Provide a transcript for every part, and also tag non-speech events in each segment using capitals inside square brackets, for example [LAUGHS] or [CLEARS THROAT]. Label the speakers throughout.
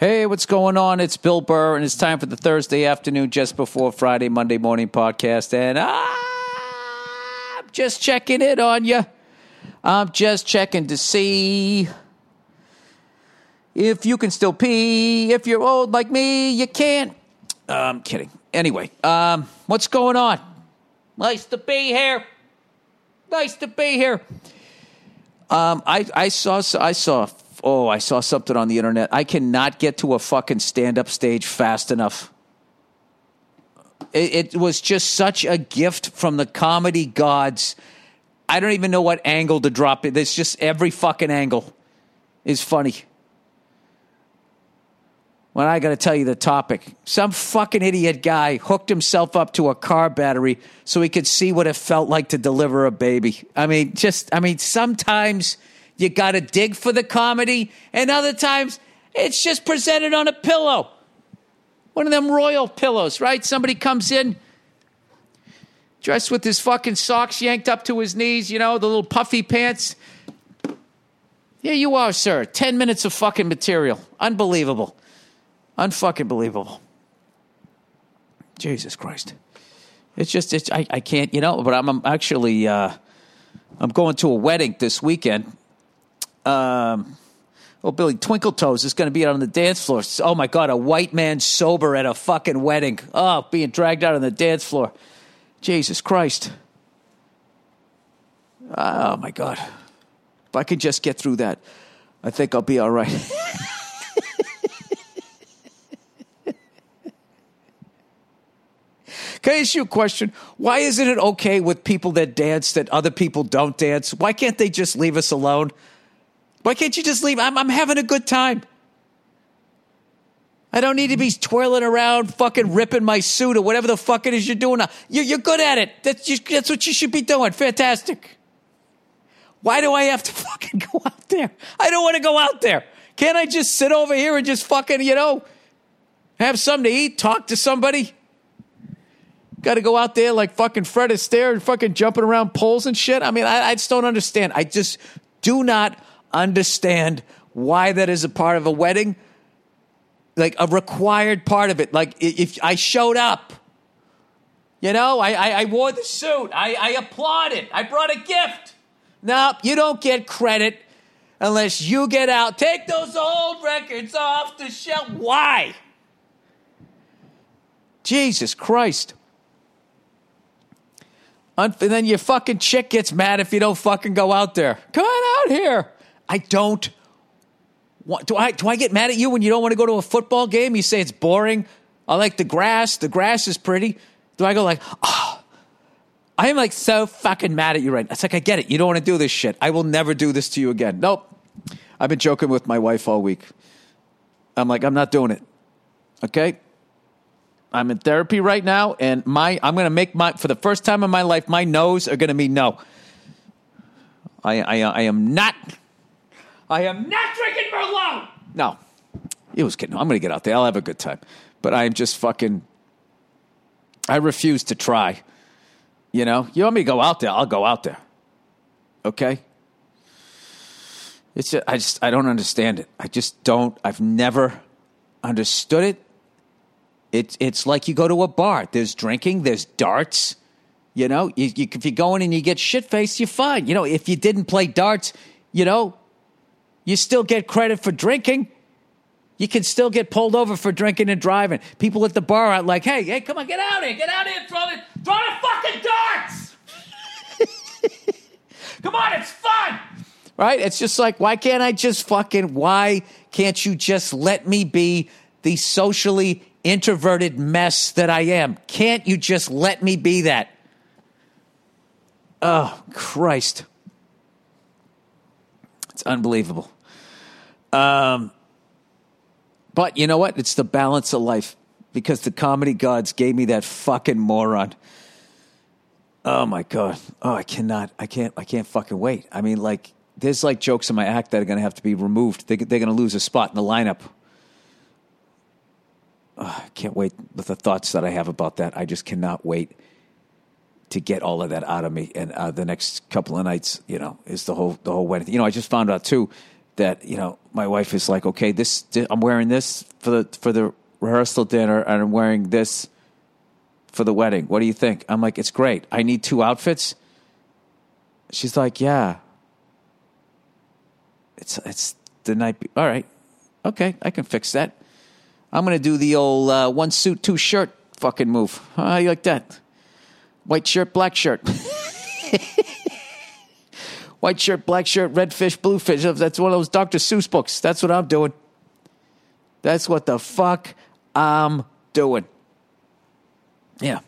Speaker 1: Hey, what's going on? It's Bill Burr, and it's time for the Thursday afternoon, just before Friday, Monday morning podcast. And I'm just checking in on you. I'm just checking to see if you can still pee. If you're old like me, you can't. Uh, I'm kidding. Anyway, um, what's going on? Nice to be here. Nice to be here. Um, I, I saw I saw oh I saw something on the internet. I cannot get to a fucking stand up stage fast enough. It, it was just such a gift from the comedy gods. I don't even know what angle to drop it. There's just every fucking angle is funny. When I got to tell you the topic, some fucking idiot guy hooked himself up to a car battery so he could see what it felt like to deliver a baby. I mean, just, I mean, sometimes you got to dig for the comedy, and other times it's just presented on a pillow. One of them royal pillows, right? Somebody comes in dressed with his fucking socks yanked up to his knees, you know, the little puffy pants. Here you are, sir. 10 minutes of fucking material. Unbelievable. Unfucking believable. Jesus Christ. It's just, it's, I, I can't, you know, but I'm, I'm actually, uh, I'm going to a wedding this weekend. Um, oh, Billy Twinkletoes is going to be out on the dance floor. Oh my God, a white man sober at a fucking wedding. Oh, being dragged out on the dance floor. Jesus Christ. Oh my God. If I could just get through that, I think I'll be all right. [LAUGHS] Can I ask you a question? Why isn't it okay with people that dance that other people don't dance? Why can't they just leave us alone? Why can't you just leave? I'm, I'm having a good time. I don't need to be twirling around, fucking ripping my suit or whatever the fuck it is you're doing. You're, you're good at it. That's, that's what you should be doing. Fantastic. Why do I have to [LAUGHS] fucking go out there? I don't want to go out there. Can't I just sit over here and just fucking, you know, have something to eat, talk to somebody? Got to go out there like fucking Fred Astaire and fucking jumping around poles and shit. I mean, I, I just don't understand. I just do not understand why that is a part of a wedding, like a required part of it. Like if I showed up, you know, I, I, I wore the suit, I, I applauded, I brought a gift. No, you don't get credit unless you get out. Take those old records off the shelf. Why? Jesus Christ. And then your fucking chick gets mad if you don't fucking go out there. Come on out here. I don't want, do I do I get mad at you when you don't want to go to a football game? You say it's boring. I like the grass. The grass is pretty. Do I go like, oh, I am like so fucking mad at you right now. It's like I get it. You don't want to do this shit. I will never do this to you again. Nope. I've been joking with my wife all week. I'm like, I'm not doing it. Okay? I'm in therapy right now, and my I'm going to make my for the first time in my life, my no's are going to be no. I, I I am not. I am not drinking Merlot. No, it was kidding. I'm going to get out there. I'll have a good time, but I am just fucking. I refuse to try. You know, you want me to go out there? I'll go out there. Okay. It's just, I just I don't understand it. I just don't. I've never understood it it's it's like you go to a bar. There's drinking. There's darts. You know, you, you, if you go in and you get shit faced, you're fine. You know, if you didn't play darts, you know, you still get credit for drinking. You can still get pulled over for drinking and driving. People at the bar are like, "Hey, hey, come on, get out here, get out here, throw the throw the fucking darts." [LAUGHS] come on, it's fun, right? It's just like, why can't I just fucking? Why can't you just let me be the socially introverted mess that I am. Can't you just let me be that? Oh, Christ. It's unbelievable. Um, but you know what? It's the balance of life because the comedy gods gave me that fucking moron. Oh my god. Oh, I cannot. I can't. I can't fucking wait. I mean, like, there's like jokes in my act that are going to have to be removed. They, they're going to lose a spot in the lineup I can't wait with the thoughts that I have about that. I just cannot wait to get all of that out of me. And uh, the next couple of nights, you know, is the whole the whole wedding. You know, I just found out too that you know my wife is like, okay, this I'm wearing this for the for the rehearsal dinner, and I'm wearing this for the wedding. What do you think? I'm like, it's great. I need two outfits. She's like, yeah. It's it's the night. Be- All right, okay, I can fix that. I'm gonna do the old uh, one suit, two shirt fucking move. How you like that? White shirt, black shirt. [LAUGHS] White shirt, black shirt, red fish, blue fish. That's one of those Dr. Seuss books. That's what I'm doing. That's what the fuck I'm doing. Yeah.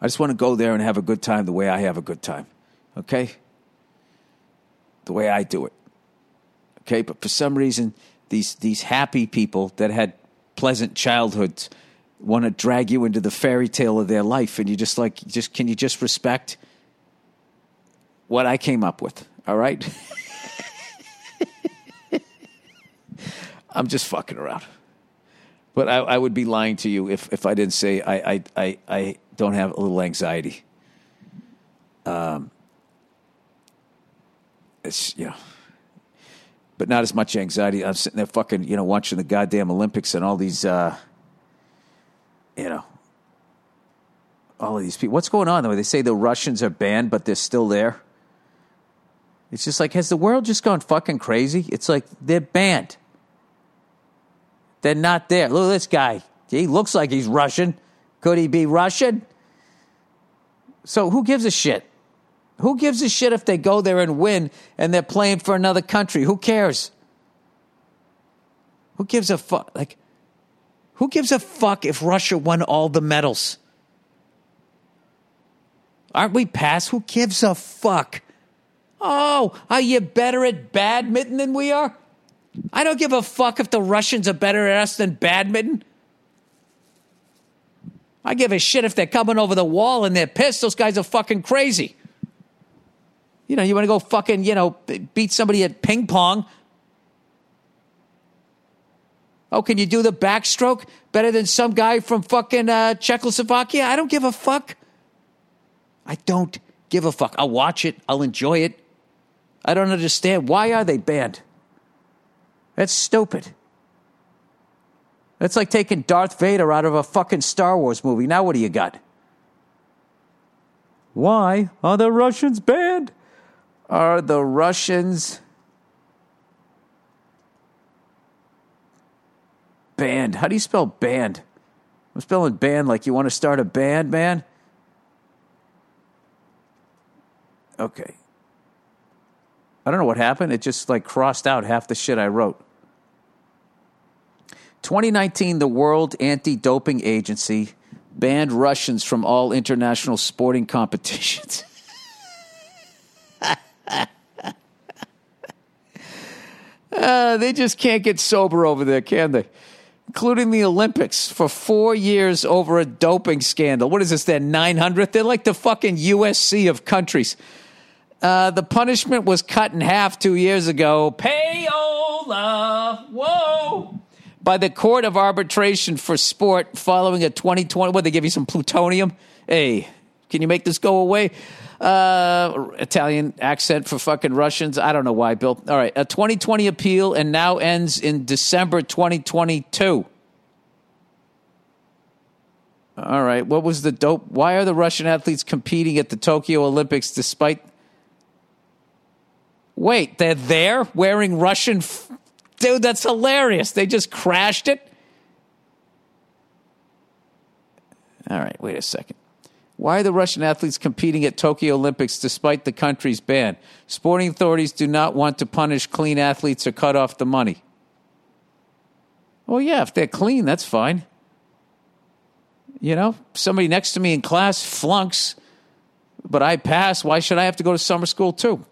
Speaker 1: I just want to go there and have a good time the way I have a good time. Okay? The way I do it. Okay? But for some reason, these, these happy people that had pleasant childhoods want to drag you into the fairy tale of their life. And you're just like, just can you just respect what I came up with? All right? I'm just fucking around. But I, I, would be lying to you if, if I didn't say I, I, I, I don't have a little anxiety. Um, it's, you know, but not as much anxiety. I'm sitting there fucking, you know, watching the goddamn Olympics and all these, uh, you know, all of these people. What's going on? Though they say the Russians are banned, but they're still there. It's just like, has the world just gone fucking crazy? It's like they're banned. They're not there. Look at this guy. He looks like he's Russian. Could he be Russian? So who gives a shit? Who gives a shit if they go there and win and they're playing for another country? Who cares? Who gives a fuck? Like, who gives a fuck if Russia won all the medals? Aren't we past? Who gives a fuck? Oh, are you better at badminton than we are? I don't give a fuck if the Russians are better at us than badminton. I give a shit if they're coming over the wall and they're pissed. Those guys are fucking crazy. You know, you want to go fucking, you know, beat somebody at ping pong. Oh, can you do the backstroke better than some guy from fucking uh, Czechoslovakia? I don't give a fuck. I don't give a fuck. I'll watch it. I'll enjoy it. I don't understand. Why are they banned? That's stupid. That's like taking Darth Vader out of a fucking Star Wars movie. Now what do you got? Why are the Russians banned? Are the Russians banned? How do you spell banned? I'm spelling banned like you want to start a band, man. Okay. I don't know what happened. It just like crossed out half the shit I wrote. 2019, the World Anti Doping Agency banned Russians from all international sporting competitions. [LAUGHS] uh, they just can't get sober over there, can they? Including the Olympics for four years over a doping scandal. What is this, their 900th? They're like the fucking USC of countries. Uh, the punishment was cut in half two years ago. Payola, whoa, by the Court of Arbitration for Sport following a 2020. What they give you some plutonium? Hey, can you make this go away? Uh, Italian accent for fucking Russians. I don't know why, Bill. All right, a 2020 appeal and now ends in December 2022. All right, what was the dope? Why are the Russian athletes competing at the Tokyo Olympics despite Wait, they're there wearing Russian. F- Dude, that's hilarious. They just crashed it. All right, wait a second. Why are the Russian athletes competing at Tokyo Olympics despite the country's ban? Sporting authorities do not want to punish clean athletes or cut off the money. Well, yeah, if they're clean, that's fine. You know, somebody next to me in class flunks, but I pass. Why should I have to go to summer school too?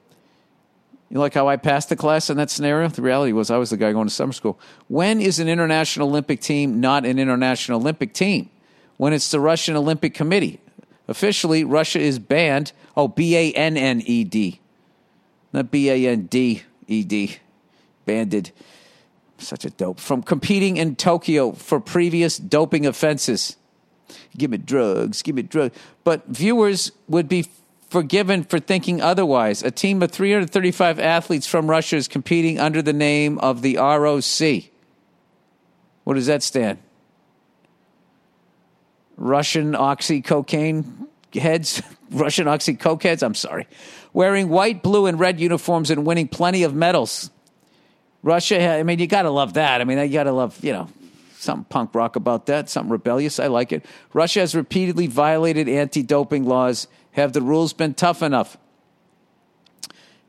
Speaker 1: You like how I passed the class in that scenario? The reality was I was the guy going to summer school. When is an international Olympic team not an international Olympic team? When it's the Russian Olympic Committee. Officially, Russia is banned. Oh, B A N N E D. Not B A N D E D. Banded. Such a dope. From competing in Tokyo for previous doping offenses. Give me drugs, give me drugs. But viewers would be forgiven for thinking otherwise. A team of 335 athletes from Russia is competing under the name of the ROC. What does that stand? Russian oxy cocaine heads, [LAUGHS] Russian oxy coke heads. I'm sorry, wearing white, blue, and red uniforms and winning plenty of medals. Russia, I mean, you got to love that. I mean, you got to love, you know, something punk rock about that, something rebellious. I like it. Russia has repeatedly violated anti doping laws. Have the rules been tough enough?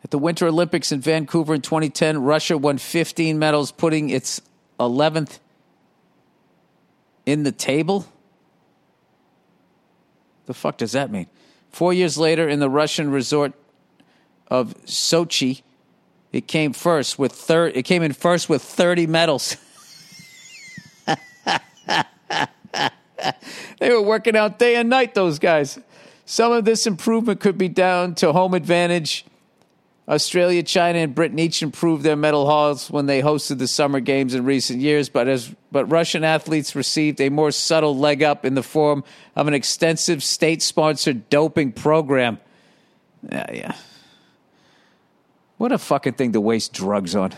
Speaker 1: At the Winter Olympics in Vancouver in 2010, Russia won 15 medals, putting its 11th in the table. The fuck does that mean? Four years later, in the Russian resort of Sochi, it came first with thir- It came in first with thirty medals. [LAUGHS] they were working out day and night. Those guys. Some of this improvement could be down to home advantage. Australia, China, and Britain each improved their medal hauls when they hosted the summer games in recent years, but as but Russian athletes received a more subtle leg up in the form of an extensive state-sponsored doping program. Yeah, yeah. What a fucking thing to waste drugs on.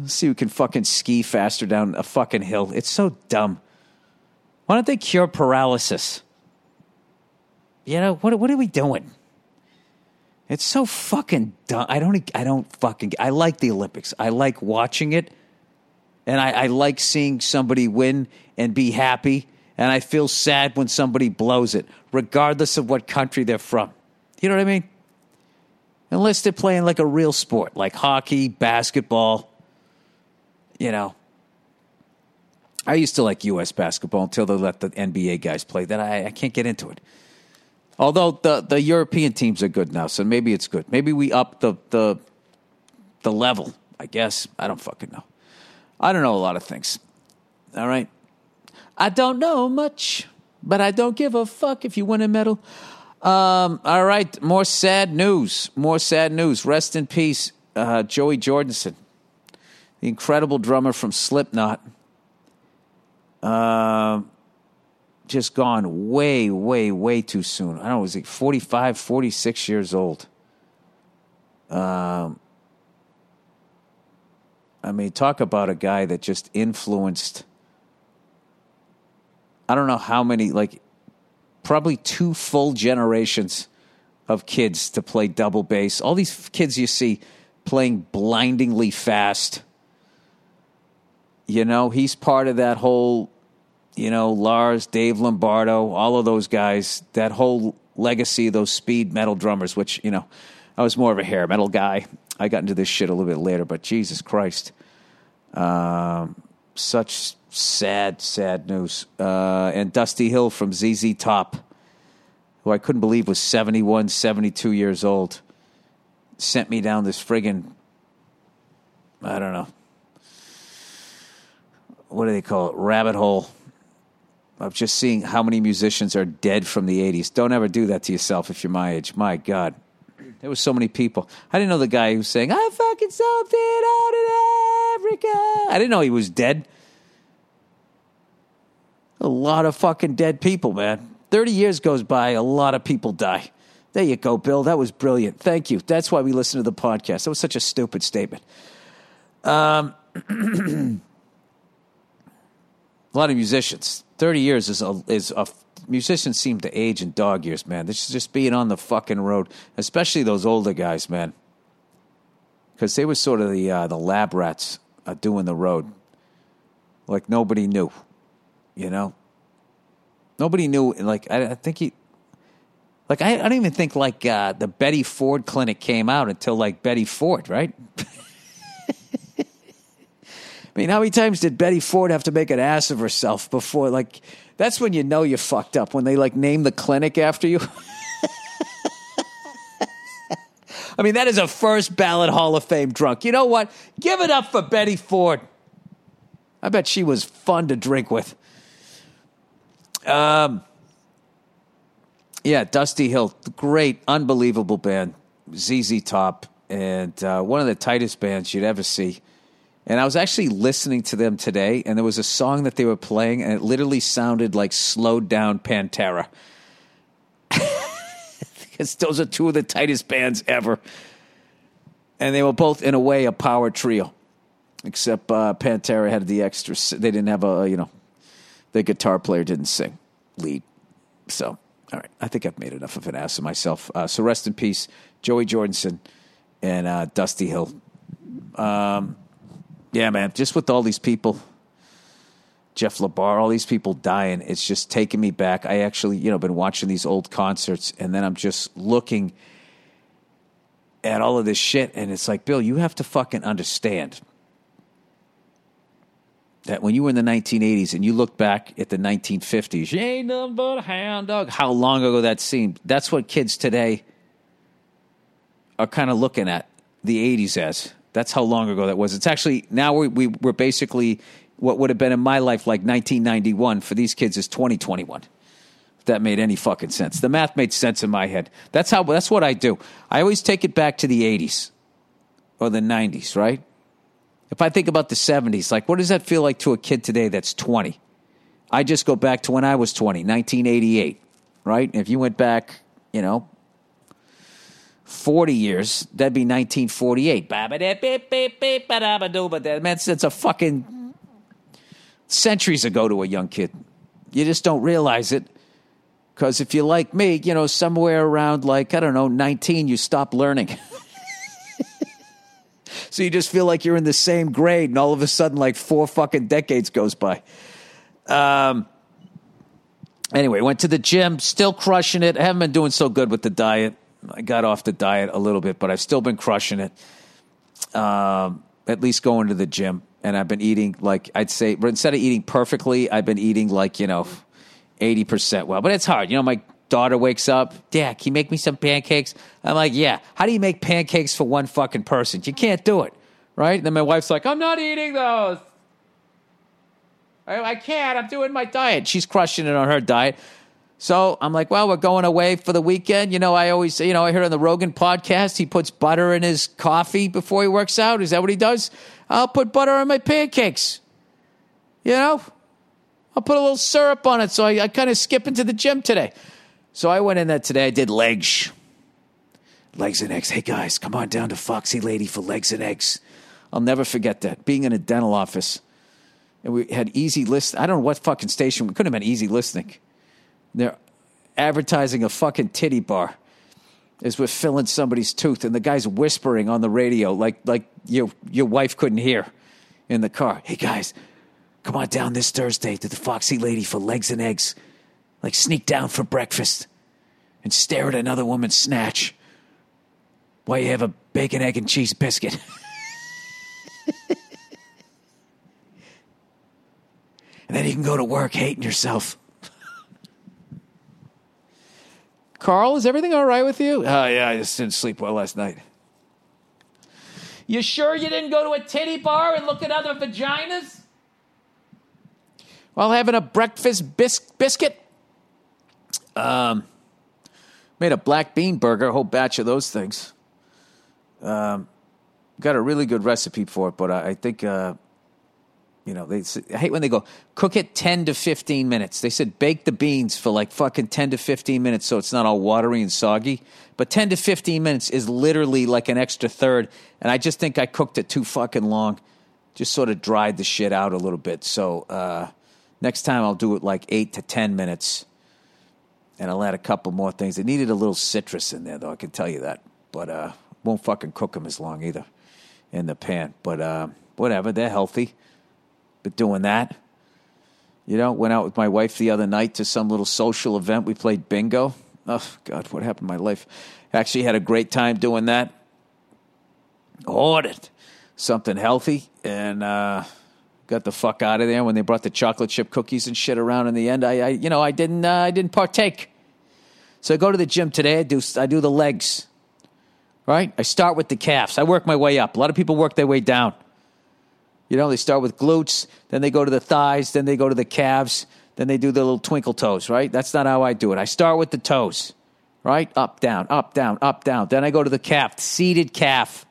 Speaker 1: Let's see who can fucking ski faster down a fucking hill. It's so dumb. Why don't they cure paralysis? You know, what, what are we doing? It's so fucking dumb. I don't, I don't fucking, I like the Olympics. I like watching it. And I, I like seeing somebody win and be happy. And I feel sad when somebody blows it, regardless of what country they're from. You know what I mean? Unless they're playing like a real sport, like hockey, basketball. You know, I used to like U.S. basketball until they let the NBA guys play. That I, I can't get into it. Although the, the European teams are good now, so maybe it's good. Maybe we up the, the the level. I guess I don't fucking know. I don't know a lot of things. All right, I don't know much, but I don't give a fuck if you win a medal. Um, all right, more sad news. More sad news. Rest in peace, uh, Joey Jordison, the incredible drummer from Slipknot. Uh, just gone way, way, way too soon. I don't know, was he 45, 46 years old? Um, I mean, talk about a guy that just influenced. I don't know how many, like, probably two full generations of kids to play double bass. All these kids you see playing blindingly fast. You know, he's part of that whole, you know, Lars, Dave Lombardo, all of those guys, that whole legacy those speed metal drummers, which, you know, I was more of a hair metal guy. I got into this shit a little bit later, but Jesus Christ. Um, such sad, sad news. Uh, and Dusty Hill from ZZ Top, who I couldn't believe was 71, 72 years old, sent me down this friggin', I don't know, what do they call it? Rabbit hole of just seeing how many musicians are dead from the 80s. Don't ever do that to yourself if you're my age. My God. There was so many people. I didn't know the guy who was saying, I fucking something out in Africa. I didn't know he was dead. A lot of fucking dead people, man. 30 years goes by, a lot of people die. There you go, Bill. That was brilliant. Thank you. That's why we listen to the podcast. That was such a stupid statement. Um, [CLEARS THROAT] a lot of musicians. 30 years is a, is a musicians seem to age in dog years, man. This is just being on the fucking road, especially those older guys, man. Because they were sort of the uh, the lab rats uh, doing the road, like nobody knew, you know. Nobody knew. Like I, I think he, like I, I don't even think like uh, the Betty Ford clinic came out until like Betty Ford, right? [LAUGHS] I mean, how many times did Betty Ford have to make an ass of herself before? Like, that's when you know you fucked up when they like name the clinic after you. [LAUGHS] I mean, that is a first ballot Hall of Fame drunk. You know what? Give it up for Betty Ford. I bet she was fun to drink with. Um, yeah, Dusty Hill, great, unbelievable band, ZZ Top, and uh, one of the tightest bands you'd ever see. And I was actually listening to them today, and there was a song that they were playing, and it literally sounded like slowed down Pantera. [LAUGHS] because those are two of the tightest bands ever. And they were both, in a way, a power trio, except uh, Pantera had the extra. They didn't have a, you know, the guitar player didn't sing lead. So, all right, I think I've made enough of an ass of myself. Uh, so, rest in peace, Joey Jordison and uh, Dusty Hill. Um, yeah, man, just with all these people Jeff LaBar, all these people dying. It's just taking me back. I actually, you know, been watching these old concerts, and then I'm just looking at all of this shit, and it's like, Bill, you have to fucking understand that when you were in the 1980s and you look back at the 1950s, you ain't nothing but a hound dog. How long ago that seemed. That's what kids today are kind of looking at the 80s as. That's how long ago that was. It's actually now we, we we're basically what would have been in my life like 1991 for these kids is 2021. If that made any fucking sense. The math made sense in my head. That's how that's what I do. I always take it back to the 80s or the 90s, right? If I think about the 70s, like what does that feel like to a kid today that's 20? I just go back to when I was 20, 1988, right? If you went back, you know, 40 years, that'd be 1948. But that meant it's a fucking centuries ago to a young kid. You just don't realize it. Because if you're like me, you know, somewhere around like, I don't know, 19, you stop learning. [LAUGHS] so you just feel like you're in the same grade, and all of a sudden, like four fucking decades goes by. Um, anyway, went to the gym, still crushing it. I haven't been doing so good with the diet. I got off the diet a little bit, but I've still been crushing it. Um, at least going to the gym and I've been eating like I'd say, but instead of eating perfectly, I've been eating like you know, eighty percent well. But it's hard. You know, my daughter wakes up, Dad, can you make me some pancakes? I'm like, Yeah. How do you make pancakes for one fucking person? You can't do it, right? And then my wife's like, I'm not eating those. I, I can't. I'm doing my diet. She's crushing it on her diet. So I'm like, well, we're going away for the weekend. You know, I always, you know, I heard on the Rogan podcast, he puts butter in his coffee before he works out. Is that what he does? I'll put butter on my pancakes. You know, I'll put a little syrup on it. So I, I kind of skip into the gym today. So I went in there today. I did legs, legs and eggs. Hey guys, come on down to Foxy Lady for legs and eggs. I'll never forget that. Being in a dental office, and we had easy list. I don't know what fucking station. We couldn't have been easy listening. They're advertising a fucking titty bar is we're filling somebody's tooth and the guy's whispering on the radio like like your your wife couldn't hear in the car. Hey guys, come on down this Thursday to the Foxy Lady for legs and eggs. Like sneak down for breakfast and stare at another woman's snatch while you have a bacon, egg, and cheese biscuit. [LAUGHS] and then you can go to work hating yourself. Carl, is everything all right with you? Oh, yeah, I just didn't sleep well last night. You sure you didn't go to a titty bar and look at other vaginas? While having a breakfast bis- biscuit? Um, made a black bean burger, a whole batch of those things. Um, got a really good recipe for it, but I, I think uh, you know, they I hate when they go cook it 10 to 15 minutes. They said bake the beans for like fucking 10 to 15 minutes so it's not all watery and soggy. But 10 to 15 minutes is literally like an extra third. And I just think I cooked it too fucking long. Just sort of dried the shit out a little bit. So uh, next time I'll do it like 8 to 10 minutes. And I'll add a couple more things. It needed a little citrus in there, though, I can tell you that. But uh, won't fucking cook them as long either in the pan. But uh, whatever, they're healthy but doing that. You know, went out with my wife the other night to some little social event. We played bingo. Oh, God, what happened to my life? Actually, had a great time doing that. Ordered something healthy and uh, got the fuck out of there when they brought the chocolate chip cookies and shit around in the end. I, I you know, I didn't, uh, I didn't partake. So I go to the gym today. I do, I do the legs. Right? I start with the calves. I work my way up. A lot of people work their way down. You know, they start with glutes, then they go to the thighs, then they go to the calves, then they do the little twinkle toes, right? That's not how I do it. I start with the toes, right? Up, down, up, down, up, down. Then I go to the calf, seated calf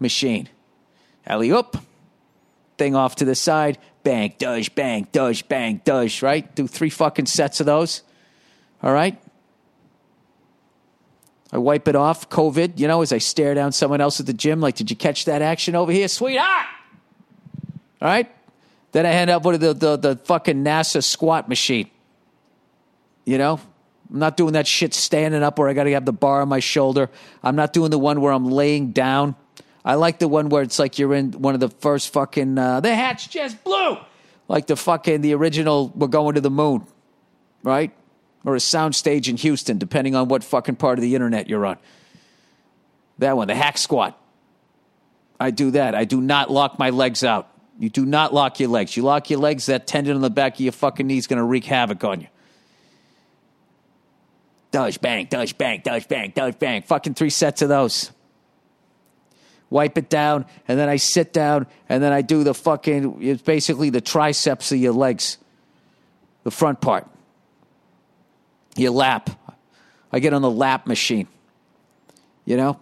Speaker 1: machine. Alley up, thing off to the side, bang, dush, bang, dush, bang, dush, right? Do three fucking sets of those. All right? I wipe it off, COVID, you know, as I stare down someone else at the gym, like, did you catch that action over here, sweetheart? All right? Then I end up with the, the, the fucking NASA squat machine. You know? I'm not doing that shit standing up where I got to have the bar on my shoulder. I'm not doing the one where I'm laying down. I like the one where it's like you're in one of the first fucking, uh, the hatch just blew. Like the fucking, the original, we're going to the moon, right? Or a soundstage in Houston, depending on what fucking part of the internet you're on. That one, the hack squat. I do that. I do not lock my legs out. You do not lock your legs. You lock your legs, that tendon on the back of your fucking knee is going to wreak havoc on you. Dodge, bang, dodge, bang, dodge, bang, dodge, bang. Fucking three sets of those. Wipe it down, and then I sit down, and then I do the fucking, it's basically the triceps of your legs, the front part. Your lap. I get on the lap machine. You know?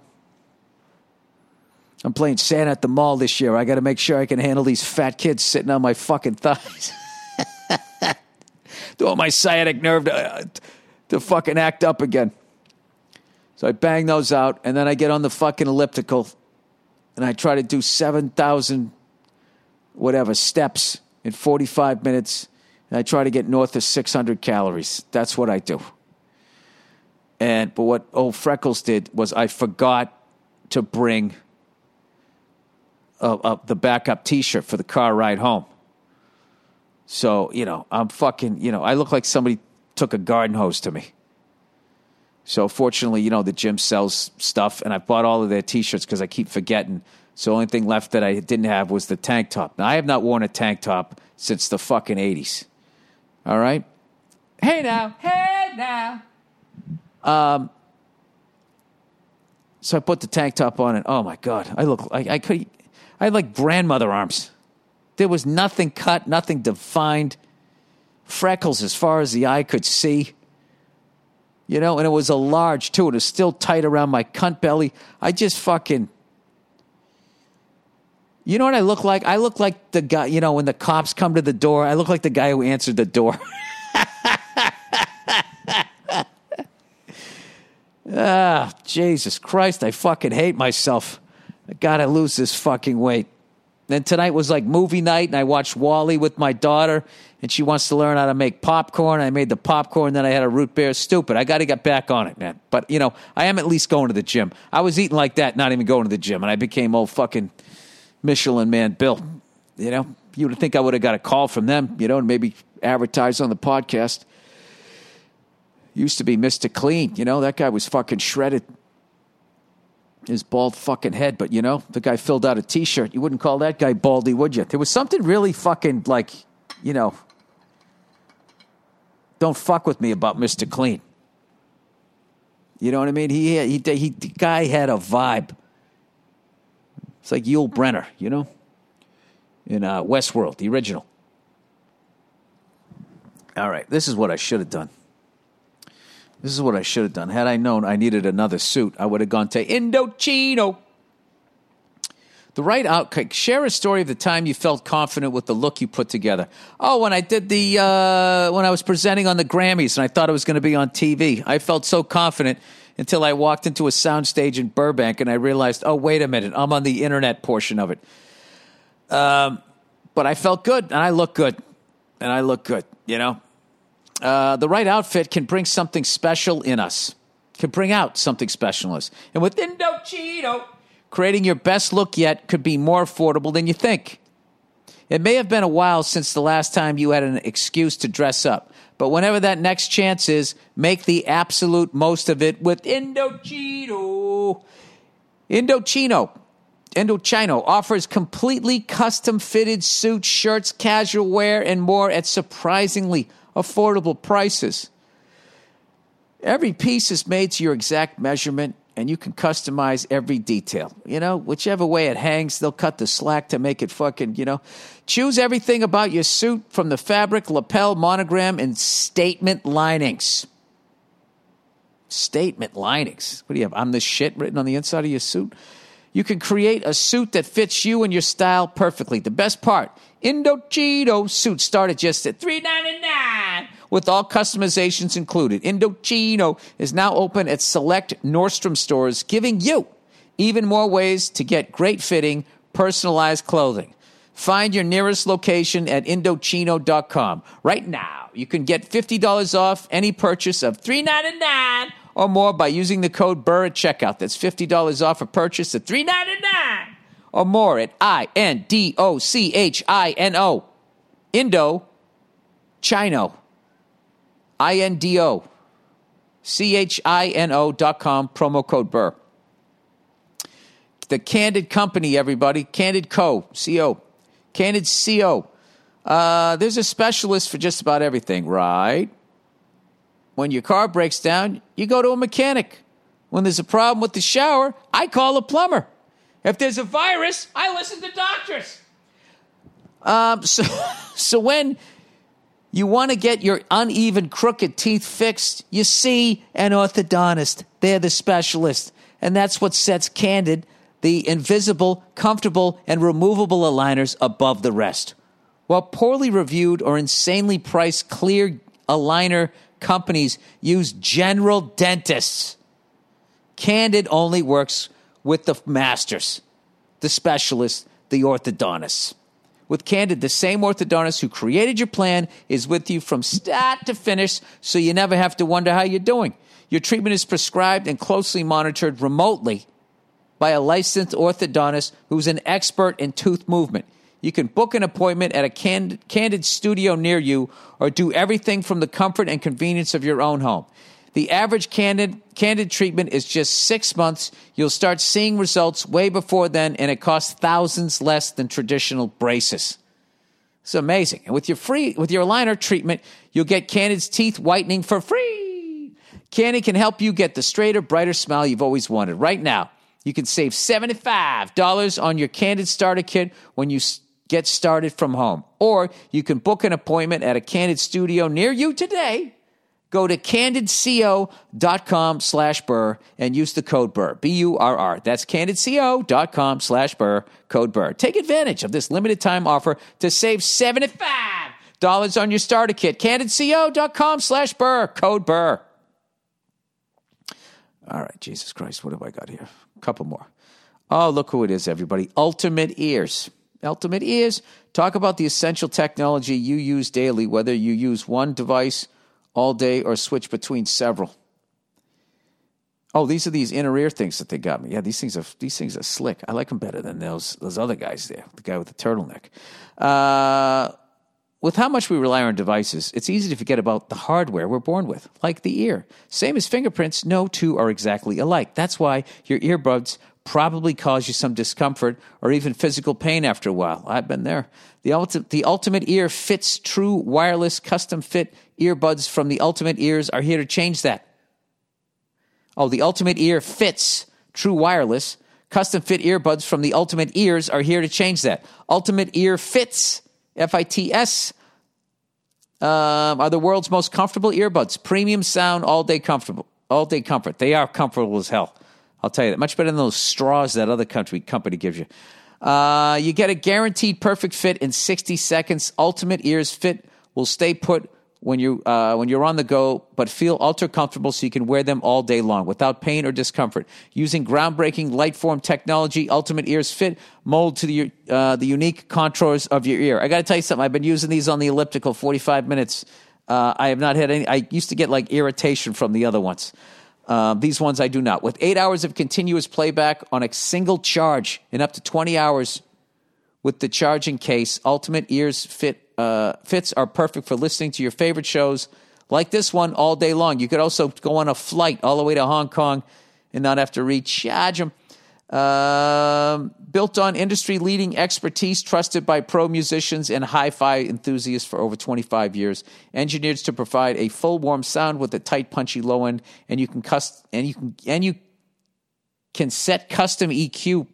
Speaker 1: I'm playing Santa at the mall this year. I got to make sure I can handle these fat kids sitting on my fucking thighs. [LAUGHS] Do all my sciatic nerve to, uh, to fucking act up again. So I bang those out, and then I get on the fucking elliptical, and I try to do 7,000 whatever steps in 45 minutes, and I try to get north of 600 calories. That's what I do. And but what old Freckles did was I forgot to bring uh, uh, the backup T-shirt for the car ride home. So you know, I'm fucking. You know, I look like somebody took a garden hose to me. So fortunately, you know, the gym sells stuff, and I bought all of their T-shirts because I keep forgetting. So the only thing left that I didn't have was the tank top. Now I have not worn a tank top since the fucking eighties. All right. Hey now, hey now. Um. So I put the tank top on, and oh my god, I look like I could. I had like grandmother arms. There was nothing cut, nothing defined. Freckles as far as the eye could see. You know, and it was a large too. It was still tight around my cunt belly. I just fucking. You know what I look like? I look like the guy, you know, when the cops come to the door, I look like the guy who answered the door. [LAUGHS] ah, Jesus Christ, I fucking hate myself. I gotta lose this fucking weight. Then tonight was like movie night, and I watched WALL-E with my daughter, and she wants to learn how to make popcorn. I made the popcorn, then I had a root beer. Stupid. I got to get back on it, man. But you know, I am at least going to the gym. I was eating like that, not even going to the gym, and I became old fucking Michelin man Bill. You know, you would think I would have got a call from them, you know, and maybe advertise on the podcast. Used to be Mr. Clean, you know, that guy was fucking shredded his bald fucking head, but you know, the guy filled out a t shirt. You wouldn't call that guy baldy, would you? There was something really fucking like, you know, don't fuck with me about Mr. Clean. You know what I mean? He, he, he, the guy had a vibe. It's like Yul Brynner, you know, in uh, Westworld, the original. All right, this is what I should have done. This is what I should have done. Had I known I needed another suit, I would have gone to Indochino. The right outcome. Share a story of the time you felt confident with the look you put together. Oh, when I did the uh, when I was presenting on the Grammys and I thought it was going to be on TV, I felt so confident until I walked into a soundstage in Burbank and I realized, oh wait a minute, I'm on the internet portion of it. Um, but I felt good and I look good, and I look good. You know, uh, the right outfit can bring something special in us, can bring out something special in us. And with Indochino, creating your best look yet could be more affordable than you think. It may have been a while since the last time you had an excuse to dress up, but whenever that next chance is, make the absolute most of it with Indochino. Indochino. Indochino offers completely custom fitted suits, shirts, casual wear, and more at surprisingly affordable prices. Every piece is made to your exact measurement and you can customize every detail. You know, whichever way it hangs, they'll cut the slack to make it fucking, you know. Choose everything about your suit from the fabric, lapel, monogram, and statement linings. Statement linings. What do you have? I'm the shit written on the inside of your suit. You can create a suit that fits you and your style perfectly. The best part Indochino suits start at just at $3.99 with all customizations included. Indochino is now open at select Nordstrom stores, giving you even more ways to get great fitting, personalized clothing. Find your nearest location at Indochino.com. Right now, you can get $50 off any purchase of $3.99 or more by using the code BURR at checkout. That's $50 off a purchase of $3.99 or more at I N D O C H I N O. Indo Chino. I N D O C H I N O dot com, promo code BURR. The Candid Company, everybody. Candid Co. C O. Candid CO. Uh, there's a specialist for just about everything, right? When your car breaks down, you go to a mechanic. When there's a problem with the shower, I call a plumber. If there's a virus, I listen to doctors. Um, so, [LAUGHS] so when you want to get your uneven, crooked teeth fixed, you see an orthodontist. They're the specialist. And that's what sets Candid, the invisible, comfortable, and removable aligners above the rest. While poorly reviewed or insanely priced clear aligner companies use general dentists, Candid only works with the masters, the specialists, the orthodontists. With Candid, the same orthodontist who created your plan is with you from start to finish, so you never have to wonder how you're doing. Your treatment is prescribed and closely monitored remotely by a licensed orthodontist who's an expert in tooth movement. You can book an appointment at a Candid, Candid studio near you or do everything from the comfort and convenience of your own home. The average candid, candid treatment is just six months. You'll start seeing results way before then, and it costs thousands less than traditional braces. It's amazing. And with your free, with your aligner treatment, you'll get Candid's teeth whitening for free. Candid can help you get the straighter, brighter smile you've always wanted. Right now, you can save $75 on your Candid starter kit when you get started from home. Or you can book an appointment at a Candid studio near you today Go to candidco.com slash burr and use the code burr, B U R R. That's candidco.com slash burr, code burr. Take advantage of this limited time offer to save $75 on your starter kit. Candidco.com slash burr, code burr. All right, Jesus Christ, what have I got here? A couple more. Oh, look who it is, everybody. Ultimate Ears. Ultimate Ears. Talk about the essential technology you use daily, whether you use one device all day or switch between several. Oh, these are these inner ear things that they got me. Yeah, these things are these things are slick. I like them better than those those other guys there. The guy with the turtleneck. Uh, with how much we rely on devices, it's easy to forget about the hardware we're born with, like the ear. Same as fingerprints, no two are exactly alike. That's why your earbuds probably cause you some discomfort or even physical pain after a while. I've been there. The, ulti- the Ultimate Ear Fits True Wireless Custom Fit Earbuds from the Ultimate Ears are here to change that. Oh, the Ultimate Ear Fits True Wireless Custom Fit Earbuds from the Ultimate Ears are here to change that. Ultimate Ear Fits, F I T S, um, are the world's most comfortable earbuds. Premium sound, all day comfortable, all day comfort. They are comfortable as hell. I'll tell you that. Much better than those straws that other country company gives you. Uh, you get a guaranteed perfect fit in 60 seconds. Ultimate ears fit will stay put when you uh, when you're on the go, but feel ultra comfortable so you can wear them all day long without pain or discomfort. Using groundbreaking Lightform technology, Ultimate Ears fit mold to the uh, the unique contours of your ear. I got to tell you something. I've been using these on the elliptical 45 minutes. Uh, I have not had any. I used to get like irritation from the other ones. Uh, these ones I do not. With eight hours of continuous playback on a single charge in up to 20 hours with the charging case, Ultimate Ears fit uh, fits are perfect for listening to your favorite shows like this one all day long. You could also go on a flight all the way to Hong Kong and not have to recharge them. Um, built on industry leading expertise, trusted by pro musicians and hi fi enthusiasts for over 25 years. Engineered to provide a full warm sound with a tight, punchy low end, and you can cust- and you can and you can set custom EQ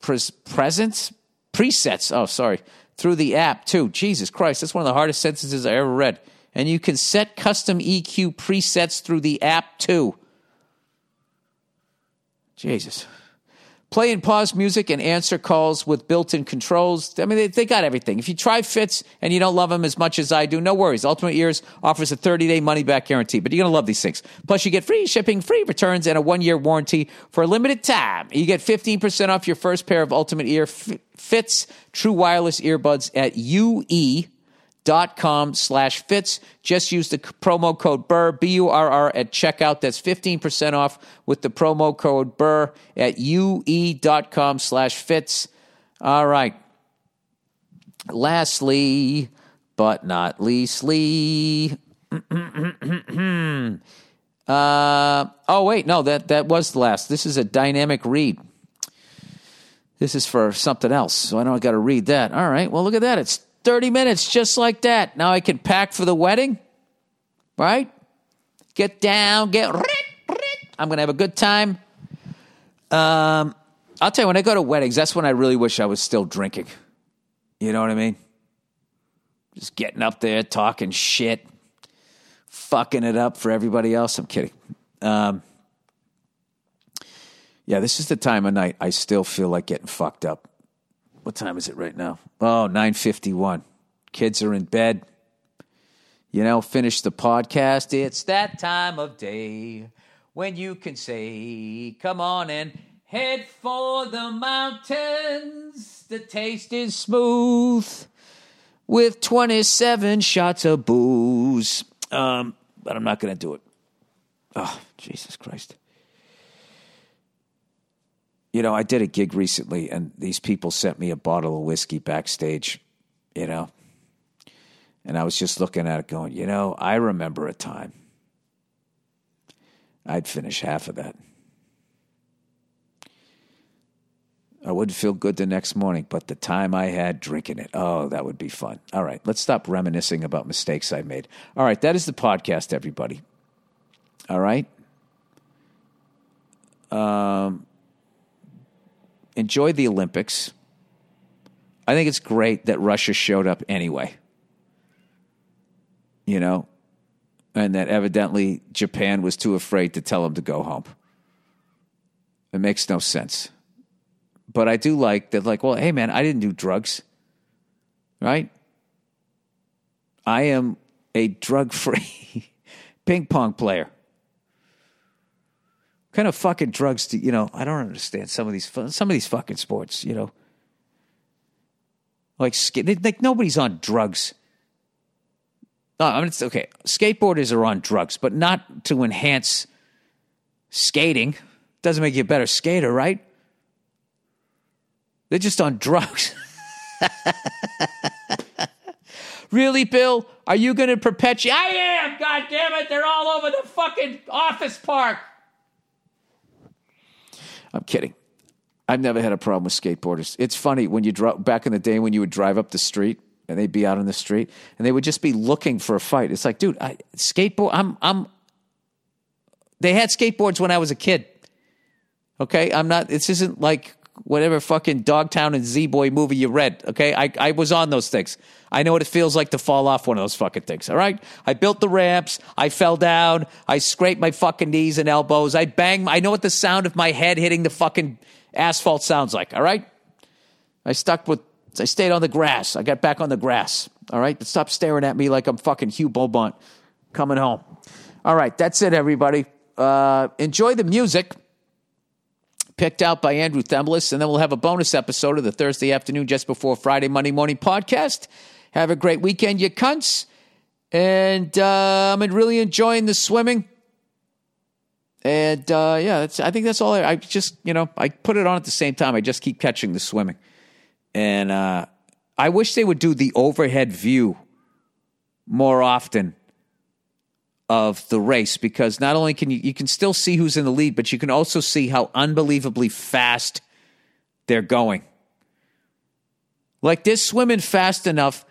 Speaker 1: pres- presence presets. Oh, sorry, through the app too. Jesus Christ, that's one of the hardest sentences I ever read. And you can set custom EQ presets through the app too. Jesus. Play and pause music and answer calls with built in controls. I mean, they, they got everything. If you try Fits and you don't love them as much as I do, no worries. Ultimate Ears offers a 30 day money back guarantee, but you're going to love these things. Plus, you get free shipping, free returns, and a one year warranty for a limited time. You get 15% off your first pair of Ultimate Ear Fits True Wireless Earbuds at UE dot com slash fits Just use the promo code BURR, B U R R, at checkout. That's 15% off with the promo code BURR at UE dot com slash fits All right. Lastly, but not leastly. [CLEARS THROAT] uh, oh, wait. No, that, that was the last. This is a dynamic read. This is for something else. So I know I got to read that. All right. Well, look at that. It's 30 minutes just like that. Now I can pack for the wedding, right? Get down, get. I'm going to have a good time. Um, I'll tell you, when I go to weddings, that's when I really wish I was still drinking. You know what I mean? Just getting up there, talking shit, fucking it up for everybody else. I'm kidding. Um, yeah, this is the time of night I still feel like getting fucked up what time is it right now? Oh, 951. Kids are in bed. You know, finish the podcast. It's that time of day when you can say, come on and head for the mountains. The taste is smooth with 27 shots of booze. Um, but I'm not going to do it. Oh, Jesus Christ you know, I did a gig recently and these people sent me a bottle of whiskey backstage, you know. And I was just looking at it going, you know, I remember a time. I'd finish half of that. I wouldn't feel good the next morning, but the time I had drinking it, oh, that would be fun. All right, let's stop reminiscing about mistakes I made. All right, that is the podcast, everybody. All right. Um, enjoy the Olympics. I think it's great that Russia showed up anyway. You know, and that evidently Japan was too afraid to tell him to go home. It makes no sense. But I do like that, like, well, hey, man, I didn't do drugs, right? I am a drug free [LAUGHS] ping pong player kind of fucking drugs do you know? I don't understand some of these some of these fucking sports. You know, like like nobody's on drugs. No, I mean it's okay. Skateboarders are on drugs, but not to enhance skating. Doesn't make you a better skater, right? They're just on drugs. [LAUGHS] really, Bill? Are you going to perpetuate? I am. God damn it! They're all over the fucking office park. I'm kidding. I've never had a problem with skateboarders. It's funny when you drop back in the day when you would drive up the street and they'd be out on the street and they would just be looking for a fight. It's like, dude, I, skateboard. I'm, I'm. They had skateboards when I was a kid. Okay, I'm not. This isn't like whatever fucking Dogtown and Z Boy movie you read. Okay, I, I was on those things. I know what it feels like to fall off one of those fucking things. All right, I built the ramps. I fell down. I scraped my fucking knees and elbows. I banged. I know what the sound of my head hitting the fucking asphalt sounds like. All right, I stuck with. I stayed on the grass. I got back on the grass. All right, but stop staring at me like I'm fucking Hugh Beaumont coming home. All right, that's it, everybody. Uh, enjoy the music picked out by Andrew Themlis. And then we'll have a bonus episode of the Thursday afternoon, just before Friday, Monday morning podcast. Have a great weekend, you cunts. And uh, I'm really enjoying the swimming. And uh, yeah, I think that's all. I, I, just, you know, I put it on at the same time. I just keep catching the swimming. And uh, I wish they would do the overhead view more often of the race because not only can you you can still see who's in the lead, but you can also see how unbelievably fast they're going. Like they're swimming fast enough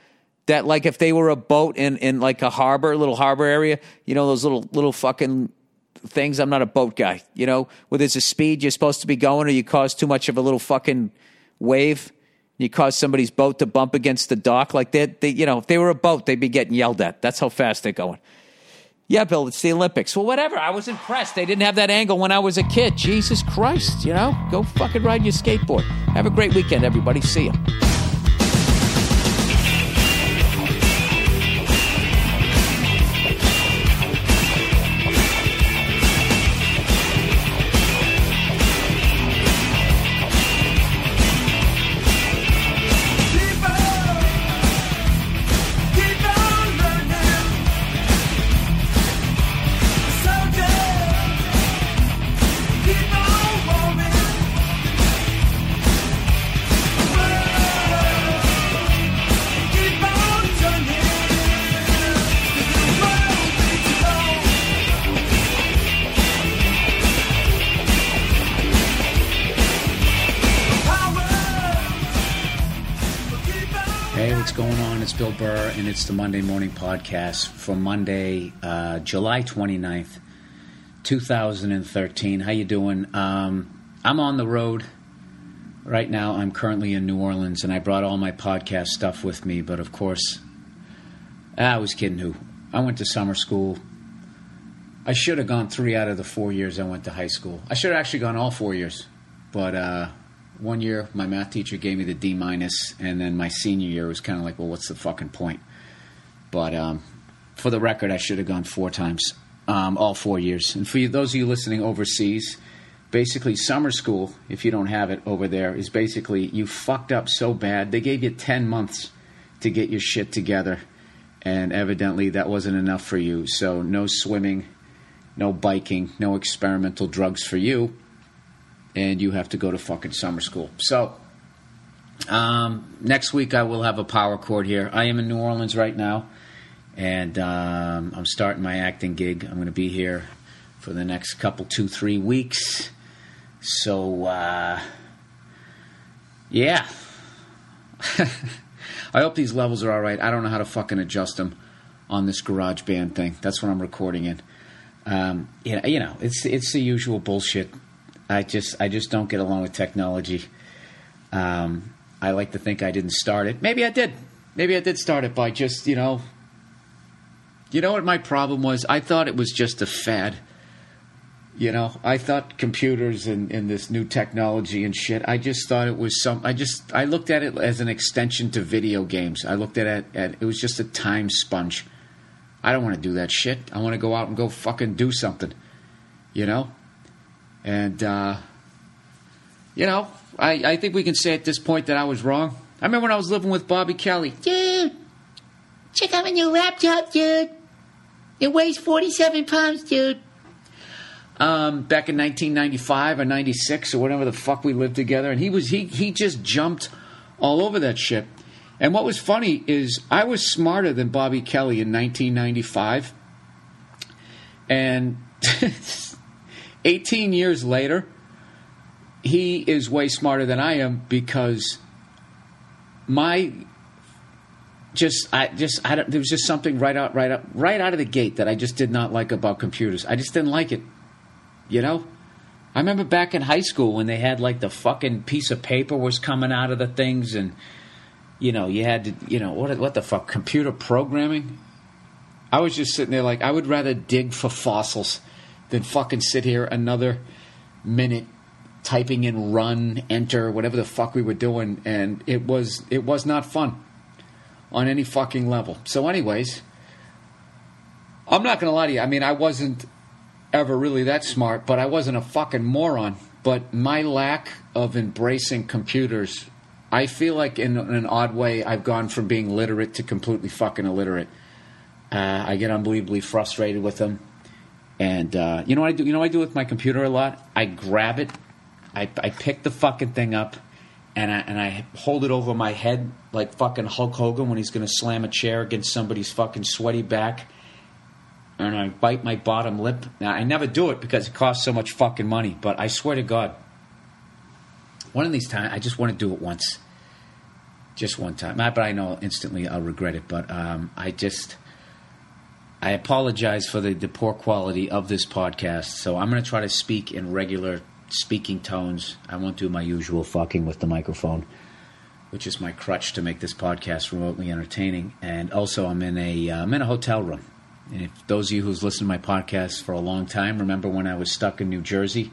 Speaker 1: that like if they were a boat in in like a harbor, little harbor area, you know those little little fucking things. I'm not a boat guy, you know, where there's a speed you're supposed to be going, or you cause too much of a little fucking wave. You cause somebody's boat to bump against the dock, like they, they, you know, if they were a boat, they'd be getting yelled at. That's how fast they're going Yeah, Bill, it's the Olympics. Well, whatever. I was impressed. They didn't have that angle when I was a kid. Jesus Christ, you know? Go fucking ride your skateboard. Have a great weekend, everybody. See you.
Speaker 2: Bill Burr, and it's the Monday Morning Podcast for Monday, uh, July 29th, 2013. How you doing? Um, I'm on the road right now. I'm currently in New Orleans, and I brought all my podcast stuff with me, but of course, I was kidding who. I went to summer school. I should have gone three out of the four years I went to high school. I should have actually gone all four years, but uh, one year my math teacher gave me the D minus, and then my senior year was kind of like, well, what's the fucking point? But um, for the record, I should have gone four times, um, all four years. And for you, those of you listening overseas, basically summer school, if you don't have it over there, is basically you fucked up so bad they gave you ten months to get your shit together, and evidently that wasn't enough for you. So no swimming, no biking, no experimental drugs for you and you have to go to fucking summer school. So, um, next week I will have a power chord here. I am in New Orleans right now, and um, I'm starting my acting gig. I'm going to be here for the next couple, two, three weeks. So, uh, yeah. [LAUGHS] I hope these levels are all right. I don't know how to fucking adjust them on this garage band thing. That's what I'm recording in. Um, you know, you know, it's it's the usual bullshit. I just I just don't get along with technology. Um, I like to think I didn't start it. Maybe I did. Maybe I did start it by just you know. You know what my problem was? I thought it was just a fad. You know, I thought computers and, and this new technology and shit. I just thought it was some. I just I looked at it as an extension to video games. I looked at it at it was just a time sponge. I don't want to do that shit. I want to go out and go fucking do something. You know, and uh, you know, I I think we can say at this point that I was wrong. I remember when I was living with Bobby Kelly.
Speaker 3: Dude, check out my new laptop, dude. It weighs 47 pounds, dude.
Speaker 2: um, back in 1995 or 96 or whatever the fuck we lived together, and he was he he just jumped all over that shit. And what was funny is I was smarter than Bobby Kelly in 1995, and [LAUGHS] 18 years later, he is way smarter than I am because my just I just I don't, there was just something right out right out right out of the gate that I just did not like about computers. I just didn't like it. You know? I remember back in high school when they had like the fucking piece of paper was coming out of the things and you know, you had to you know, what what the fuck computer programming? I was just sitting there like I would rather dig for fossils than fucking sit here another minute typing in run, enter, whatever the fuck we were doing and it was it was not fun on any fucking level. So anyways, I'm not to lie to you. I mean, I wasn't ever really that smart, but I wasn't a fucking moron. But my lack of embracing computers, I feel like in, in an odd way, I've gone from being literate to completely fucking illiterate. Uh, I get unbelievably frustrated with them. And uh, you know what I do? You know what I do with my computer a lot? I grab it, I, I pick the fucking thing up, and I, and I hold it over my head like fucking Hulk Hogan when he's going to slam a chair against somebody's fucking sweaty back. And I bite my bottom lip. Now, I never do it because it costs so much fucking money, but I swear to God, one of these times, I just want to do it once. Just one time. Not, but I know instantly I'll regret it, but um, I just. I apologize for the, the poor quality of this podcast, so I'm going to try to speak in regular speaking tones. I won't do my usual fucking with the microphone, which is my crutch to make this podcast remotely entertaining. And also, I'm in a uh, I'm in a hotel room. And if those of you who's listened to my podcast for a long time remember when I was stuck in New Jersey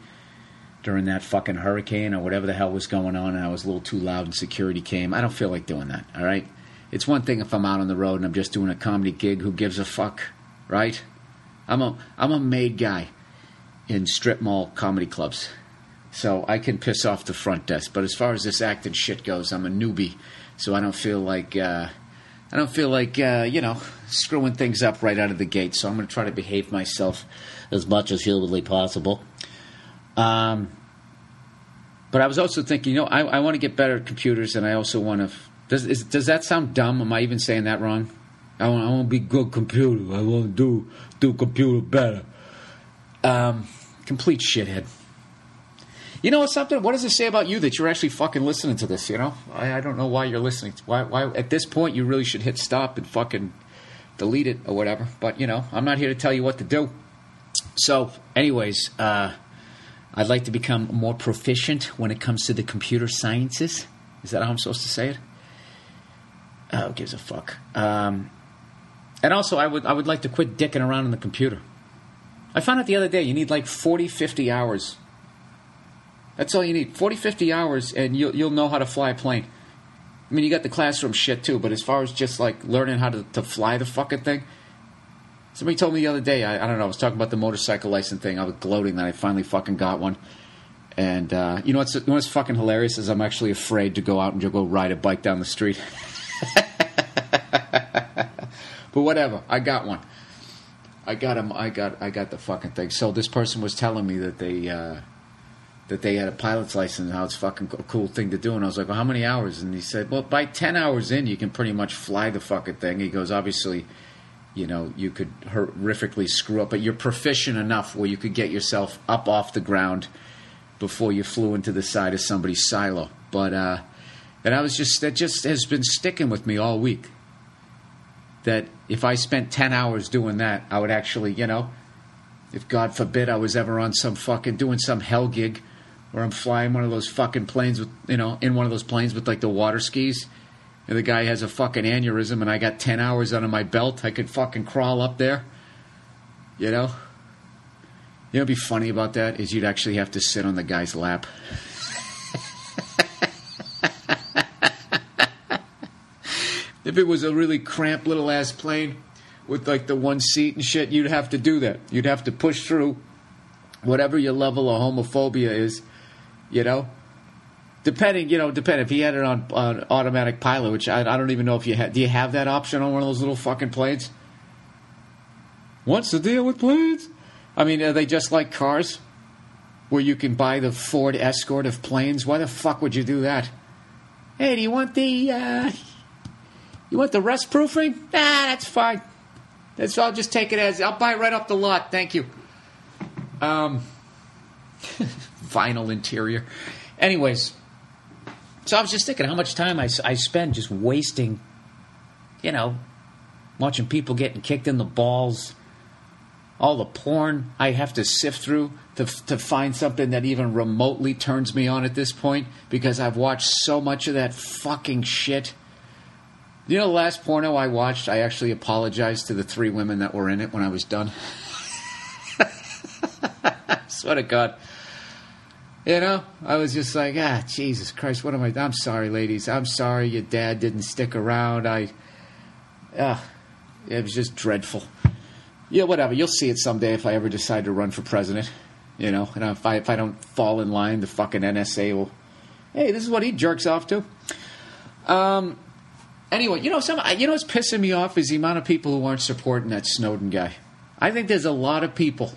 Speaker 2: during that fucking hurricane or whatever the hell was going on and I was a little too loud and security came. I don't feel like doing that, all right? It's one thing if I'm out on the road and I'm just doing a comedy gig, who gives a fuck, right? I'm a I'm a made guy in strip mall comedy clubs. So I can piss off the front desk, but as far as this acting shit goes, I'm a newbie, so I don't feel like uh, I don't feel like uh, you know screwing things up right out of the gate. So I'm going to try to behave myself as much as humanly possible. Um, but I was also thinking, you know, I, I want to get better at computers, and I also want to. Does is, does that sound dumb? Am I even saying that wrong? I want I want to be good computer. I want to do do computer better. Um, complete shithead. You know what's something? What does it say about you that you're actually fucking listening to this? You know, I, I don't know why you're listening. Why? Why? At this point, you really should hit stop and fucking delete it or whatever. But you know, I'm not here to tell you what to do. So, anyways, uh, I'd like to become more proficient when it comes to the computer sciences. Is that how I'm supposed to say it? Oh, who gives a fuck? Um, and also, I would I would like to quit dicking around on the computer. I found out the other day you need like 40, 50 hours. That's all you need 40, 50 hours, and you'll, you'll know how to fly a plane. I mean, you got the classroom shit too, but as far as just like learning how to, to fly the fucking thing, somebody told me the other day, I, I don't know, I was talking about the motorcycle license thing. I was gloating that I finally fucking got one. And uh, you know what's you know what's fucking hilarious is I'm actually afraid to go out and go ride a bike down the street. [LAUGHS] but whatever, I got one. I got him. I got. I got the fucking thing. So this person was telling me that they uh, that they had a pilot's license. and How it's fucking a cool thing to do. And I was like, well, how many hours? And he said, well, by ten hours in, you can pretty much fly the fucking thing. He goes, obviously, you know, you could horrifically screw up, but you're proficient enough where you could get yourself up off the ground before you flew into the side of somebody's silo. But uh, and I was just that just has been sticking with me all week. That if I spent ten hours doing that, I would actually, you know, if God forbid I was ever on some fucking doing some hell gig, where I'm flying one of those fucking planes with, you know, in one of those planes with like the water skis, and the guy has a fucking aneurysm, and I got ten hours under my belt, I could fucking crawl up there, you know. You know, what'd be funny about that is you'd actually have to sit on the guy's lap. If it was a really cramped little ass plane with like the one seat and shit, you'd have to do that. You'd have to push through whatever your level of homophobia is, you know. Depending, you know, depending if he had it on, on automatic pilot, which I, I don't even know if you have. Do you have that option on one of those little fucking planes? What's the deal with planes? I mean, are they just like cars, where you can buy the Ford Escort of planes? Why the fuck would you do that? Hey, do you want the uh, you want the rust proofing? Nah, that's fine. That's I'll just take it as I'll buy it right off the lot. Thank you. Um, [LAUGHS] vinyl interior. Anyways, so I was just thinking how much time I, I spend just wasting, you know, watching people getting kicked in the balls, all the porn I have to sift through to, to find something that even remotely turns me on at this point because I've watched so much of that fucking shit. You know, the last porno I watched, I actually apologized to the three women that were in it when I was done. [LAUGHS] Swear to God. You know, I was just like, ah, Jesus Christ, what am I? I'm sorry, ladies. I'm sorry your dad didn't stick around. I, ah, it was just dreadful. Yeah, whatever. You'll see it someday if I ever decide to run for president. You know, and if I if I don't fall in line, the fucking NSA will. Hey, this is what he jerks off to. Um. Anyway, you know, some you know what's pissing me off is the amount of people who aren't supporting that Snowden guy. I think there's a lot of people.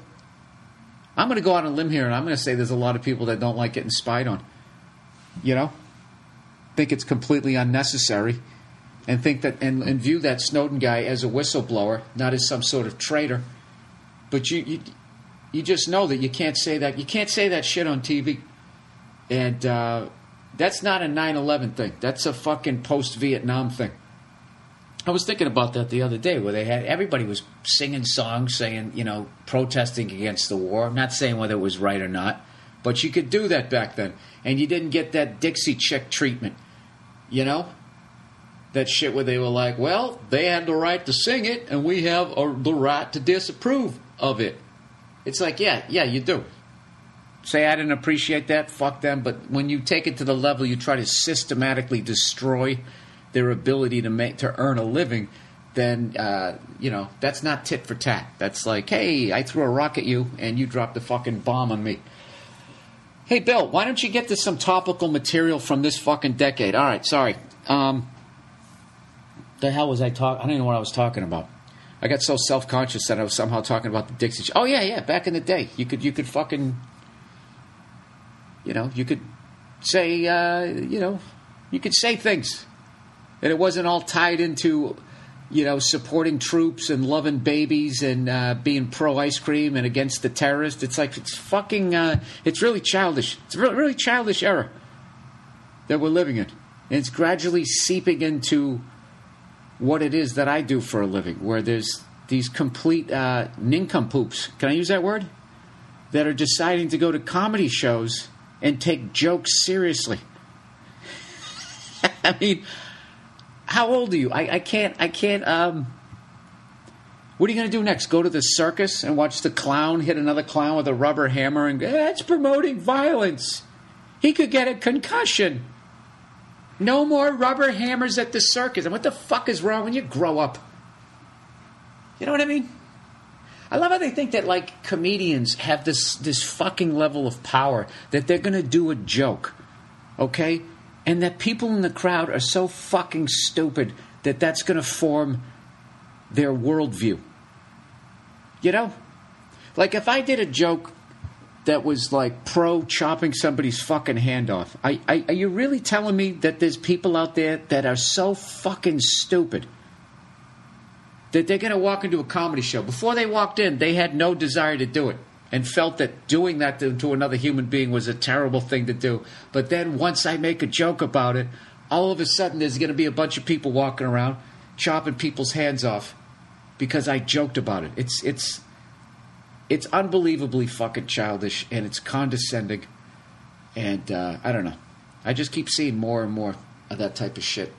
Speaker 2: I'm going to go out on a limb here, and I'm going to say there's a lot of people that don't like getting spied on. You know, think it's completely unnecessary, and think that and, and view that Snowden guy as a whistleblower, not as some sort of traitor. But you, you, you just know that you can't say that. You can't say that shit on TV, and uh, that's not a 9/11 thing. That's a fucking post-Vietnam thing. I was thinking about that the other day, where they had everybody was singing songs, saying you know, protesting against the war. I'm not saying whether it was right or not, but you could do that back then, and you didn't get that Dixie chick treatment. You know, that shit where they were like, well, they had the right to sing it, and we have uh, the right to disapprove of it. It's like, yeah, yeah, you do. Say I didn't appreciate that, fuck them. But when you take it to the level you try to systematically destroy their ability to make to earn a living, then uh, you know that's not tit for tat. That's like, hey, I threw a rock at you and you dropped a fucking bomb on me. Hey, Bill, why don't you get to some topical material from this fucking decade? All right, sorry. Um, the hell was I talking? I don't even know what I was talking about. I got so self conscious that I was somehow talking about the Dixie. Oh yeah, yeah. Back in the day, you could you could fucking, you know, you could say, uh, you know, you could say things, and it wasn't all tied into, you know, supporting troops and loving babies and uh, being pro ice cream and against the terrorists. It's like it's fucking. Uh, it's really childish. It's a really, really childish era that we're living in, and it's gradually seeping into what it is that I do for a living, where there's these complete uh, nincompoops. Can I use that word? That are deciding to go to comedy shows and take jokes seriously. [LAUGHS] I mean, how old are you? I, I can't. I can't. Um, what are you going to do next? Go to the circus and watch the clown hit another clown with a rubber hammer and eh, that's promoting violence. He could get a concussion. No more rubber hammers at the circus. And what the fuck is wrong when you grow up? You know what I mean? I love how they think that like comedians have this this fucking level of power that they're gonna do a joke, okay, and that people in the crowd are so fucking stupid that that's gonna form their worldview. You know, like if I did a joke that was like pro chopping somebody's fucking hand off, I, I, are you really telling me that there's people out there that are so fucking stupid? That they're going to walk into a comedy show. Before they walked in, they had no desire to do it and felt that doing that to, to another human being was a terrible thing to do. But then once I make a joke about it, all of a sudden there's going to be a bunch of people walking around chopping people's hands off because I joked about it. It's it's it's unbelievably fucking childish and it's condescending and uh, I don't know. I just keep seeing more and more of that type of shit.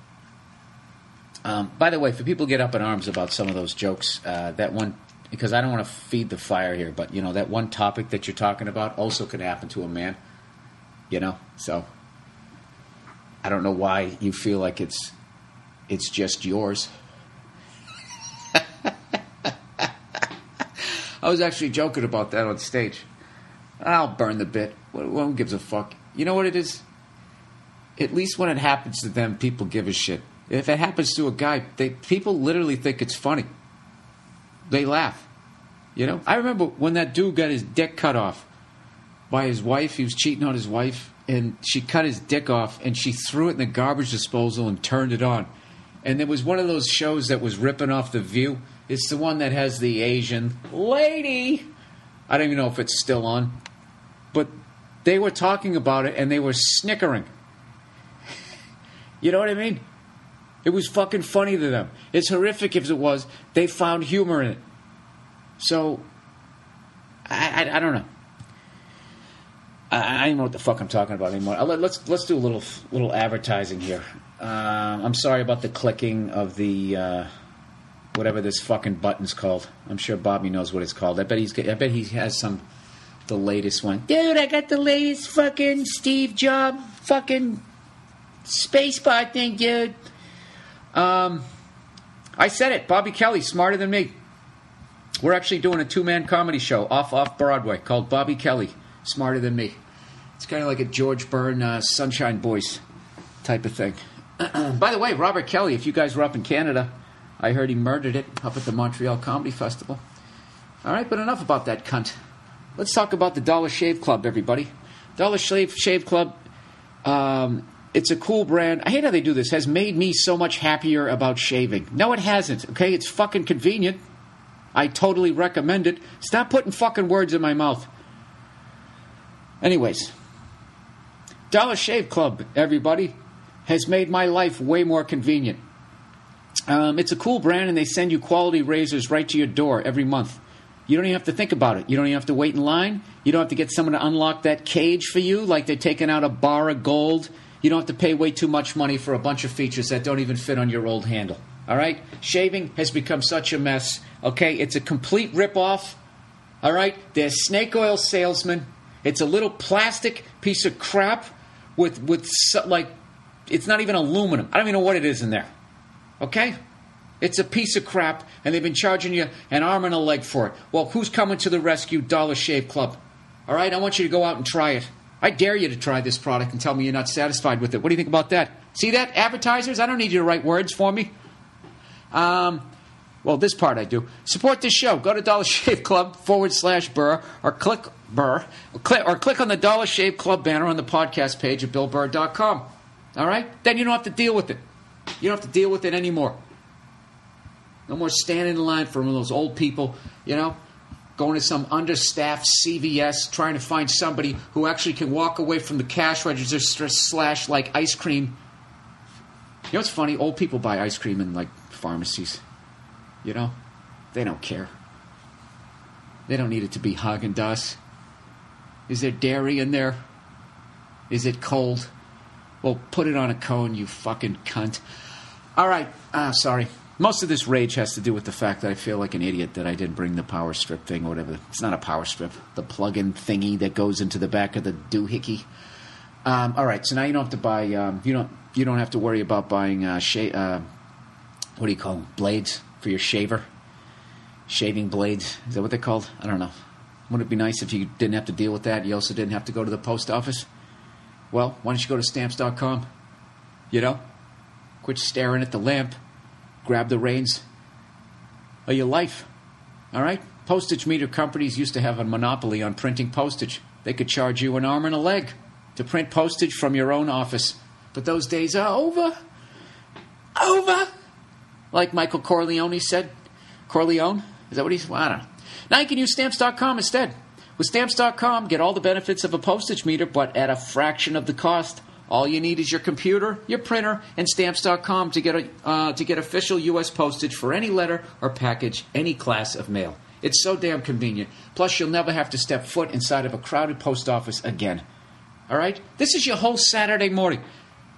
Speaker 2: Um, by the way, for people get up in arms about some of those jokes, uh, that one because I don't want to feed the fire here, but you know that one topic that you're talking about also could happen to a man. You know, so I don't know why you feel like it's it's just yours. [LAUGHS] I was actually joking about that on stage. I'll burn the bit. Who gives a fuck? You know what it is? At least when it happens to them, people give a shit. If it happens to a guy, they people literally think it's funny. They laugh. You know? I remember when that dude got his dick cut off by his wife. He was cheating on his wife, and she cut his dick off, and she threw it in the garbage disposal and turned it on. And there was one of those shows that was ripping off The View. It's the one that has the Asian lady. I don't even know if it's still on. But they were talking about it, and they were snickering. [LAUGHS] you know what I mean? It was fucking funny to them. It's horrific as it was, they found humor in it. So, I, I, I don't know. I, I don't know what the fuck I'm talking about anymore. Uh, let- Let's let's do a little little advertising here. Uh, I'm sorry about the clicking of the uh, whatever this fucking button's called. I'm sure Bobby knows what it's called. I bet he's I bet he has some the latest one.
Speaker 3: Dude, I got the latest fucking Steve Job fucking space spacebar thing, dude.
Speaker 2: I said it. Bobby Kelly, smarter than me. We're actually doing a two man comedy show off off Broadway called Bobby Kelly, smarter than me. It's kind of like a George Byrne, uh, Sunshine Boys type of thing. [CLEARS THROAT] By the way, Robert Kelly, if you guys were up in Canada, I heard he murdered it up at the Montreal Comedy Festival. All right, but enough about that cunt. Let's talk about the Dollar Shave Club, everybody. Dollar Shave Shave Club um, it's a cool brand. I hate how they do this. Has made me so much happier about shaving. No, it hasn't. Okay, it's fucking convenient. I totally recommend it. Stop putting fucking words in my mouth. Anyways, Dollar Shave Club, everybody, has made my life way more convenient. Um, it's a cool brand, and they send you quality razors right to your door every month. You don't even have to think about it. You don't even have to wait in line. You don't have to get someone to unlock that cage for you like they're taking out a bar of gold You don't have to pay way too much money for a bunch of features that don't even fit on your old handle. All right? Shaving has become such a mess. Okay? It's a complete ripoff. All right? They're snake oil salesmen. It's a little plastic piece of crap with with like it's not even aluminum. I don't even know what it is in there. Okay? It's a piece of crap, and they've been charging you an arm and a leg for it. Well, who's coming to the rescue? Dollar Shave Club. All right, I want you to go out and try it. I dare you to try this product and tell me you're not satisfied with it. What do you think about that? See that? Advertisers, I don't need you to write words for me. Um, well, this part I do. Support this show. Go to Dollar Shave Club forward slash Burr or click Burr or click, or click on the Dollar Shave Club banner on the podcast page at BillBurr.com. All right? Then you don't have to deal with it. You don't have to deal with it anymore. No more standing in line for one of those old people, you know, going to some understaffed CVS trying to find somebody who actually can walk away from the cash register slash like ice cream. You know what's funny? Old people buy ice cream in like pharmacies. You know, they don't care. They don't need it to be Haagen Dazs. Is there dairy in there? Is it cold? Well, put it on a cone, you fucking cunt. All right. Ah, sorry. Most of this rage has to do with the fact that I feel like an idiot that I didn't bring the power strip thing or whatever. It's not a power strip. The plug-in thingy that goes into the back of the doohickey. Um, all right. So now you don't have to buy. Um, you don't. You don't have to worry about buying. Uh, sha- uh, what do you call them? Blades for your shaver. Shaving blades. Is that what they're called? I don't know. Wouldn't it be nice if you didn't have to deal with that? You also didn't have to go to the post office. Well, why don't you go to stamps.com? You know? Quit staring at the lamp. Grab the reins of your life. All right? Postage meter companies used to have a monopoly on printing postage. They could charge you an arm and a leg to print postage from your own office. But those days are over. Over. Like Michael Corleone said. Corleone? Is that what he's? Well, I don't know. Now you can use stamps.com instead. With stamps.com, get all the benefits of a postage meter, but at a fraction of the cost. All you need is your computer, your printer, and stamps.com to get a, uh, to get official U.S. postage for any letter or package, any class of mail. It's so damn convenient. Plus, you'll never have to step foot inside of a crowded post office again. All right? This is your whole Saturday morning,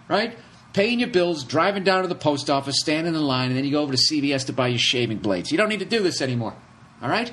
Speaker 2: right? Paying your bills, driving down to the post office, standing in line, and then you go over to CVS to buy your shaving blades. You don't need to do this anymore. All right?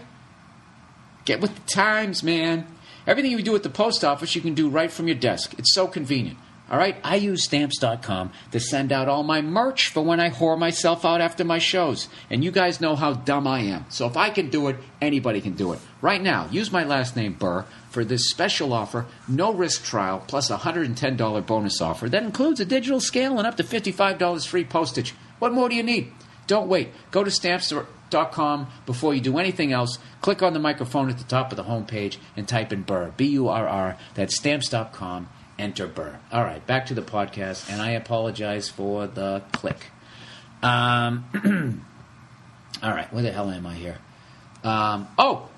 Speaker 2: Get with the times, man. Everything you do at the post office, you can do right from your desk. It's so convenient. All right? I use stamps.com to send out all my merch for when I whore myself out after my shows. And you guys know how dumb I am. So if I can do it, anybody can do it. Right now, use my last name, Burr, for this special offer, no risk trial, plus a $110 bonus offer that includes a digital scale and up to $55 free postage. What more do you need? Don't wait. Go to stamps.com before you do anything else. Click on the microphone at the top of the homepage and type in Burr. B U R R. That's stamps.com. Enter Burr. All right, back to the podcast, and I apologize for the click. Um, [CLEARS THROAT] all right, where the hell am I here? Um, oh,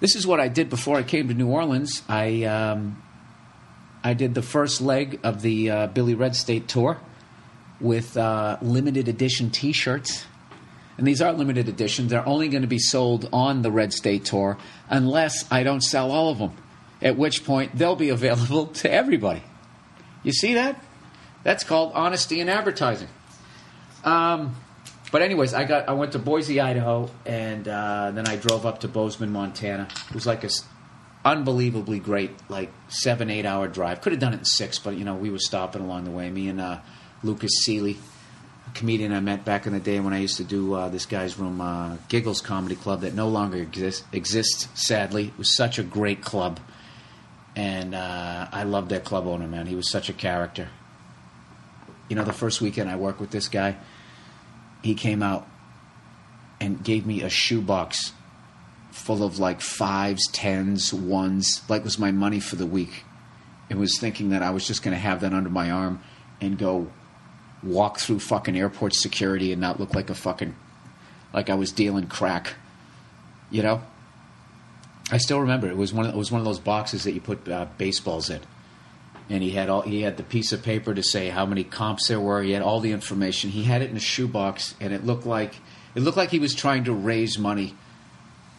Speaker 2: this is what I did before I came to New Orleans. I um, I did the first leg of the uh, Billy Red State tour with uh, limited edition T-shirts, and these are limited editions. They're only going to be sold on the Red State tour unless I don't sell all of them. At which point they'll be [LAUGHS] available to everybody. You see that? That's called honesty in advertising. Um, but anyways, I got I went to Boise, Idaho, and uh, then I drove up to Bozeman, Montana. It was like a unbelievably great, like seven eight hour drive. Could have done it in six, but you know we were stopping along the way. Me and uh, Lucas Seeley, a comedian I met back in the day when I used to do uh, this guy's room, uh, Giggles Comedy Club, that no longer exist, exists. Sadly, it was such a great club, and uh, I loved that club owner. Man, he was such a character. You know, the first weekend I worked with this guy he came out and gave me a shoebox full of like fives, tens, ones, like was my money for the week. And was thinking that I was just going to have that under my arm and go walk through fucking airport security and not look like a fucking like I was dealing crack. You know? I still remember it was one of, it was one of those boxes that you put uh, baseballs in and he had all he had the piece of paper to say how many comps there were. He had all the information. He had it in a shoebox, and it looked like it looked like he was trying to raise money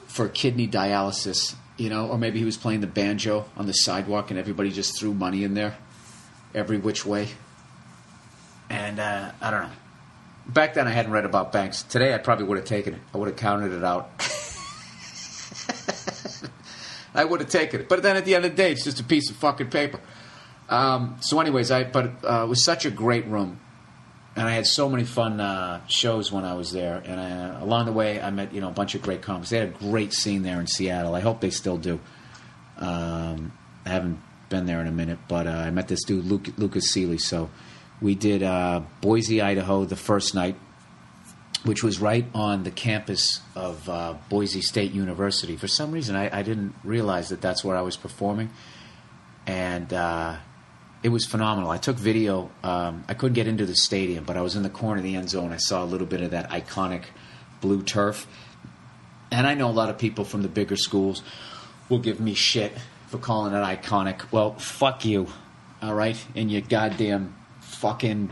Speaker 2: for kidney dialysis, you know, or maybe he was playing the banjo on the sidewalk, and everybody just threw money in there. every which way. And uh, I don't know. Back then, I hadn't read about banks. Today, I probably would have taken it. I would have counted it out. [LAUGHS] I would have taken it. But then at the end of the day, it's just a piece of fucking paper. Um, so, anyways, I but uh, it was such a great room, and I had so many fun uh, shows when I was there. And I, along the way, I met you know a bunch of great comics. They had a great scene there in Seattle. I hope they still do. Um, I haven't been there in a minute, but uh, I met this dude Luke, Lucas Seeley. So we did uh, Boise, Idaho, the first night, which was right on the campus of uh, Boise State University. For some reason, I, I didn't realize that that's where I was performing, and uh, it was phenomenal. I took video. Um, I couldn't get into the stadium, but I was in the corner of the end zone. I saw a little bit of that iconic blue turf, and I know a lot of people from the bigger schools will give me shit for calling it iconic. Well, fuck you, all right, and your goddamn fucking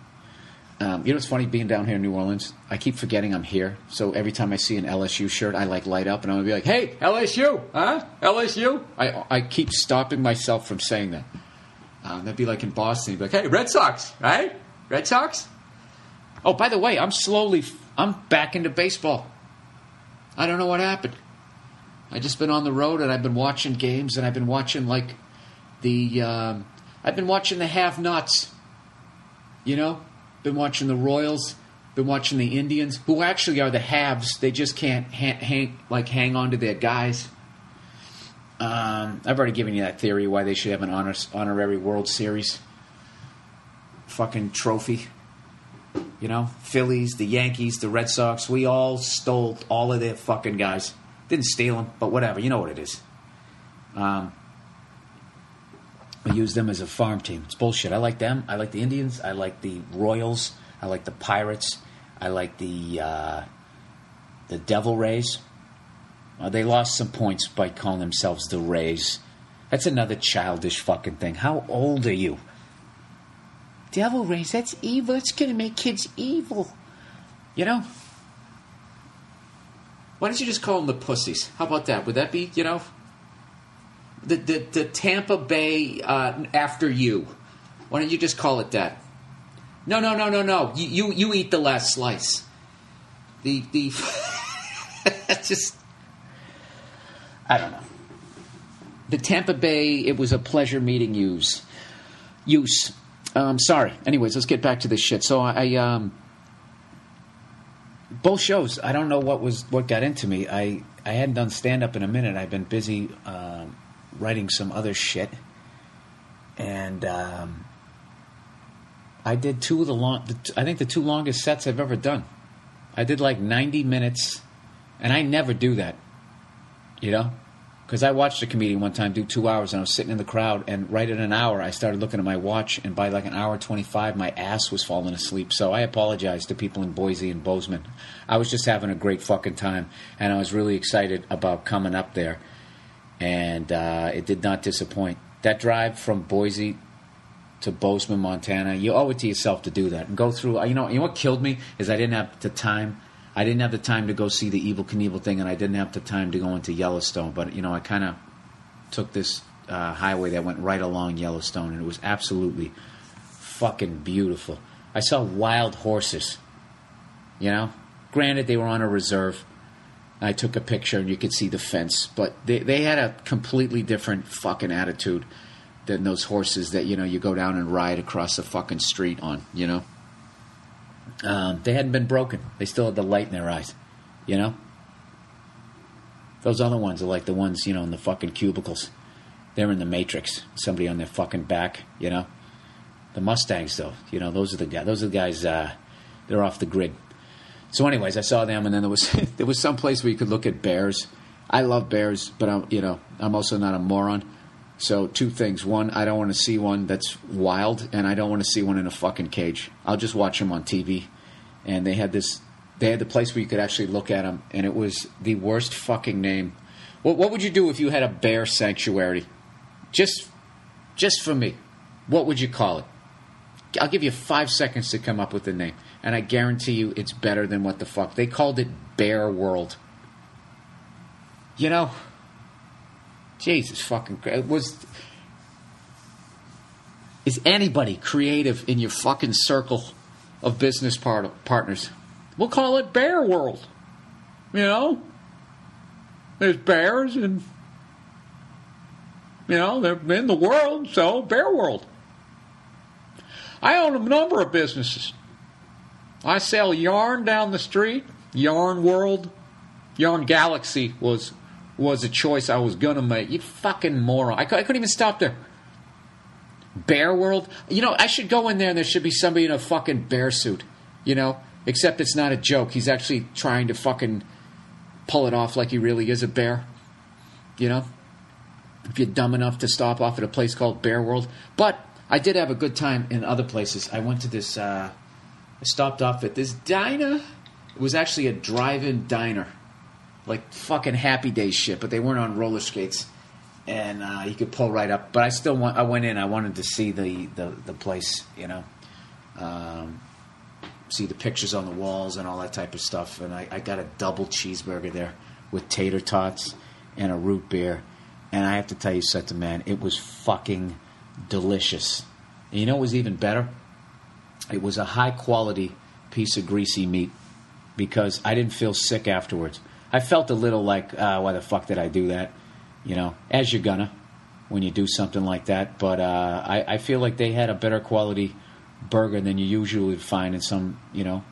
Speaker 2: Um, you know it's funny being down here in New Orleans? I keep forgetting I'm here. So every time I see an LSU shirt, I like light up and I'm gonna be like, "Hey, LSU, huh? LSU." I I keep stopping myself from saying that. Um, that'd be like in Boston. Be like, "Hey, Red Sox, right? Red Sox." Oh, by the way, I'm slowly I'm back into baseball. I don't know what happened. I just been on the road and I've been watching games and I've been watching like the um, I've been watching the have-nots. You know, been watching the Royals, been watching the Indians, who actually are the haves. They just can't ha- hang like hang on to their guys. Um, I've already given you that theory why they should have an honor- honorary World Series fucking trophy. You know, Phillies, the Yankees, the Red Sox, we all stole all of their fucking guys. Didn't steal them, but whatever. You know what it is. Um, we use them as a farm team. It's bullshit. I like them. I like the Indians. I like the Royals. I like the Pirates. I like the uh, the Devil Rays. Uh, they lost some points by calling themselves the Rays. That's another childish fucking thing. How old are you?
Speaker 3: Devil rays, that's evil. It's gonna make kids evil.
Speaker 2: You know? Why don't you just call them the pussies? How about that? Would that be, you know? The, the, the Tampa Bay uh, after you. Why don't you just call it that? No, no, no, no, no. You, you, you eat the last slice. The, the, [LAUGHS] just, I don't know. The Tampa Bay, it was a pleasure meeting use. Use. Um, sorry. Anyways, let's get back to this shit. So I, I um, both shows. I don't know what was what got into me. I I hadn't done stand up in a minute. I've been busy um, writing some other shit, and um, I did two of the long. The, I think the two longest sets I've ever done. I did like ninety minutes, and I never do that. You know, because I watched a comedian one time do two hours, and I was sitting in the crowd, and right at an hour, I started looking at my watch, and by like an hour twenty-five, my ass was falling asleep. So I apologize to people in Boise and Bozeman. I was just having a great fucking time, and I was really excited about coming up there, and uh, it did not disappoint. That drive from Boise to Bozeman, Montana, you owe it to yourself to do that and go through. You know, you know what killed me is I didn't have the time. I didn't have the time to go see the Evel Knievel thing, and I didn't have the time to go into Yellowstone. But you know, I kind of took this uh, highway that went right along Yellowstone, and it was absolutely fucking beautiful. I saw wild horses. You know, granted they were on a reserve. I took a picture, and you could see the fence, but they they had a completely different fucking attitude than those horses that you know you go down and ride across the fucking street on. You know. Um, they hadn't been broken. They still had the light in their eyes, you know. Those other ones are like the ones you know in the fucking cubicles. They're in the Matrix. Somebody on their fucking back, you know. The Mustangs, though, you know, those are the guys. Those are the guys. Uh, they're off the grid. So, anyways, I saw them, and then there was [LAUGHS] there was some place where you could look at bears. I love bears, but I'm you know I'm also not a moron. So two things: one, I don't want to see one that's wild, and I don't want to see one in a fucking cage. I'll just watch them on TV. And they had this They had the place where you could actually look at them, and it was the worst fucking name. What, what would you do if you had a bear sanctuary? Just, just for me, what would you call it? I'll give you five seconds to come up with the name, and I guarantee you it's better than what the fuck they called it. Bear World. You know, Jesus fucking Christ. Was. Is anybody creative in your fucking circle of business part- partners? We'll call it Bear World. You know? There's bears and. You know, they're in the world, so Bear World. I own a number of businesses. I sell yarn down the street, Yarn World. Yarn Galaxy was was a choice I was gonna make. You fucking moron! I, I couldn't even stop there. Bear World. You know, I should go in there and there should be somebody in a fucking bear suit. You know, except it's not a joke. He's actually trying to fucking pull it off like he really is a bear. You know, if you're dumb enough to stop off at a place called Bear World. But I did have a good time in other places. I went to this. Uh, I stopped off at this diner. It was actually a drive-in diner, like fucking Happy Days shit. But they weren't on roller skates, and uh, you could pull right up. But I still want. I went in. I wanted to see the the, the place. You know. Um, see the pictures on the walls and all that type of stuff. And I, I got a double cheeseburger there with tater tots and a root beer. And I have to tell you something, man, it was fucking delicious. And you know what was even better? It was a high quality piece of greasy meat because I didn't feel sick afterwards. I felt a little like, uh, why the fuck did I do that? You know, as you're gonna when you do something like that. But uh, I, I feel like they had a better quality burger than you usually find in some, you know,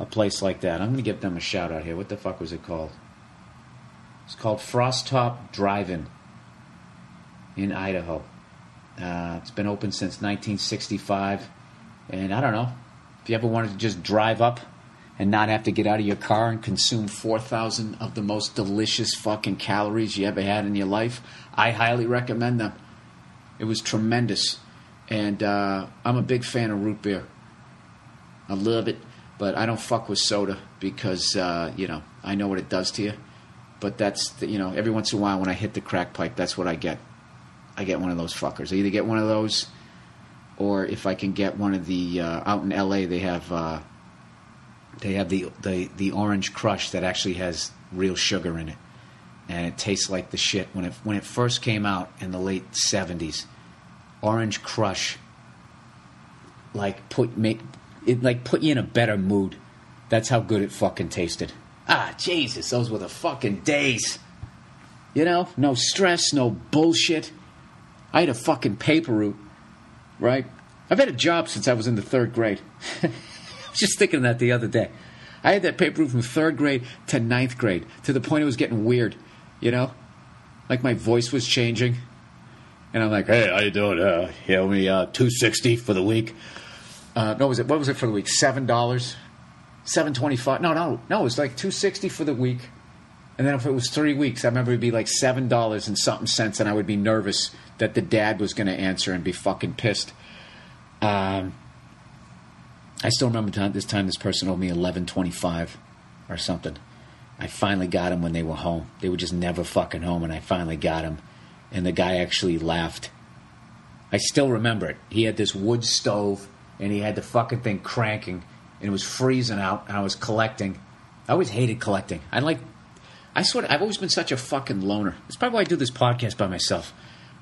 Speaker 2: a place like that. I'm going to give them a shout out here. What the fuck was it called? It's called Frostop Drive-In in Idaho. Uh, it's been open since 1965, and I don't know if you ever wanted to just drive up and not have to get out of your car and consume 4,000 of the most delicious fucking calories you ever had in your life. I highly recommend them. It was tremendous, and uh, I'm a big fan of root beer. I love it, but I don't fuck with soda because uh, you know I know what it does to you. But that's the, you know every once in a while when I hit the crack pipe, that's what I get. I get one of those fuckers. I either get one of those, or if I can get one of the uh, out in L.A. they have uh, they have the, the the orange crush that actually has real sugar in it, and it tastes like the shit. When it when it first came out in the late '70s, Orange Crush like put make it like put you in a better mood. That's how good it fucking tasted. Ah, Jesus, those were the fucking days. You know, no stress, no bullshit. I had a fucking paper route, right? I've had a job since I was in the third grade. [LAUGHS] I was just thinking that the other day. I had that paper route from third grade to ninth grade to the point it was getting weird, you know? Like my voice was changing. And I'm like, hey, how you doing? Uh, you owe me uh, 260 for the week. Uh, no, was it what was it for the week? Seven dollars, seven twenty-five. No, no, no. It was like 260 for the week. And then if it was three weeks, I remember it'd be like seven dollars and something cents, and I would be nervous that the dad was going to answer and be fucking pissed. Um, I still remember this time this person owed me eleven twenty-five or something. I finally got him when they were home. They were just never fucking home, and I finally got him. And the guy actually laughed. I still remember it. He had this wood stove, and he had the fucking thing cranking, and it was freezing out, and I was collecting. I always hated collecting. I like. I sort I've always been such a fucking loner. That's probably why I do this podcast by myself.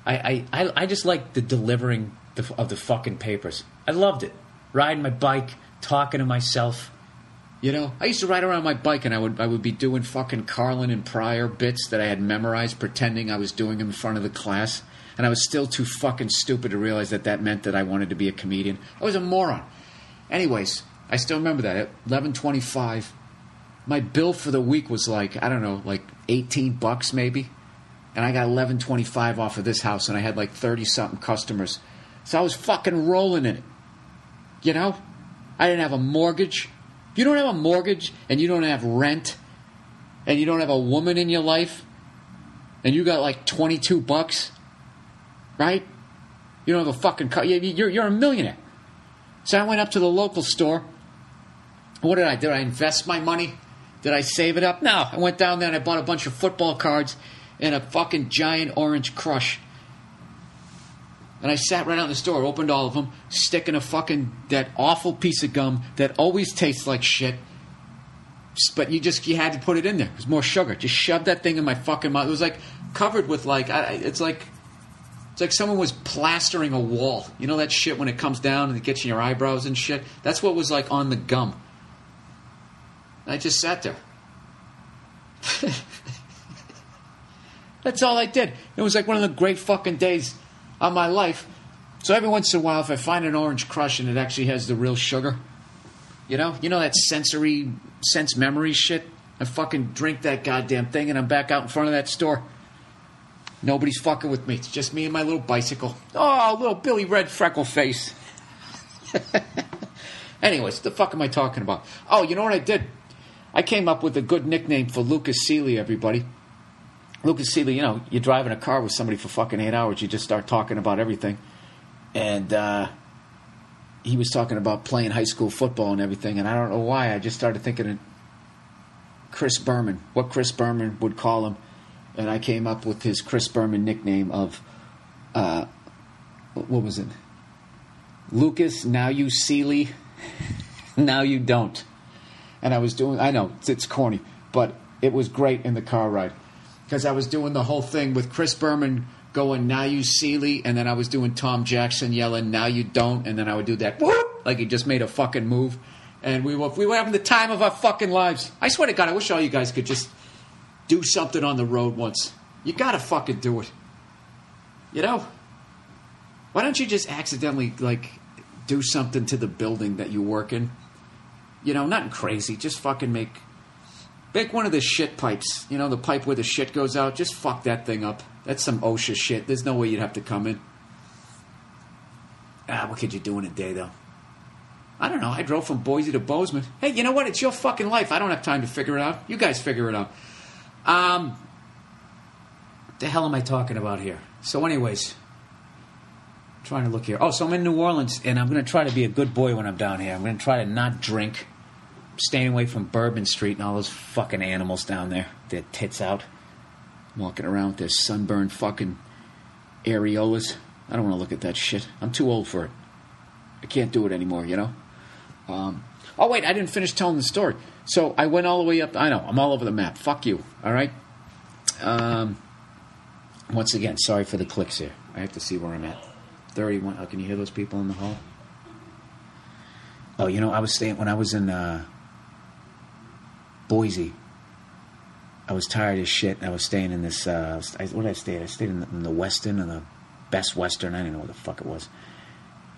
Speaker 2: I, I, I, just like the delivering of the fucking papers. I loved it. Riding my bike, talking to myself. You know, I used to ride around my bike and I would I would be doing fucking Carlin and Pryor bits that I had memorized, pretending I was doing them in front of the class, and I was still too fucking stupid to realize that that meant that I wanted to be a comedian. I was a moron. Anyways, I still remember that at eleven twenty five. My bill for the week was like I don't know, like eighteen bucks maybe, and I got eleven twenty five off of this house, and I had like thirty something customers, so I was fucking rolling in it. You know, I didn't have a mortgage. You don't have a mortgage and you don't have rent and you don't have a woman in your life and you got like 22 bucks, right? You don't have a fucking car. you- You're, you're a millionaire. So I went up to the local store What did I? Did I invest my money? Did I save it up? No. I went down there and I bought a bunch of football cards and a fucking giant orange crush. And I sat right out in the store, opened all of them, sticking a fucking that awful piece of gum that always tastes like shit. But you just you had to put it in there. It was more sugar. Just shoved that thing in my fucking mouth. It was like covered with like I, it's like it's like someone was plastering a wall. You know that shit when it comes down and it gets in your eyebrows and shit. That's what was like on the gum. I just sat there. [LAUGHS] That's all I did. It was like one of the great fucking days of my life. So every once in a while, if I find an orange crush and it actually has the real sugar, you know, you know that sensory sense memory shit. I fucking drink that goddamn thing, and I'm back out in front of that store. Nobody's fucking with me. It's just me and my little bicycle. Oh, little Billy Red freckle face. [LAUGHS] Anyways, the fuck am I talking about? Oh, you know what I did? I came up with a good nickname for Lucas Seeley, everybody. Lucas Seeley, you know, you're driving a car with somebody for fucking eight hours, you just start talking about everything. And uh, he was talking about playing high school football and everything, and I don't know why, I just started thinking of Chris Berman, what Chris Berman would call him. And I came up with his Chris Berman nickname of, uh, what was it? Lucas, now you Seeley, [LAUGHS] now you don't. And I was doing, I know, it's, it's corny, but it was great in the car ride. Because I was doing the whole thing with Chris Berman going, now you Seeley, and then I was doing Tom Jackson yelling, now you don't, and then I would do that, whoop, like he just made a fucking move. And we were, we were having the time of our fucking lives. I swear to God, I wish all you guys could just do something on the road once. You gotta fucking do it. You know? Why don't you just accidentally, like, do something to the building that you work in? You know, nothing crazy. Just fucking make make one of the shit pipes. You know, the pipe where the shit goes out. Just fuck that thing up. That's some OSHA shit. There's no way you'd have to come in. Ah, what could you do in a day though? I don't know. I drove from Boise to Bozeman. Hey, you know what? It's your fucking life. I don't have time to figure it out. You guys figure it out. Um, the hell am I talking about here? So, anyways, trying to look here. Oh, so I'm in New Orleans, and I'm going to try to be a good boy when I'm down here. I'm going to try to not drink, staying away from Bourbon Street and all those fucking animals down there. Their tits out, walking around with their sunburned fucking areolas. I don't want to look at that shit. I'm too old for it. I can't do it anymore, you know? Um, oh, wait, I didn't finish telling the story. So I went all the way up. I know, I'm all over the map. Fuck you, all right? Um, once again, sorry for the clicks here. I have to see where I'm at. 31. Oh, can you hear those people in the hall? Oh, you know, I was staying, when I was in uh, Boise, I was tired as shit. I was staying in this, uh, I, what did I stay? I stayed in the, in the Westin, or the Best Western. I don't know what the fuck it was.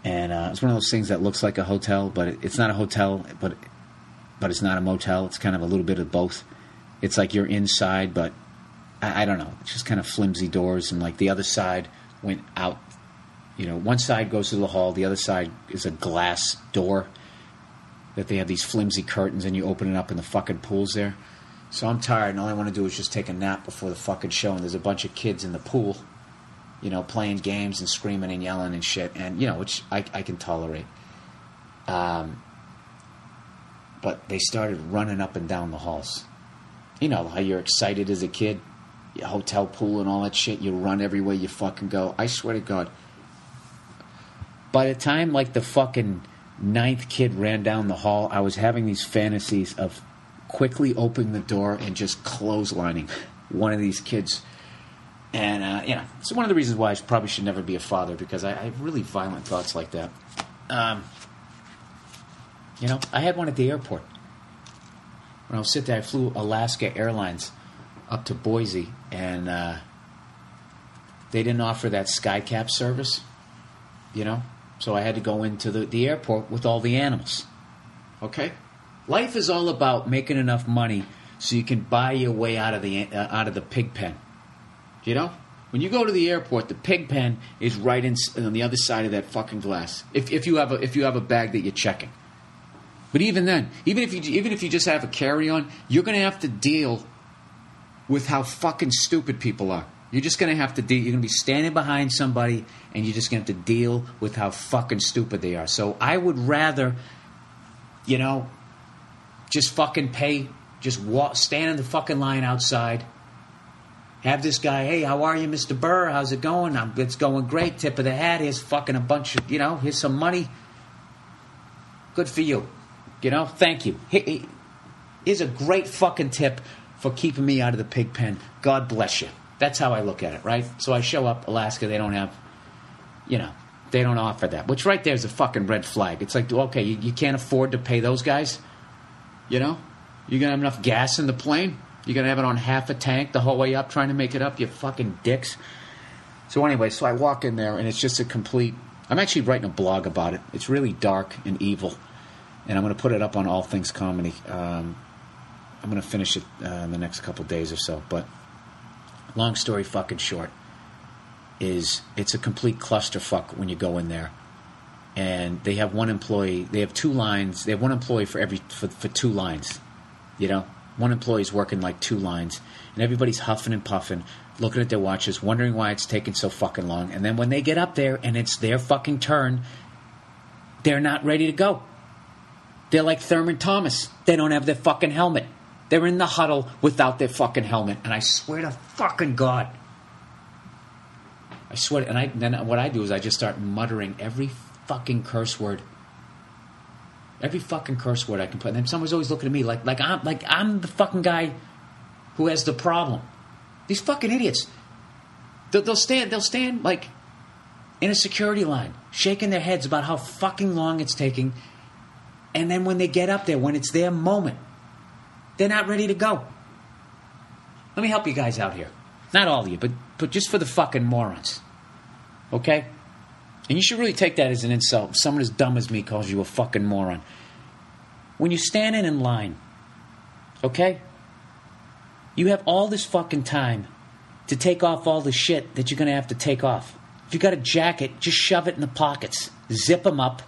Speaker 2: And uh, it's one of those things that looks like a hotel, but it, it's not a hotel, but but it's not a motel. It's kind of a little bit of both. It's like you're inside, but I, I don't know. It's just kind of flimsy doors, and like the other side went out. You know, one side goes to the hall, the other side is a glass door that they have these flimsy curtains, and you open it up, and the fucking pool's there. So I'm tired, and all I want to do is just take a nap before the fucking show. And there's a bunch of kids in the pool, you know, playing games and screaming and yelling and shit, and you know, which I, I can tolerate. Um, but they started running up and down the halls. You know how you're excited as a kid, your hotel pool and all that shit. You run everywhere you fucking go. I swear to God. By the time like the fucking ninth kid ran down the hall, I was having these fantasies of quickly opening the door and just clotheslining one of these kids. And uh, you know, it's one of the reasons why I probably should never be a father because I, I have really violent thoughts like that. Um, you know, I had one at the airport. When I was sitting there, I flew Alaska Airlines up to Boise, and uh, they didn't offer that SkyCap service, you know? So I had to go into the, the airport with all the animals. Okay? Life is all about making enough money so you can buy your way out of the, uh, out of the pig pen. You know? When you go to the airport, the pig pen is right in, on the other side of that fucking glass. If, if, you have a, if you have a bag that you're checking. But even then, even if you even if you just have a carry on, you're going to have to deal with how fucking stupid people are. You're just going to have to deal. You're going to be standing behind somebody, and you're just going to have to deal with how fucking stupid they are. So I would rather, you know, just fucking pay, just walk, stand in the fucking line outside. Have this guy, hey, how are you, Mr. Burr? How's it going? I'm, it's going great. Tip of the hat. Here's fucking a bunch of, you know, here's some money. Good for you. You know, thank you. He- he- Here's a great fucking tip for keeping me out of the pig pen. God bless you. That's how I look at it, right? So I show up, Alaska, they don't have, you know, they don't offer that. Which right there is a fucking red flag. It's like, okay, you, you can't afford to pay those guys? You know? You're gonna have enough gas in the plane? You're gonna have it on half a tank the whole way up trying to make it up, you fucking dicks? So anyway, so I walk in there and it's just a complete. I'm actually writing a blog about it. It's really dark and evil, and I'm going to put it up on All Things Comedy. Um, I'm going to finish it uh, in the next couple days or so. But long story fucking short, is it's a complete clusterfuck when you go in there, and they have one employee. They have two lines. They have one employee for every for, for two lines. You know, one employee's working like two lines, and everybody's huffing and puffing, looking at their watches, wondering why it's taking so fucking long. And then when they get up there and it's their fucking turn, they're not ready to go. They're like Thurman Thomas. They don't have their fucking helmet. They're in the huddle without their fucking helmet. And I swear to fucking God. I swear. And I, then what I do is I just start muttering every fucking curse word. Every fucking curse word I can put. And then someone's always looking at me like, like I'm like I'm the fucking guy who has the problem. These fucking idiots. They'll, they'll stand. They'll stand like in a security line, shaking their heads about how fucking long it's taking. And then when they get up there, when it's their moment, they're not ready to go. Let me help you guys out here. Not all of you, but but just for the fucking morons. Okay? And you should really take that as an insult. Someone as dumb as me calls you a fucking moron. When you're standing in line, okay? You have all this fucking time to take off all the shit that you're gonna have to take off. If you got a jacket, just shove it in the pockets, zip them up.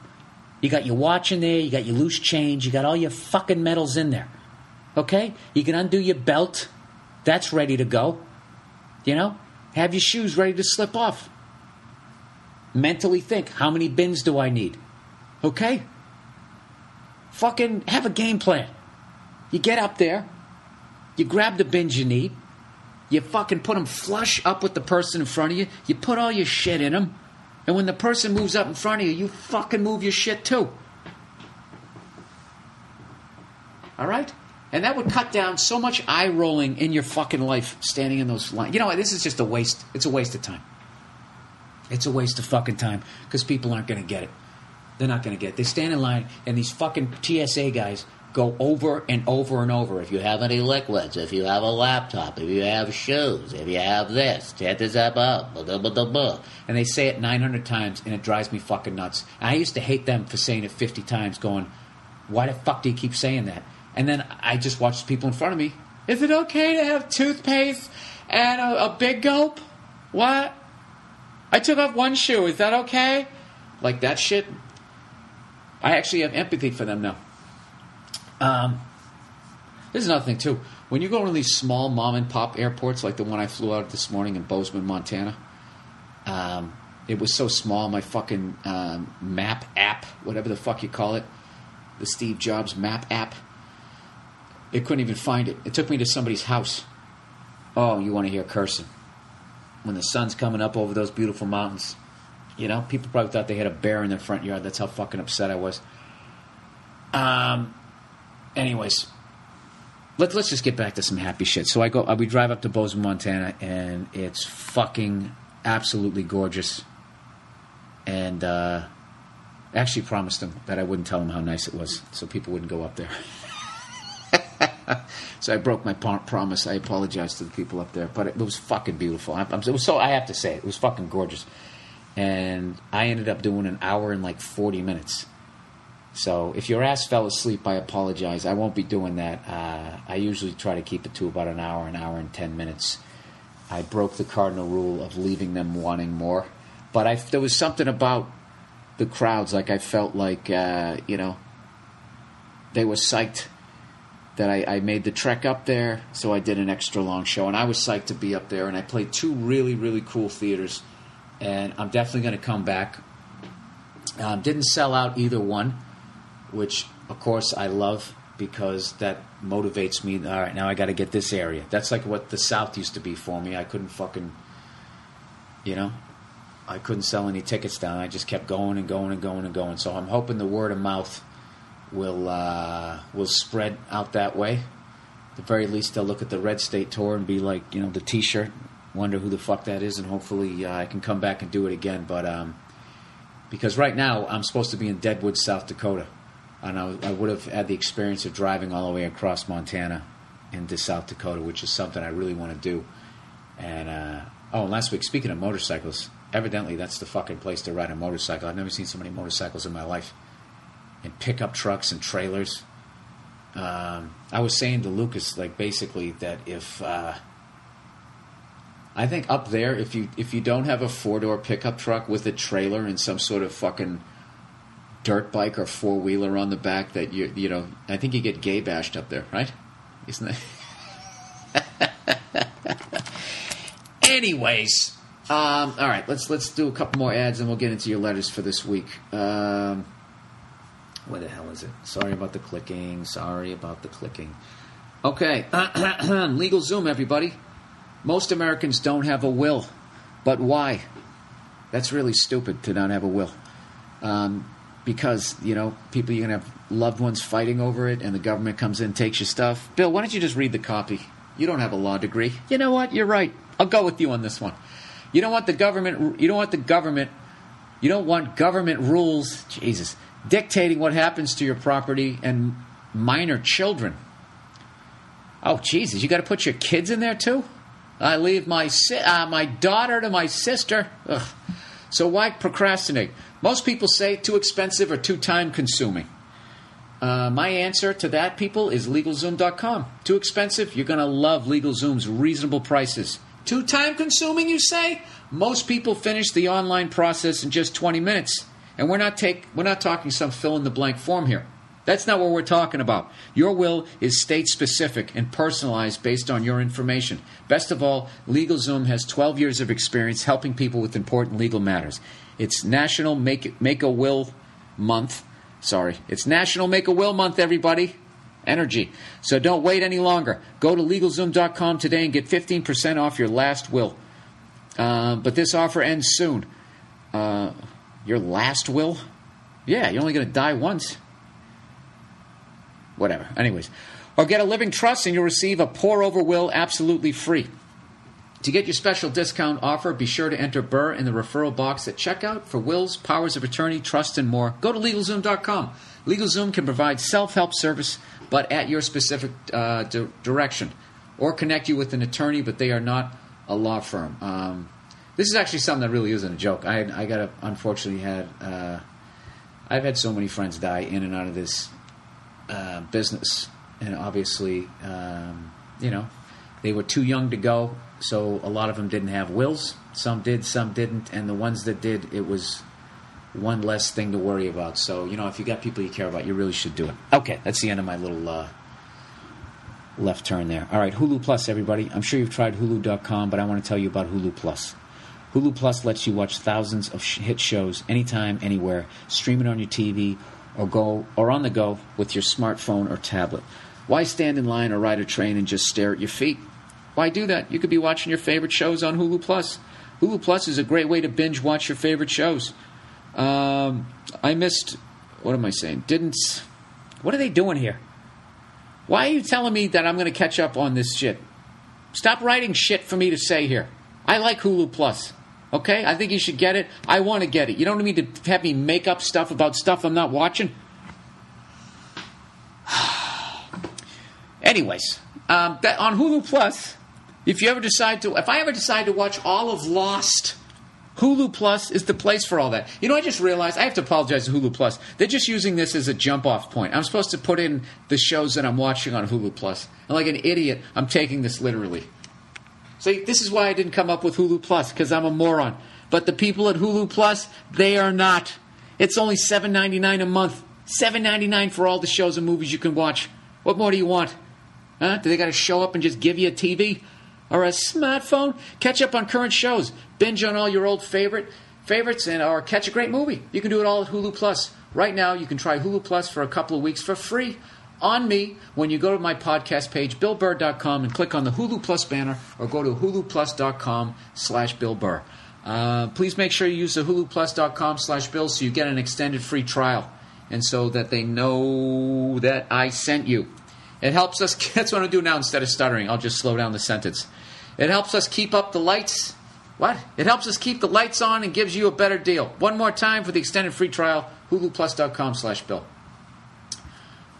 Speaker 2: You got your watch in there, you got your loose change, you got all your fucking medals in there. Okay? You can undo your belt, that's ready to go. You know? Have your shoes ready to slip off. Mentally think, how many bins do I need? Okay? Fucking have a game plan. You get up there, you grab the bins you need, you fucking put them flush up with the person in front of you, you put all your shit in them, and when the person moves up in front of you, you fucking move your shit too. All right? And that would cut down so much eye rolling in your fucking life standing in those lines. You know what? This is just a waste. It's a waste of time. It's a waste of fucking time because people aren't going to get it. They're not going to get it. They stand in line, and these fucking TSA guys go over and over and over. If you have any liquids, if you have a laptop, if you have shoes, if you have this, this up, up, and they say it 900 times, and it drives me fucking nuts. I used to hate them for saying it 50 times, going, why the fuck do you keep saying that? And then I just watched people in front of me. Is it okay to have toothpaste and a, a big gulp? What? I took off one shoe. Is that okay? Like that shit. I actually have empathy for them now. Um, there's another thing too. When you go to these small mom and pop airports, like the one I flew out of this morning in Bozeman, Montana, um, it was so small. My fucking um, map app, whatever the fuck you call it, the Steve Jobs map app, it couldn't even find it. It took me to somebody's house. Oh, you want to hear cursing? When the sun's coming up over those beautiful mountains, you know, people probably thought they had a bear in their front yard. That's how fucking upset I was. Um. Anyways, let's let's just get back to some happy shit. So I go, we drive up to Bozeman, Montana, and it's fucking absolutely gorgeous. And uh, actually promised them that I wouldn't tell them how nice it was, so people wouldn't go up there. [LAUGHS] [LAUGHS] so I broke my promise. I apologize to the people up there, but it was fucking beautiful. It was so I have to say it was fucking gorgeous. And I ended up doing an hour and like forty minutes. So if your ass fell asleep, I apologize. I won't be doing that. Uh, I usually try to keep it to about an hour, an hour and ten minutes. I broke the cardinal rule of leaving them wanting more, but I there was something about the crowds. Like I felt like uh, you know they were psyched that I, I made the trek up there, so I did an extra long show, and I was psyched to be up there. And I played two really really cool theaters, and I'm definitely going to come back. Um, didn't sell out either one which of course I love. because that motivates me. All right, now I got to get this area. That's like what the South used to be for me. I couldn't fucking, you know, I couldn't sell any tickets down. I just kept going and going and going and going. So I'm hoping the word of mouth will uh, will spread out that way. At the very least, they'll look at the Red State tour and be like, you know, the T-shirt. Wonder who the fuck that is, and hopefully uh, I can come back and do it again. But um, because right now I'm supposed to be in Deadwood, South Dakota, and I, I would have had the experience of driving all the way across Montana into South Dakota, which is something I really want to do. And uh, oh, and last week, speaking of motorcycles, evidently that's the fucking place to ride a motorcycle. I've never seen so many motorcycles in my life, and pickup trucks and trailers. Um, I was saying to Lucas, like basically that if uh, I think up there, if you if you don't have a four door pickup truck with a trailer and some sort of fucking dirt bike or four wheeler on the back, that you you know, I think you get gay bashed up there, right? Isn't that? [LAUGHS] Anyways, um, all right, let's let's do a couple more ads and we'll get into your letters for this week. Um, where the hell is it? Sorry about the clicking. Sorry about the clicking. Okay, [CLEARS THROAT] LegalZoom, everybody. Most Americans don't have a will, but why? That's really stupid to not have a will. Um, because you know people you're gonna have loved ones fighting over it, and the government comes in and takes your stuff. Bill, why don't you just read the copy? You don't have a law degree. You know what? You're right. I'll go with you on this one. You don't want the government. You don't want the government. You don't want government rules. Jesus, dictating what happens to your property and minor children. Oh Jesus, you got to put your kids in there too. I leave my si- uh, my daughter to my sister. Ugh. So why procrastinate? Most people say too expensive or too time consuming. Uh, my answer to that, people, is LegalZoom.com. Too expensive? You're going to love LegalZoom's reasonable prices. Too time consuming, you say? Most people finish the online process in just 20 minutes. And we're not, take, we're not talking some fill in the blank form here. That's not what we're talking about. Your will is state specific and personalized based on your information. Best of all, LegalZoom has 12 years of experience helping people with important legal matters. It's National Make, Make a Will Month. Sorry, it's National Make a Will Month, everybody. Energy. So don't wait any longer. Go to LegalZoom.com today and get 15% off your last will. Uh, but this offer ends soon. Uh, your last will? Yeah, you're only going to die once whatever. Anyways, or get a living trust and you'll receive a pour over will absolutely free. To get your special discount offer, be sure to enter Burr in the referral box at checkout for wills, powers of attorney, trust, and more. Go to LegalZoom.com. LegalZoom can provide self help service, but at your specific uh, di- direction, or connect you with an attorney, but they are not a law firm. Um, this is actually something that really isn't a joke. I, I got to, unfortunately, had uh, I've had so many friends die in and out of this uh, business, and obviously, um, you know, they were too young to go, so a lot of them didn't have wills. Some did, some didn't, and the ones that did, it was one less thing to worry about. So, you know, if you got people you care about, you really should do it. Okay, that's the end of my little uh, left turn there. All right, Hulu Plus, everybody. I'm sure you've tried Hulu.com, but I want to tell you about Hulu Plus. Hulu Plus lets you watch thousands of sh- hit shows anytime, anywhere, stream it on your TV, or go or on the go with your smartphone or tablet. Why stand in line or ride a train and just stare at your feet? Why do that? You could be watching your favorite shows on Hulu Plus. Hulu Plus is a great way to binge watch your favorite shows. Um, I missed. What am I saying? Didn't. What are they doing here? Why are you telling me that I'm going to catch up on this shit? Stop writing shit for me to say here. I like Hulu Plus. Okay? I think you should get it. I want to get it. You don't need to have me make up stuff about stuff I'm not watching. [SIGHS] Anyways, um, that, on Hulu Plus, if you ever decide to, if I ever decide to watch all of Lost, Hulu Plus is the place for all that. You know, I just realized I have to apologize to Hulu Plus. They're just using this as a jump off point. I'm supposed to put in the shows that I'm watching on Hulu Plus. And like an idiot, I'm taking this literally. See, this is why I didn't come up with Hulu Plus, because I'm a moron. But the people at Hulu Plus, they are not. It's only $7.99 a month. $7.99 for all the shows and movies you can watch. What more do you want? Huh? Do they got to show up and just give you a TV or a smartphone? Catch up on current shows, binge on all your old favorite favorites, and or catch a great movie. You can do it all at Hulu Plus. Right now, you can try Hulu Plus for a couple of weeks for free. On me when you go to my podcast page, billburr.com, and click on the Hulu Plus banner or go to huluplus.com slash Bill Burr. Uh, please make sure you use the huluplus.com slash Bill so you get an extended free trial and so that they know that I sent you. It helps us, [LAUGHS] that's what I'm doing now instead of stuttering. I'll just slow down the sentence. It helps us keep up the lights. What? It helps us keep the lights on and gives you a better deal. One more time for the extended free trial, huluplus.com slash Bill.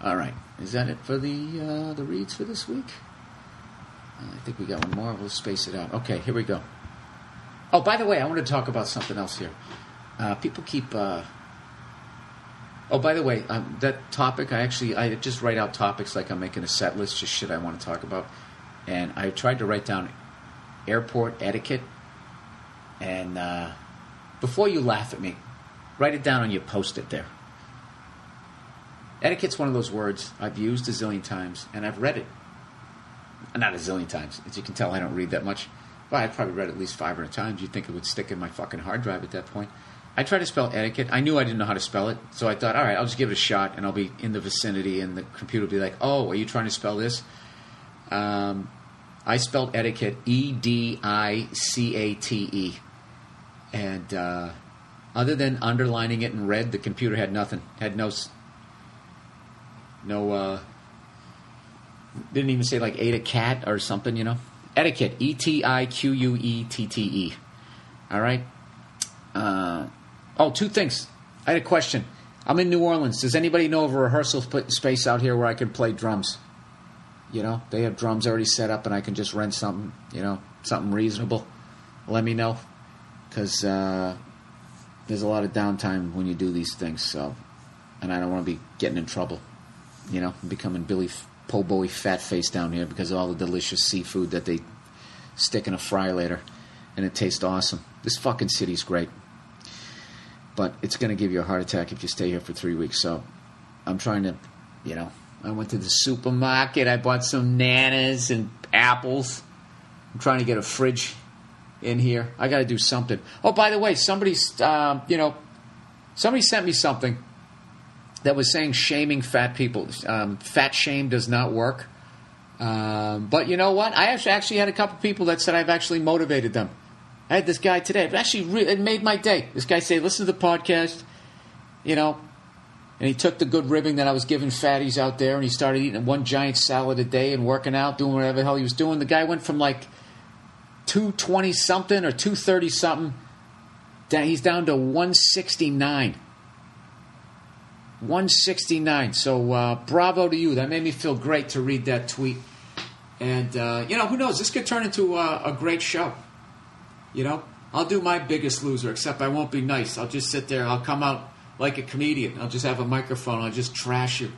Speaker 2: All right. Is that it for the uh, the reads for this week? Uh, I think we got one more. We'll space it out. Okay, here we go. Oh, by the way, I want to talk about something else here. Uh, people keep. Uh... Oh, by the way, um, that topic, I actually I just write out topics like I'm making a set list, just shit I want to talk about, and I tried to write down airport etiquette. And uh, before you laugh at me, write it down on your post-it there. Etiquette's one of those words I've used a zillion times, and I've read it. Not a zillion times. As you can tell, I don't read that much. But I've probably read at least 500 times. You'd think it would stick in my fucking hard drive at that point. I tried to spell etiquette. I knew I didn't know how to spell it, so I thought, all right, I'll just give it a shot, and I'll be in the vicinity, and the computer will be like, oh, are you trying to spell this? Um, I spelled etiquette E D I C A T E. And uh, other than underlining it in red, the computer had nothing. Had no no uh didn't even say like ate a cat or something you know? Etiquette E T I Q U E T T E. All right? Uh, oh, two things. I had a question. I'm in new orleans. Does anybody know of a rehearsal space out here where i could play drums? You know they have drums already set up and i can just rent something you know something reasonable. Let me know. Because uh, there's a lot of downtime when you do these things so and i don't want to be getting in trouble you know, becoming Billy Po' Boy fat face down here because of all the delicious seafood that they stick in a fryolator, and it tastes awesome. This fucking city's great, but it's to give you a heart attack if you stay here for three weeks. So, I'm trying to, you know, I went to the supermarket. I bought some nanas and apples. I'm trying to get a fridge in here. I got to do something. Oh, by the way, somebody's, um, you know, somebody sent me something that was saying shaming fat people. Um, fat shame does not work. Um, but you know what? I actually, had a couple people that said I've actually motivated them. I had this guy today. It actually re- it made my day. This guy said, "Listen to the podcast," you know, and he took the good ribbing that I was giving fatties out there, and he started eating one giant salad a day and working out, doing whatever the hell he was doing. The guy went from like two twenty something or two thirty something. He's down to one sixty nine. 169. So uh, bravo to you. That made me feel great to read that tweet. And, uh, you know, who knows? This could turn into a, a great show. You know, I'll do my biggest loser, except I won't be nice. I'll just sit there. I'll come out like a comedian. I'll just have a microphone. I'll just trash you.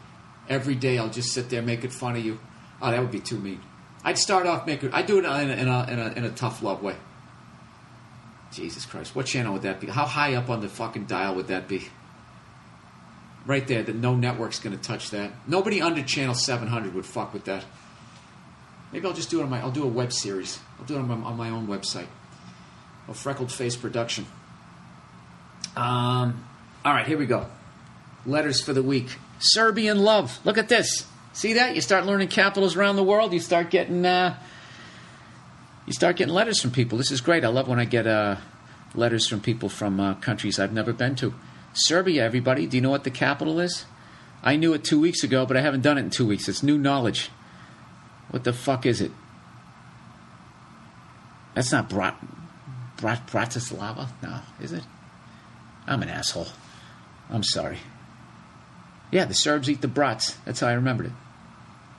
Speaker 2: Every day I'll just sit there making fun of you. Oh, that would be too mean. I'd start off making, I'd do it in a, in a, in a, in a tough love way. Jesus Christ. What channel would that be? How high up on the fucking dial would that be? Right there that no network's going to touch that. Nobody under channel 700 would fuck with that. Maybe I'll just do it on my. I'll do a web series. I'll do it on my, on my own website. A freckled face production. Um. All right, here we go. Letters for the week. Serbian love. Look at this. See that? You start learning capitals around the world. You start getting. Uh, you start getting letters from people. This is great. I love when I get uh, letters from people from uh, countries I've never been to. Serbia, everybody. Do you know what the capital is? I knew it two weeks ago, but I haven't done it in two weeks. It's new knowledge. What the fuck is it? That's not Brat, Brat, Bratislava? No, is it? I'm an asshole. I'm sorry. Yeah, the Serbs eat the brats. That's how I remembered it.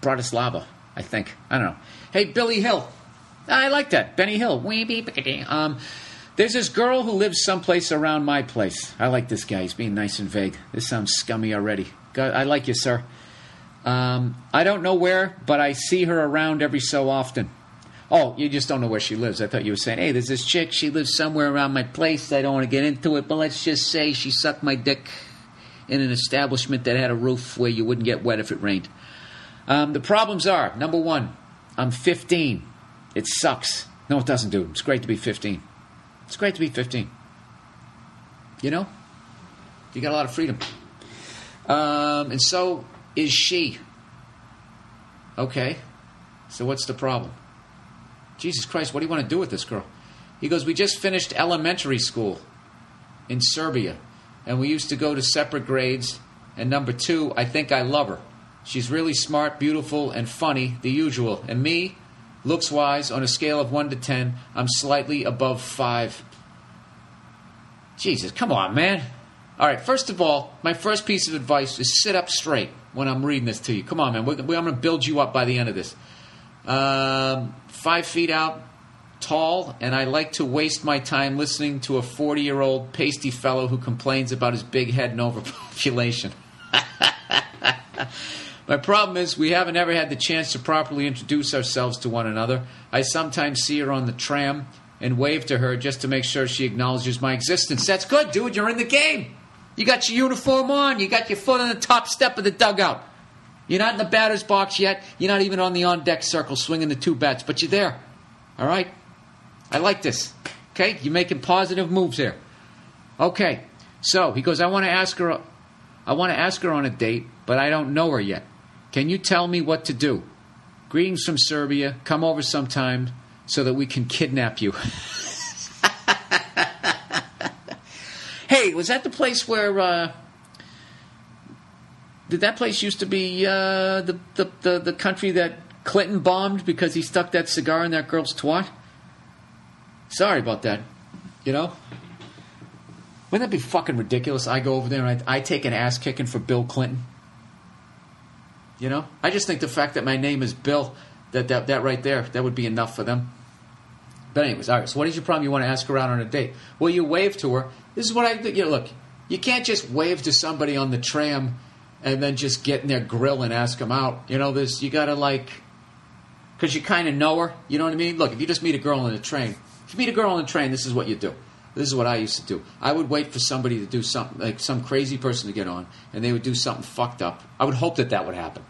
Speaker 2: Bratislava, I think. I don't know. Hey, Billy Hill. I like that. Benny Hill. Um, there's this girl who lives someplace around my place. I like this guy. He's being nice and vague. This sounds scummy already. Go- I like you, sir. Um, I don't know where, but I see her around every so often. Oh, you just don't know where she lives. I thought you were saying, hey, there's this chick. She lives somewhere around my place. I don't want to get into it, but let's just say she sucked my dick in an establishment that had a roof where you wouldn't get wet if it rained. Um, the problems are number one, I'm 15. It sucks. No, it doesn't, dude. It's great to be 15. It's great to be 15. You know? You got a lot of freedom. Um, and so is she. Okay. So what's the problem? Jesus Christ, what do you want to do with this girl? He goes, We just finished elementary school in Serbia, and we used to go to separate grades. And number two, I think I love her. She's really smart, beautiful, and funny, the usual. And me, looks wise, on a scale of 1 to 10, I'm slightly above 5. Jesus, come on, man. All right, first of all, my first piece of advice is sit up straight when I'm reading this to you. Come on, man. We're, we're- I'm going to build you up by the end of this. Um, five feet out, tall, and I like to waste my time listening to a 40 year old pasty fellow who complains about his big head and overpopulation. [LAUGHS] My problem is we haven't ever had the chance to properly introduce ourselves to one another. I sometimes see her on the tram and wave to her just to make sure she acknowledges my existence. That's good, dude. You're in the game. You got your uniform on. You got your foot on the top step of the dugout. You're not in the batter's box yet. You're not even on the on deck circle swinging the two bats, but you're there. All right? I like this. Okay? You're making positive moves here. Okay. So he goes, I want to ask her I want to ask her on a date, but I don't know her yet. Can you tell me what to do? Greetings from Serbia. Come over sometime so that we can kidnap you. [LAUGHS] hey, was that the place where uh did that place used to be uh, the, the, the, the country that Clinton bombed because he stuck that cigar in that girl's twat? Sorry about that. You know? Wouldn't that be fucking ridiculous? I go over there and I, I take an ass kicking for Bill Clinton. You know? I just think the fact that my name is Bill, that, that, that right there, that would be enough for them. But anyways, all right. So what is your problem? You want to ask her on a date? Well, you wave to her. This is what I you know, look. You can't just wave to somebody on the tram and then just get in their grill and ask them out. You know, this you got to like because you kind of know her. You know what I mean? Look, if you just meet a girl on the train, if you meet a girl on the train, this is what you do. This is what I used to do. I would wait for somebody to do something, like some crazy person to get on, and they would do something fucked up. I would hope that that would happen.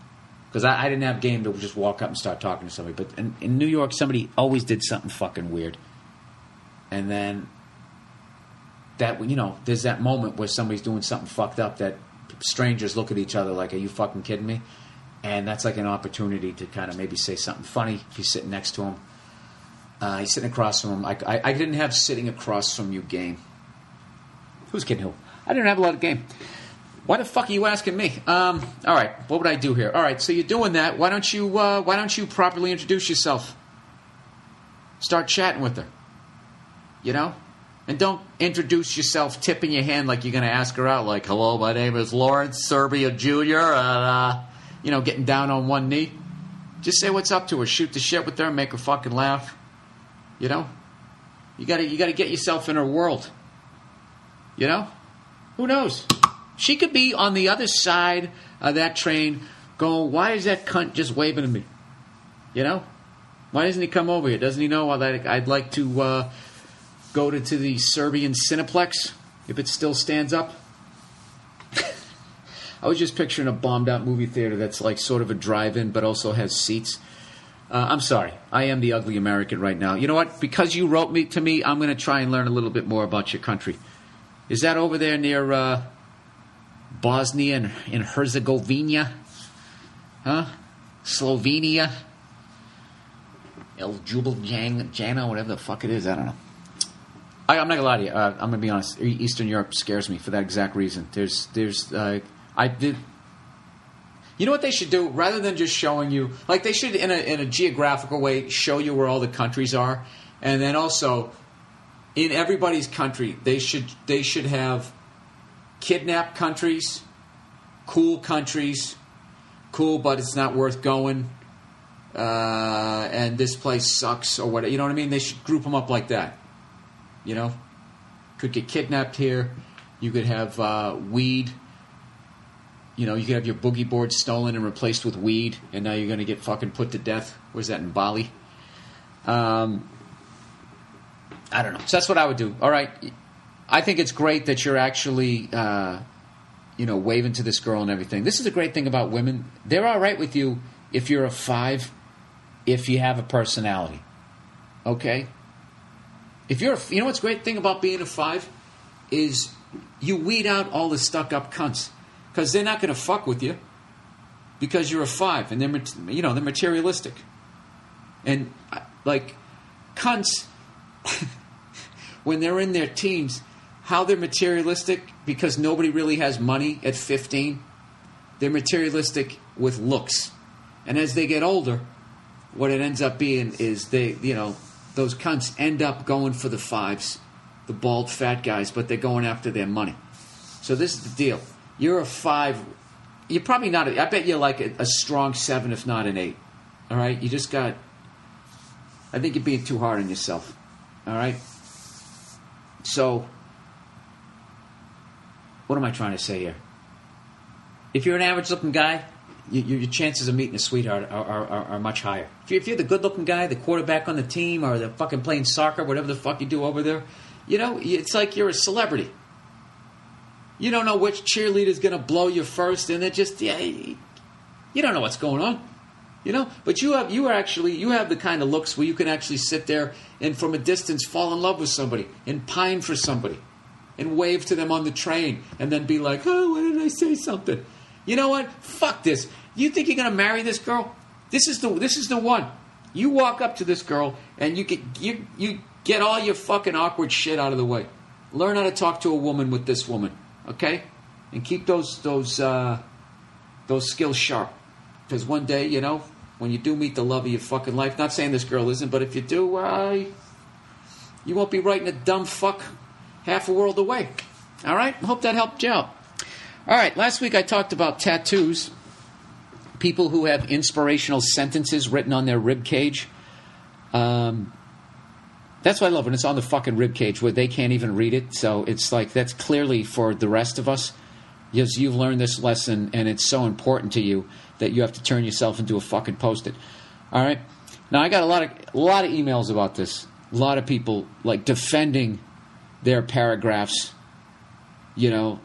Speaker 2: Because I, I didn't have game to just walk up and start talking to somebody. But in, in New York, somebody always did something fucking weird. And then that, you know, there's that moment where somebody's doing something fucked up that strangers look at each other like, are you fucking kidding me? And that's like an opportunity to kind of maybe say something funny if you're sitting next to him. Uh, he's sitting across from him. I, I, I didn't have sitting across from you game. Who's kidding who? I didn't have a lot of game. Why the fuck are you asking me? Um, all right, what would I do here? All right, so you're doing that. Why don't you uh, Why don't you properly introduce yourself? Start chatting with her. You know, and don't introduce yourself tipping your hand like you're going to ask her out. Like, hello, my name is Lawrence Serbia Jr. And uh, you know, getting down on one knee. Just say what's up to her. Shoot the shit with her. Make her fucking laugh. You know, you got to you got to get yourself in her world. You know, who knows? She could be on the other side of that train going, why is that cunt just waving at me? You know? Why doesn't he come over here? Doesn't he know that I'd like to uh, go to, to the Serbian Cineplex if it still stands up? [LAUGHS] I was just picturing a bombed out movie theater that's like sort of a drive in but also has seats. Uh, I'm sorry. I am the ugly American right now. You know what? Because you wrote me to me, I'm going to try and learn a little bit more about your country. Is that over there near uh, Bosnia and, and Herzegovina? Huh? Slovenia? El Jubljana, whatever the fuck it is. I don't know. I, I'm not gonna lie to you. Uh, I'm gonna be honest. Eastern Europe scares me for that exact reason. There's, there's, uh, I did. You know what they should do? Rather than just showing you, like they should in a in a geographical way, show you where all the countries are, and then also in everybody's country, they should they should have kidnapped countries, cool countries, cool but it's not worth going, uh, and this place sucks or what. You know what I mean? They should group them up like that. You know, could get kidnapped here. You could have uh, weed. You know, you could have your boogie board stolen and replaced with weed, and now you're going to get fucking put to death. Where's that in Bali? Um, I don't know. So that's what I would do. All right. I think it's great that you're actually, uh, you know, waving to this girl and everything. This is a great thing about women. They're all right with you if you're a five, if you have a personality. Okay? If you're, a, you know what's great thing about being a five is you weed out all the stuck up cunts because they're not going to fuck with you because you're a five, and they're you know they're materialistic, and uh, like cunts [LAUGHS] when they're in their teens, how they're materialistic because nobody really has money at 15. They're materialistic with looks, and as they get older, what it ends up being is they you know those cunts end up going for the fives, the bald fat guys, but they're going after their money. So this is the deal. You're a five. You're probably not. A, I bet you're like a, a strong seven, if not an eight. All right. You just got. I think you're being too hard on yourself. All right. So, what am I trying to say here? If you're an average-looking guy, you, your chances of meeting a sweetheart are, are, are, are much higher. If you're, if you're the good-looking guy, the quarterback on the team, or the fucking playing soccer, whatever the fuck you do over there, you know, it's like you're a celebrity. You don't know which cheerleader's going to blow you first, and it just yeah, you don't know what's going on. You know, but you have you are actually you have the kind of looks where you can actually sit there and from a distance fall in love with somebody and pine for somebody and wave to them on the train and then be like, "Oh, why did I say something?" You know what? Fuck this. You think you're going to marry this girl? This is the this is the one. You walk up to this girl and you get you you get all your fucking awkward shit out of the way. Learn how to talk to a woman with this woman, okay? And keep those those uh, those skills sharp. Because one day, you know, when you do meet the love of your fucking life, not saying this girl isn't, but if you do, uh, you won't be writing a dumb fuck half a world away. All right? Hope that helped you out. All right, last week I talked about tattoos. People who have inspirational sentences written on their rib cage. Um, that's what I love when it's on the fucking rib cage where they can't even read it. So it's like that's clearly for the rest of us. Yes, you've learned this lesson and it's so important to you that you have to turn yourself into a fucking post-it. All right. Now I got a lot of a lot of emails about this. A lot of people like defending their paragraphs. You know,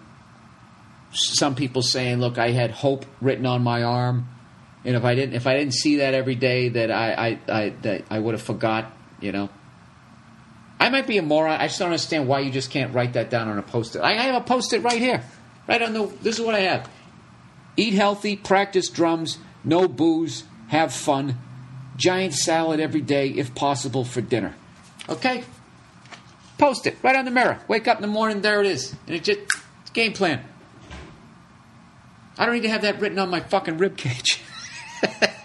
Speaker 2: some people saying, "Look, I had hope written on my arm, and if I didn't, if I didn't see that every day, that I, I, I that I would have forgot." You know, I might be a moron. I just don't understand why you just can't write that down on a post-it. I I have a post-it right here, right on the. This is what I have: eat healthy, practice drums, no booze, have fun, giant salad every day if possible for dinner. Okay, post it right on the mirror. Wake up in the morning, there it is, and it just it's game plan. I don't need to have that written on my fucking rib cage. [LAUGHS]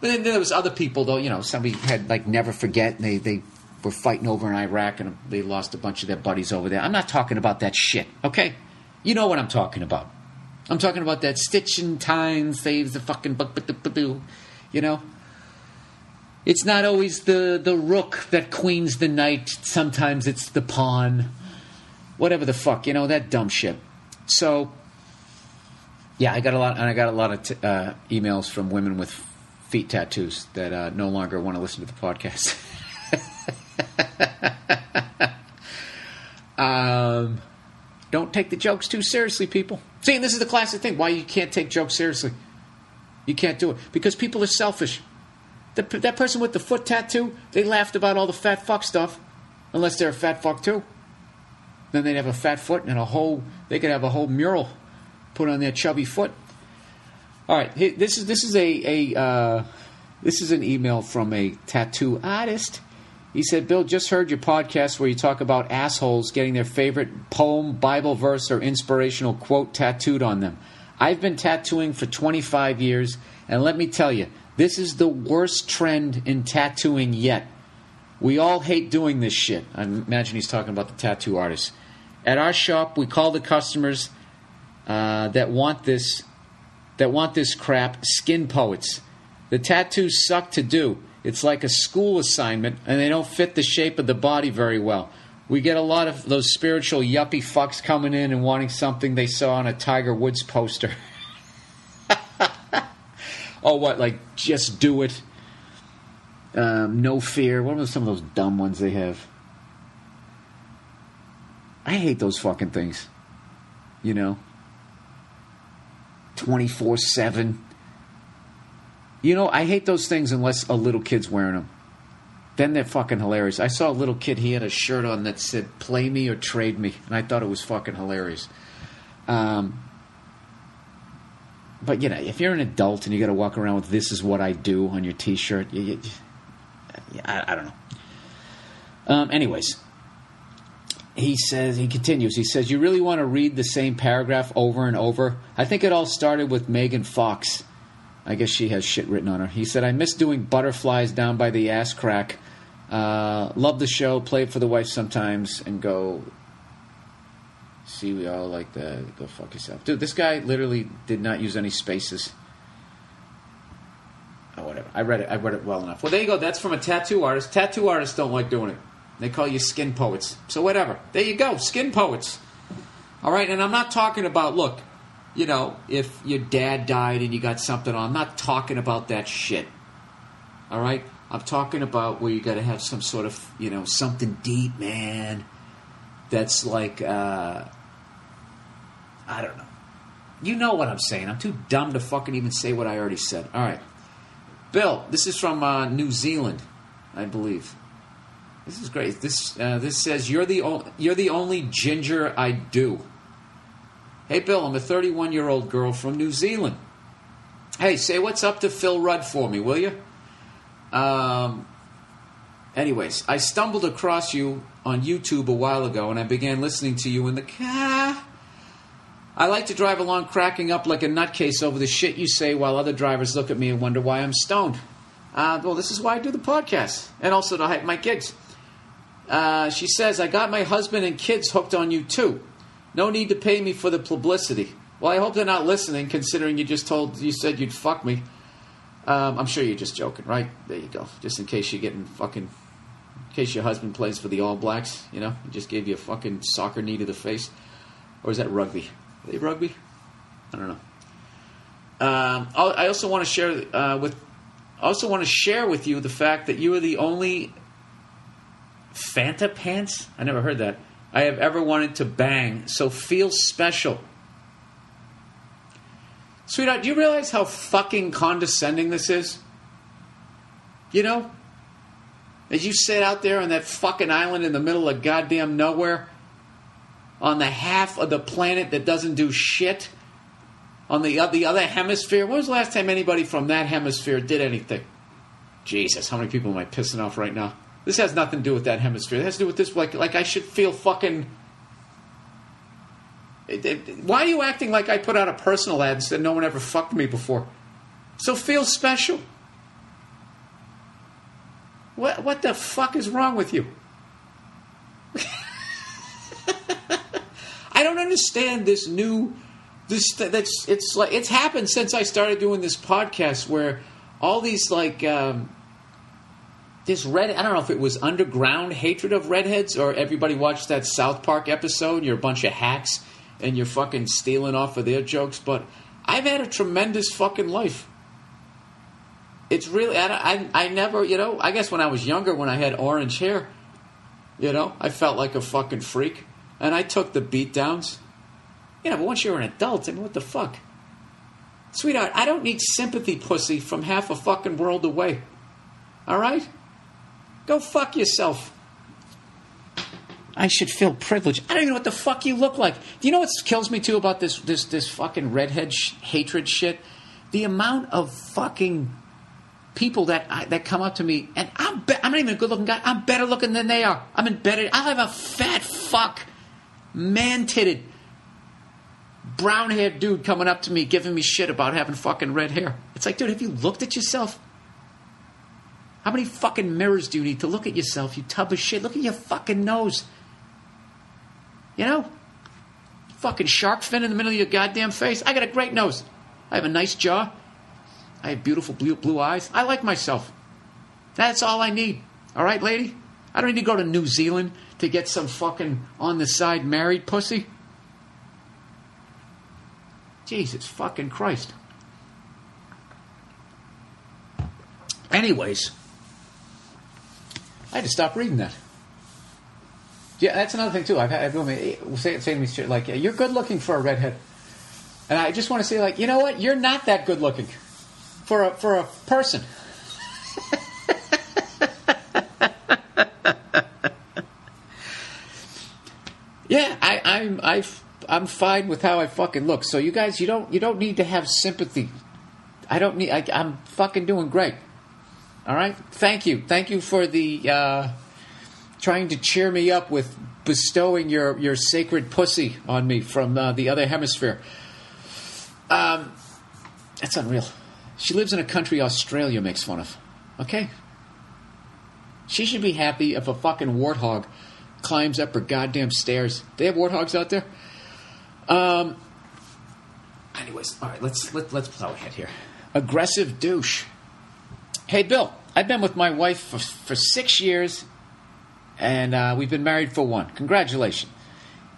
Speaker 2: But then there was other people though. You know, somebody had like never forget, and they they were fighting over in Iraq, and they lost a bunch of their buddies over there. I'm not talking about that shit. Okay, you know what I'm talking about. I'm talking about that stitch in time saves the fucking you know. It's not always the the rook that queens the knight. Sometimes it's the pawn. Whatever the fuck, you know that dumb shit. So, yeah, I got a lot, and I got a lot of t- uh, emails from women with feet tattoos that uh, no longer want to listen to the podcast. [LAUGHS] um, don't take the jokes too seriously, people. See, and this is the classic thing: why you can't take jokes seriously. You can't do it because people are selfish. The, that person with the foot tattoo, they laughed about all the fat fuck stuff, unless they're a fat fuck too. Then they'd have a fat foot and a whole. They could have a whole mural put on their chubby foot. All right, this is this is a a uh, this is an email from a tattoo artist. He said, "Bill, just heard your podcast where you talk about assholes getting their favorite poem, Bible verse, or inspirational quote tattooed on them. I've been tattooing for 25 years, and let me tell you, this is the worst trend in tattooing yet. We all hate doing this shit. I imagine he's talking about the tattoo artists. At our shop, we call the customers uh, that want this that want this crap skin poets. The tattoos suck to do. It's like a school assignment, and they don't fit the shape of the body very well. We get a lot of those spiritual yuppie fucks coming in and wanting something they saw on a Tiger Woods poster. [LAUGHS] oh, what? Like, just do it. Um, no fear. What are some of those dumb ones they have? I hate those fucking things. You know? 24 7. You know, I hate those things unless a little kid's wearing them. Then they're fucking hilarious. I saw a little kid, he had a shirt on that said, play me or trade me. And I thought it was fucking hilarious. Um, but you know, if you're an adult and you got to walk around with "This is what I do" on your T-shirt, you, you, I, I don't know. Um, anyways, he says he continues. He says, "You really want to read the same paragraph over and over? I think it all started with Megan Fox. I guess she has shit written on her." He said, "I miss doing butterflies down by the ass crack. Uh, love the show. Play it for the wife sometimes, and go." See, we all like that. Go fuck yourself, dude. This guy literally did not use any spaces. Oh, whatever. I read it. I read it well enough. Well, there you go. That's from a tattoo artist. Tattoo artists don't like doing it. They call you skin poets. So whatever. There you go. Skin poets. All right. And I'm not talking about. Look, you know, if your dad died and you got something on. I'm not talking about that shit. All right. I'm talking about where you got to have some sort of, you know, something deep, man. That's like, uh, I don't know. You know what I'm saying. I'm too dumb to fucking even say what I already said. All right. Bill, this is from uh, New Zealand, I believe. This is great. This uh, this says you're the o- you're the only ginger I do. Hey Bill, I'm a 31 year old girl from New Zealand. Hey, say what's up to Phil Rudd for me, will you? Um. Anyways, I stumbled across you on YouTube a while ago, and I began listening to you in the car. I like to drive along cracking up like a nutcase over the shit you say while other drivers look at me and wonder why I'm stoned. Uh, well, this is why I do the podcast and also to hype my gigs. Uh, she says, I got my husband and kids hooked on you too. No need to pay me for the publicity. Well, I hope they're not listening considering you just told, you said you'd fuck me. Um, I'm sure you're just joking, right? There you go. Just in case you're getting fucking, in case your husband plays for the All Blacks, you know, he just gave you a fucking soccer knee to the face. Or is that rugby? They rugby? I don't know. Um, I also want to share uh, with, I also want to share with you the fact that you are the only Fanta pants. I never heard that. I have ever wanted to bang. So feel special, sweetheart. Do you realize how fucking condescending this is? You know, as you sit out there on that fucking island in the middle of goddamn nowhere on the half of the planet that doesn't do shit on the uh, the other hemisphere. When was the last time anybody from that hemisphere did anything? Jesus, how many people am I pissing off right now? This has nothing to do with that hemisphere. It has to do with this. Like, like I should feel fucking. It- it- Why are you acting like I put out a personal ad and said no one ever fucked me before? So feel special. What what the fuck is wrong with you? [LAUGHS] I don't understand this new this that's it's like it's happened since I started doing this podcast where all these like um, this red I don't know if it was underground hatred of redheads or everybody watched that South Park episode. You're a bunch of hacks and you're fucking stealing off of their jokes, but I've had a tremendous fucking life. It's really I, I I never you know I guess when I was younger when I had orange hair, you know I felt like a fucking freak and I took the beat downs. You know, but once you're an adult, I mean, what the fuck? Sweetheart, I don't need sympathy pussy from half a fucking world away. All right? Go fuck yourself. I should feel privileged. I don't even know what the fuck you look like. Do you know what kills me too about this this this fucking redhead sh- hatred shit? The amount of fucking people that I, that come up to me and I'm be- I'm not even a good looking guy. I'm better looking than they are. I'm in better. I have a fat fuck, man titted, brown haired dude coming up to me giving me shit about having fucking red hair. It's like, dude, have you looked at yourself? How many fucking mirrors do you need to look at yourself, you tub of shit? Look at your fucking nose. You know? Fucking shark fin in the middle of your goddamn face. I got a great nose. I have a nice jaw. I have beautiful blue, blue eyes. I like myself. That's all I need. All right, lady? I don't need to go to New Zealand to get some fucking on the side married pussy. Jesus fucking Christ. Anyways, I had to stop reading that. Yeah, that's another thing too. I've had everyone eh, eh, say, say to me like, "You're good looking for a redhead," and I just want to say like, you know what? You're not that good looking for a for a person. [LAUGHS] yeah, I, I'm I've I'm fine with how I fucking look. So you guys, you don't you don't need to have sympathy. I don't need. I, I'm fucking doing great. All right. Thank you. Thank you for the uh, trying to cheer me up with bestowing your your sacred pussy on me from uh, the other hemisphere. Um, that's unreal. She lives in a country Australia makes fun of. Okay. She should be happy if a fucking warthog climbs up her goddamn stairs. They have warthogs out there. Um. Anyways, all right. Let's let, let's plow ahead here. Aggressive douche. Hey, Bill. I've been with my wife for, for six years, and uh, we've been married for one. Congratulations.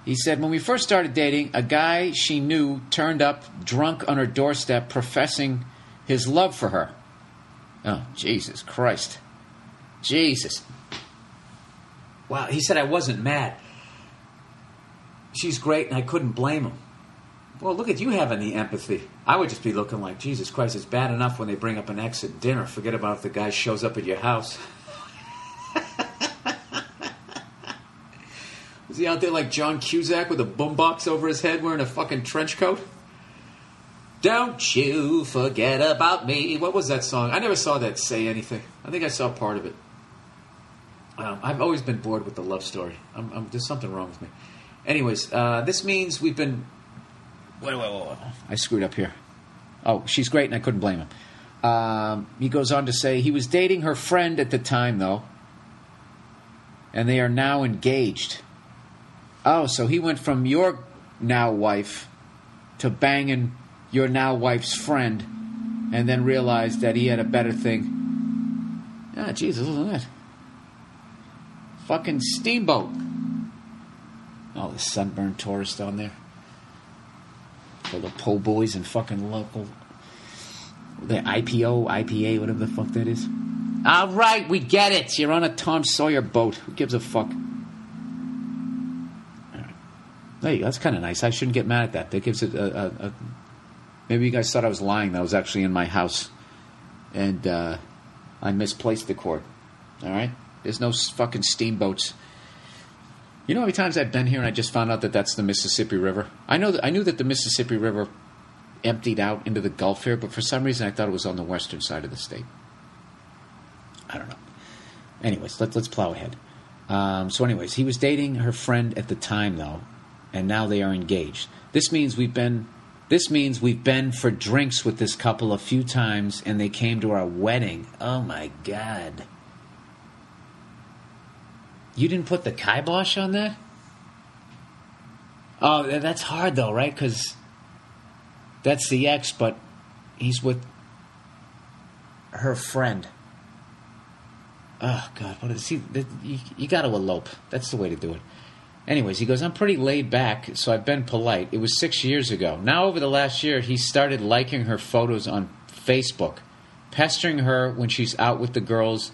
Speaker 2: He said, when we first started dating, a guy she knew turned up drunk on her doorstep professing his love for her. Oh, Jesus Christ. Jesus. Wow, he said I wasn't mad. She's great, and I couldn't blame him. Well, look at you having the empathy. I would just be looking like, Jesus Christ, it's bad enough when they bring up an ex at dinner. Forget about if the guy shows up at your house. [LAUGHS] Was he out there like John Cusack with a boombox over his head wearing a fucking trench coat? Don't you forget about me. What was that song? I never saw that say anything. I think I saw part of it. Um, I've always been bored with the love story. I'm, I'm, there's something wrong with me. Anyways, uh, this means we've been. Wait, wait, wait, wait. I screwed up here. Oh, she's great, and I couldn't blame him. Um, he goes on to say he was dating her friend at the time, though, and they are now engaged. Oh, so he went from your now wife to banging your now wife's friend, and then realized that he had a better thing. Ah, Jesus, at that. Fucking steamboat. All the sunburned tourists down there. All the po' boys and fucking local. The IPO, IPA, whatever the fuck that is. All right, we get it. You're on a Tom Sawyer boat. Who gives a fuck? Hey, that's kind of nice. I shouldn't get mad at that. That gives it a, a, a. Maybe you guys thought I was lying. That I was actually in my house, and uh, I misplaced the cord. All right. There's no fucking steamboats. You know how many times I've been here and I just found out that that's the Mississippi River. I know that I knew that the Mississippi River emptied out into the Gulf here, but for some reason I thought it was on the western side of the state. I don't know. Anyways, let's let's plow ahead. Um, so, anyways, he was dating her friend at the time though, and now they are engaged. This means we've been. This means we've been for drinks with this couple a few times, and they came to our wedding. Oh my god! You didn't put the kibosh on that? Oh, that's hard though, right? Because that's the ex, but he's with her friend. Oh God, what is he? You, you got to elope. That's the way to do it. Anyways, he goes, I'm pretty laid back, so I've been polite. It was six years ago. Now, over the last year, he started liking her photos on Facebook, pestering her when she's out with the girls.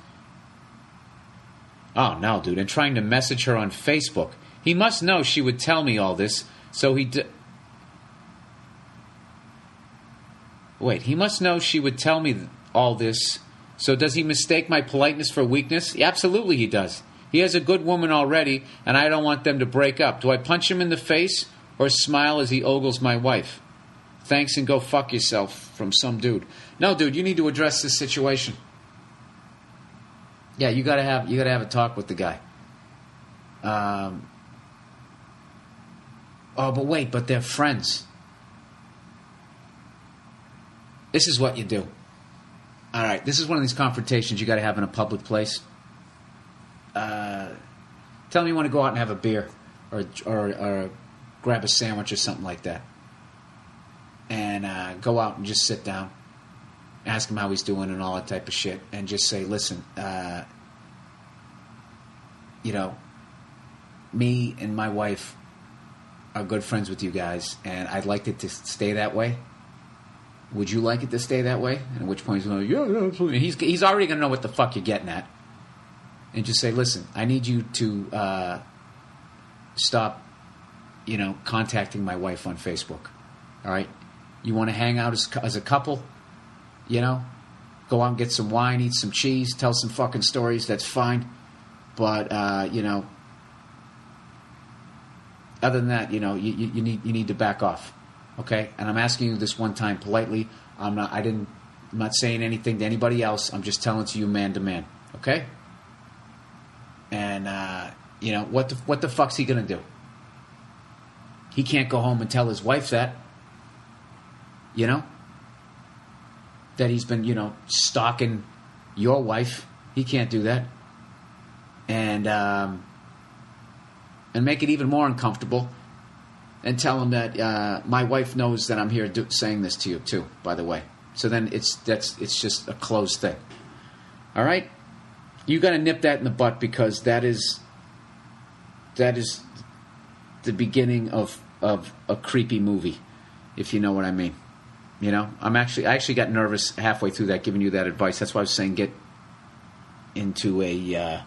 Speaker 2: Oh, no, dude, and trying to message her on Facebook. He must know she would tell me all this, so he. D- Wait, he must know she would tell me all this. So does he mistake my politeness for weakness? Yeah, absolutely, he does. He has a good woman already, and I don't want them to break up. Do I punch him in the face or smile as he ogles my wife? Thanks and go fuck yourself from some dude. No, dude, you need to address this situation. Yeah, you gotta have you gotta have a talk with the guy. Um. Oh, but wait, but they're friends. This is what you do. All right, this is one of these confrontations you got to have in a public place. Uh, tell me you want to go out and have a beer, or or, or grab a sandwich or something like that, and uh, go out and just sit down, ask him how he's doing and all that type of shit, and just say, listen, uh, you know, me and my wife are good friends with you guys, and I'd like it to stay that way. Would you like it to stay that way? And at which point he's going, yeah, yeah, absolutely. He's, he's already going to know what the fuck you're getting at. And just say, listen, I need you to uh, stop, you know, contacting my wife on Facebook. All right? You want to hang out as, as a couple, you know? Go out and get some wine, eat some cheese, tell some fucking stories, that's fine. But, uh, you know, other than that, you know, you, you, you need you need to back off. Okay? And I'm asking you this one time politely. I'm not I didn't I'm not saying anything to anybody else. I'm just telling to you man to man. Okay? And uh, you know, what the what the fuck's he gonna do? He can't go home and tell his wife that. You know? That he's been, you know, stalking your wife. He can't do that. And um, and make it even more uncomfortable and tell him that uh, my wife knows that I'm here do- saying this to you too. By the way, so then it's that's it's just a closed thing. All right, you got to nip that in the butt because that is that is the beginning of of a creepy movie, if you know what I mean. You know, I'm actually I actually got nervous halfway through that, giving you that advice. That's why I was saying get into a uh,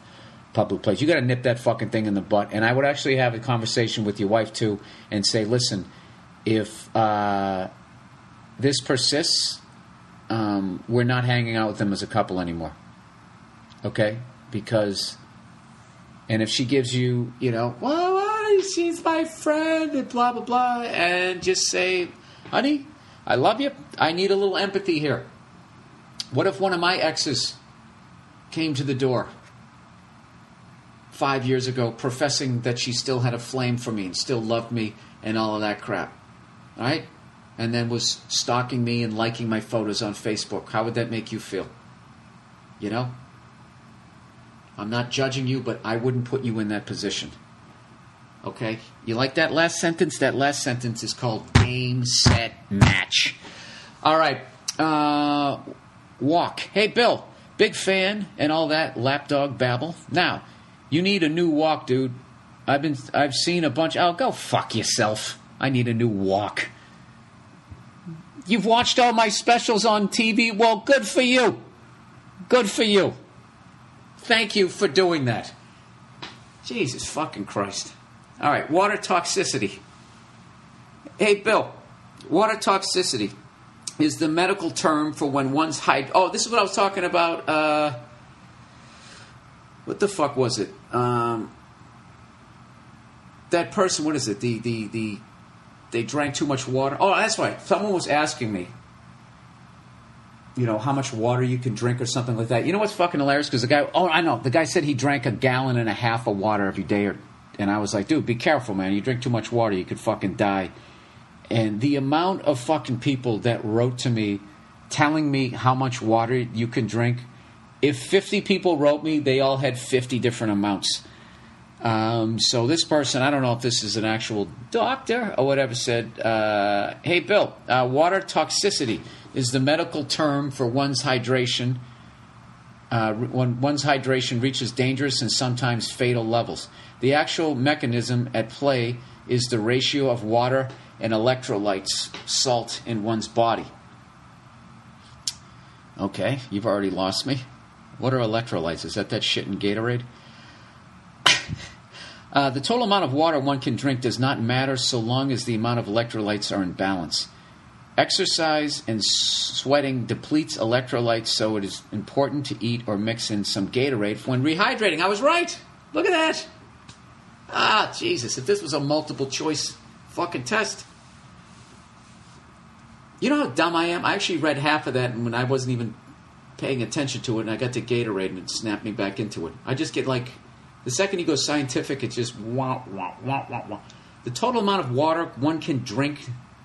Speaker 2: public place. You got to nip that fucking thing in the butt. And I would actually have a conversation with your wife too, and say, listen, if uh, this persists, um, we're not hanging out with them as a couple anymore. Okay, because, and if she gives you, you know, well, she's my friend, and blah blah blah, and just say, honey, I love you. I need a little empathy here. What if one of my exes came to the door five years ago professing that she still had a flame for me and still loved me and all of that crap? All right? And then was stalking me and liking my photos on Facebook. How would that make you feel? You know? I'm not judging you, but I wouldn't put you in that position. Okay? You like that last sentence? That last sentence is called game, set, match. All right. Uh, walk. Hey, Bill. Big fan and all that lapdog babble. Now, you need a new walk, dude. I've been I've seen a bunch. Oh, go fuck yourself. I need a new walk. You've watched all my specials on TV. Well, good for you. Good for you. Thank you for doing that. Jesus fucking Christ. All right, water toxicity. Hey, Bill, water toxicity is the medical term for when one's hyd. Oh, this is what I was talking about. Uh, what the fuck was it? Um, that person, what is it? The the the they drank too much water. Oh, that's right. Someone was asking me. You know how much water you can drink or something like that. You know what's fucking hilarious? Because the guy, oh, I know, the guy said he drank a gallon and a half of water every day, or, and I was like, dude, be careful, man. You drink too much water, you could fucking die. And the amount of fucking people that wrote to me telling me how much water you can drink, if 50 people wrote me, they all had 50 different amounts. Um, so this person, I don't know if this is an actual doctor or whatever, said, uh, "Hey Bill, uh, water toxicity is the medical term for one's hydration uh, when one's hydration reaches dangerous and sometimes fatal levels. The actual mechanism at play is the ratio of water and electrolytes, salt in one's body. Okay, you've already lost me. What are electrolytes? Is that that shit in Gatorade? [LAUGHS] Uh, the total amount of water one can drink does not matter so long as the amount of electrolytes are in balance. Exercise and sweating depletes electrolytes, so it is important to eat or mix in some Gatorade when rehydrating. I was right. Look at that. Ah, Jesus! If this was a multiple choice fucking test, you know how dumb I am. I actually read half of that and when I wasn't even paying attention to it, and I got to Gatorade and it snapped me back into it. I just get like the second you go scientific, it's just wah wah wah wah wah. The total amount of water one can drink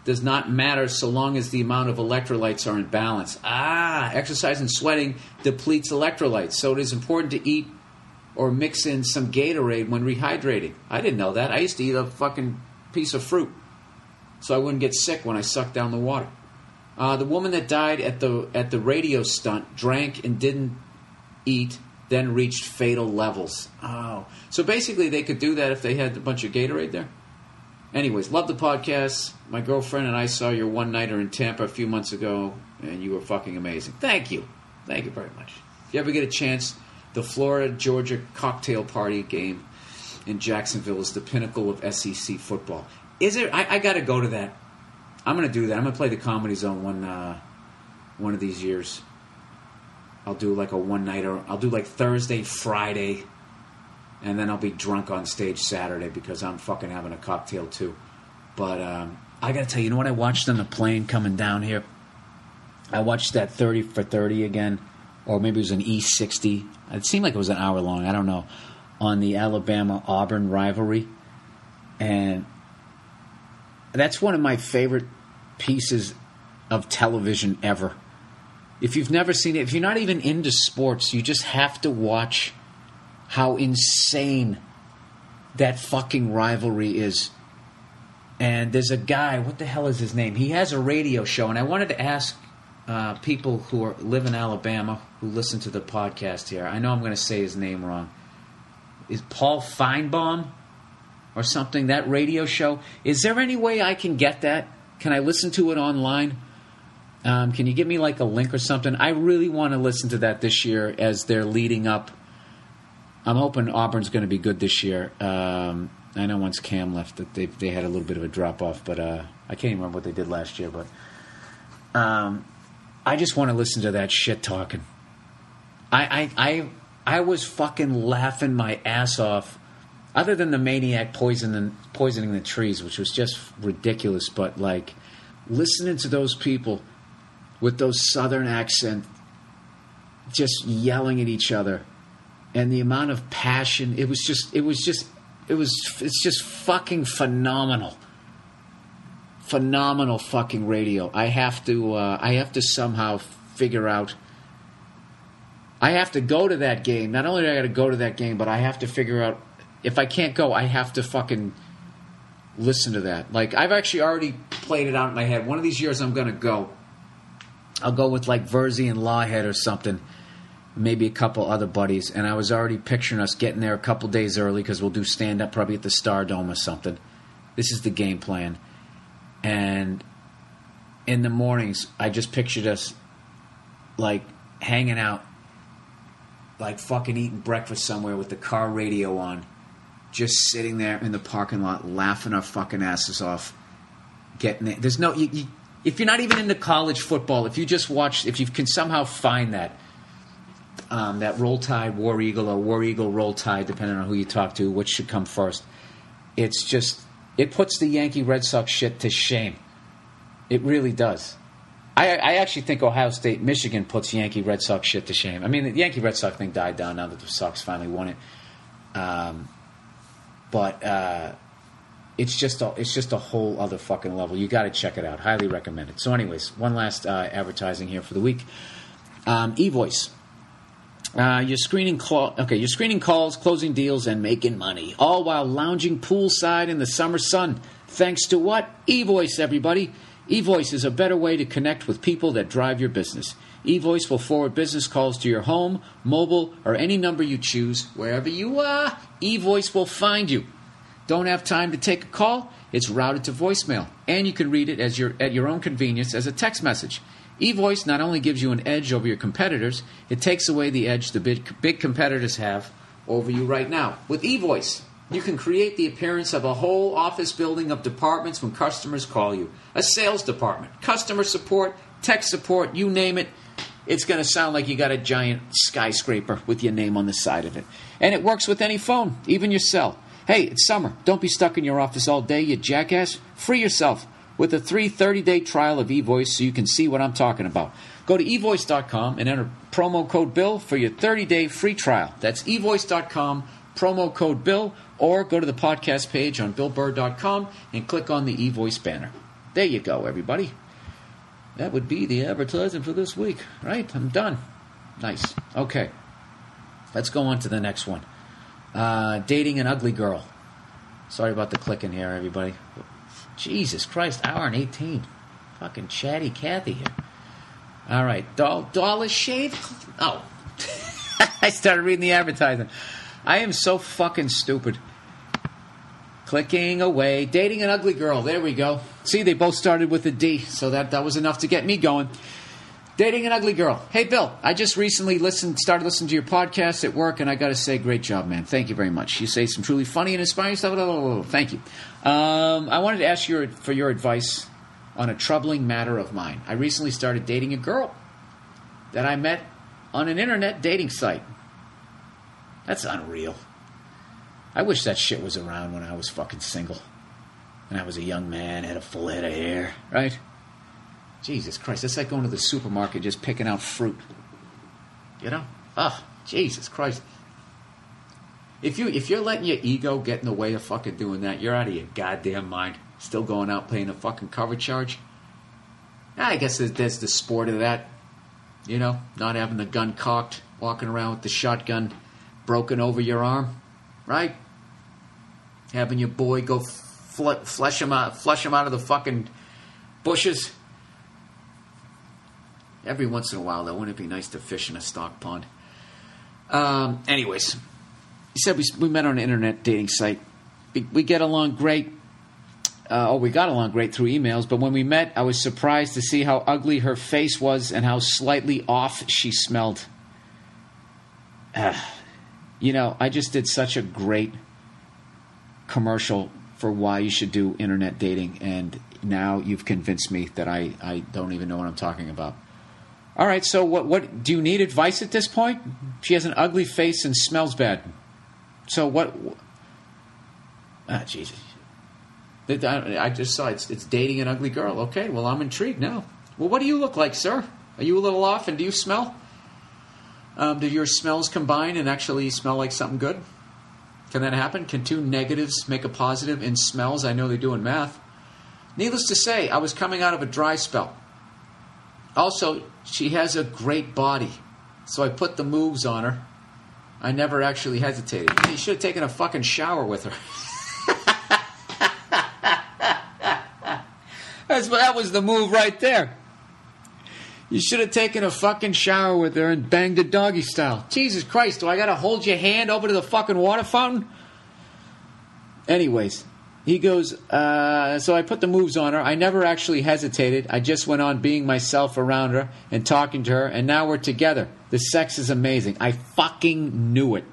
Speaker 2: does not matter so long as the amount of electrolytes are in balance. Ah, exercise and sweating depletes electrolytes, so it is important to eat or mix in some Gatorade when rehydrating. I didn't know that. I used to eat a fucking piece of fruit so I wouldn't get sick when I sucked down the water. Uh, the woman that died at the at the radio stunt drank and didn't eat, then reached fatal levels. Oh, so basically they could do that if they had a bunch of Gatorade there. Anyways, love the podcast. My girlfriend and I saw your one nighter in Tampa a few months ago, and you were fucking amazing. Thank you, thank you very much. If you ever get a chance, the Florida Georgia cocktail party game in Jacksonville is the pinnacle of SEC football. Is it? I, I got to go to that. I'm going to do that. I'm going to play the Comedy Zone one uh, one of these years. I'll do like a one nighter. I'll do like Thursday, Friday, and then I'll be drunk on stage Saturday because I'm fucking having a cocktail too. But um, I gotta tell you, you know what I watched on the plane coming down here? I watched that 30 for 30 again, or maybe it was an E60. It seemed like it was an hour long. I don't know. On the Alabama Auburn rivalry. And that's one of my favorite pieces of television ever. If you've never seen it, if you're not even into sports, you just have to watch how insane that fucking rivalry is. And there's a guy, what the hell is his name? He has a radio show, and I wanted to ask uh, people who are, live in Alabama who listen to the podcast here. I know I'm going to say his name wrong. Is Paul Finebaum or something? That radio show. Is there any way I can get that? Can I listen to it online? Um, can you give me like a link or something? I really want to listen to that this year as they're leading up. I'm hoping Auburn's going to be good this year. Um, I know once Cam left that they they had a little bit of a drop off, but uh, I can't even remember what they did last year. But um, I just want to listen to that shit talking. I, I I I was fucking laughing my ass off. Other than the maniac poisoning poisoning the trees, which was just ridiculous, but like listening to those people with those southern accent just yelling at each other and the amount of passion it was just it was just it was it's just fucking phenomenal phenomenal fucking radio i have to uh, i have to somehow figure out i have to go to that game not only do i got to go to that game but i have to figure out if i can't go i have to fucking listen to that like i've actually already played it out in my head one of these years i'm gonna go I'll go with like Virzi and Lawhead or something, maybe a couple other buddies. And I was already picturing us getting there a couple days early because we'll do stand up probably at the Star Dome or something. This is the game plan. And in the mornings, I just pictured us like hanging out, like fucking eating breakfast somewhere with the car radio on, just sitting there in the parking lot laughing our fucking asses off getting it. There's no you, you, if you're not even into college football, if you just watch, if you can somehow find that um, that Roll Tide War Eagle or War Eagle Roll Tide, depending on who you talk to, which should come first. It's just it puts the Yankee Red Sox shit to shame. It really does. I, I actually think Ohio State Michigan puts Yankee Red Sox shit to shame. I mean, the Yankee Red Sox thing died down now that the Sox finally won it. Um, but uh, it's just a, it's just a whole other fucking level. You got to check it out. Highly recommend it. So, anyways, one last uh, advertising here for the week. Um, eVoice. Uh, you're screening call, okay. You're screening calls, closing deals, and making money, all while lounging poolside in the summer sun. Thanks to what? eVoice, everybody. eVoice is a better way to connect with people that drive your business. eVoice will forward business calls to your home, mobile, or any number you choose. Wherever you are, eVoice will find you. Don't have time to take a call? It's routed to voicemail, and you can read it as your, at your own convenience as a text message. eVoice not only gives you an edge over your competitors, it takes away the edge the big, big competitors have over you right now. With eVoice, you can create the appearance of a whole office building of departments when customers call you. A sales department, customer support, tech support, you name it. It's going to sound like you got a giant skyscraper with your name on the side of it. And it works with any phone, even your cell. Hey, it's summer. Don't be stuck in your office all day, you jackass. Free yourself with a free 30-day trial of eVoice so you can see what I'm talking about. Go to evoice.com and enter promo code BILL for your 30-day free trial. That's evoice.com, promo code BILL, or go to the podcast page on billburr.com and click on the eVoice banner. There you go, everybody. That would be the advertising for this week, right? I'm done. Nice. Okay. Let's go on to the next one. Uh, dating an ugly girl. Sorry about the clicking here, everybody. Jesus Christ, hour and 18. Fucking chatty Cathy here. All right. Doll, Dollar Shave? Oh. [LAUGHS] I started reading the advertising. I am so fucking stupid. Clicking away. Dating an ugly girl. There we go. See, they both started with a D, so that, that was enough to get me going. Dating an ugly girl. Hey, Bill, I just recently listened, started listening to your podcast at work, and I got to say, great job, man. Thank you very much. You say some truly funny and inspiring stuff. Blah, blah, blah. Thank you. Um, I wanted to ask you for your advice on a troubling matter of mine. I recently started dating a girl that I met on an internet dating site. That's unreal. I wish that shit was around when I was fucking single. And I was a young man, had a full head of hair, right? Jesus Christ, that's like going to the supermarket just picking out fruit. You know? Ah, Jesus Christ. If you if you're letting your ego get in the way of fucking doing that, you're out of your goddamn mind. Still going out playing a fucking cover charge. I guess there's the sport of that. You know, not having the gun cocked, walking around with the shotgun broken over your arm, right? Having your boy go fl- flush him out, flush him out of the fucking bushes. Every once in a while, though, wouldn't it be nice to fish in a stock pond? Um, anyways, he said we, we met on an internet dating site. We, we get along great. Uh, oh, we got along great through emails, but when we met, I was surprised to see how ugly her face was and how slightly off she smelled. Ah, [SIGHS] you know, I just did such a great commercial for why you should do internet dating, and now you've convinced me that I, I don't even know what I'm talking about. All right, so what what do you need advice at this point? She has an ugly face and smells bad. So what? Ah, Jesus. I I just saw it's, it's dating an ugly girl. Okay, well I'm intrigued now. Well, what do you look like, sir? Are you a little off, and do you smell? Um, do your smells combine and actually smell like something good? Can that happen? Can two negatives make a positive in smells? I know they do in math. Needless to say, I was coming out of a dry spell. Also, she has a great body, so I put the moves on her. I never actually hesitated. You should have taken a fucking shower with her. [LAUGHS] That's, that was the move right there. You should have taken a fucking shower with her and banged a doggy style. Jesus Christ, do I gotta hold your hand over to the fucking water fountain? Anyways, he goes, uh, so I put the moves on her. I never actually hesitated. I just went on being myself around her and talking to her, and now we're together. The sex is amazing. I fucking knew it.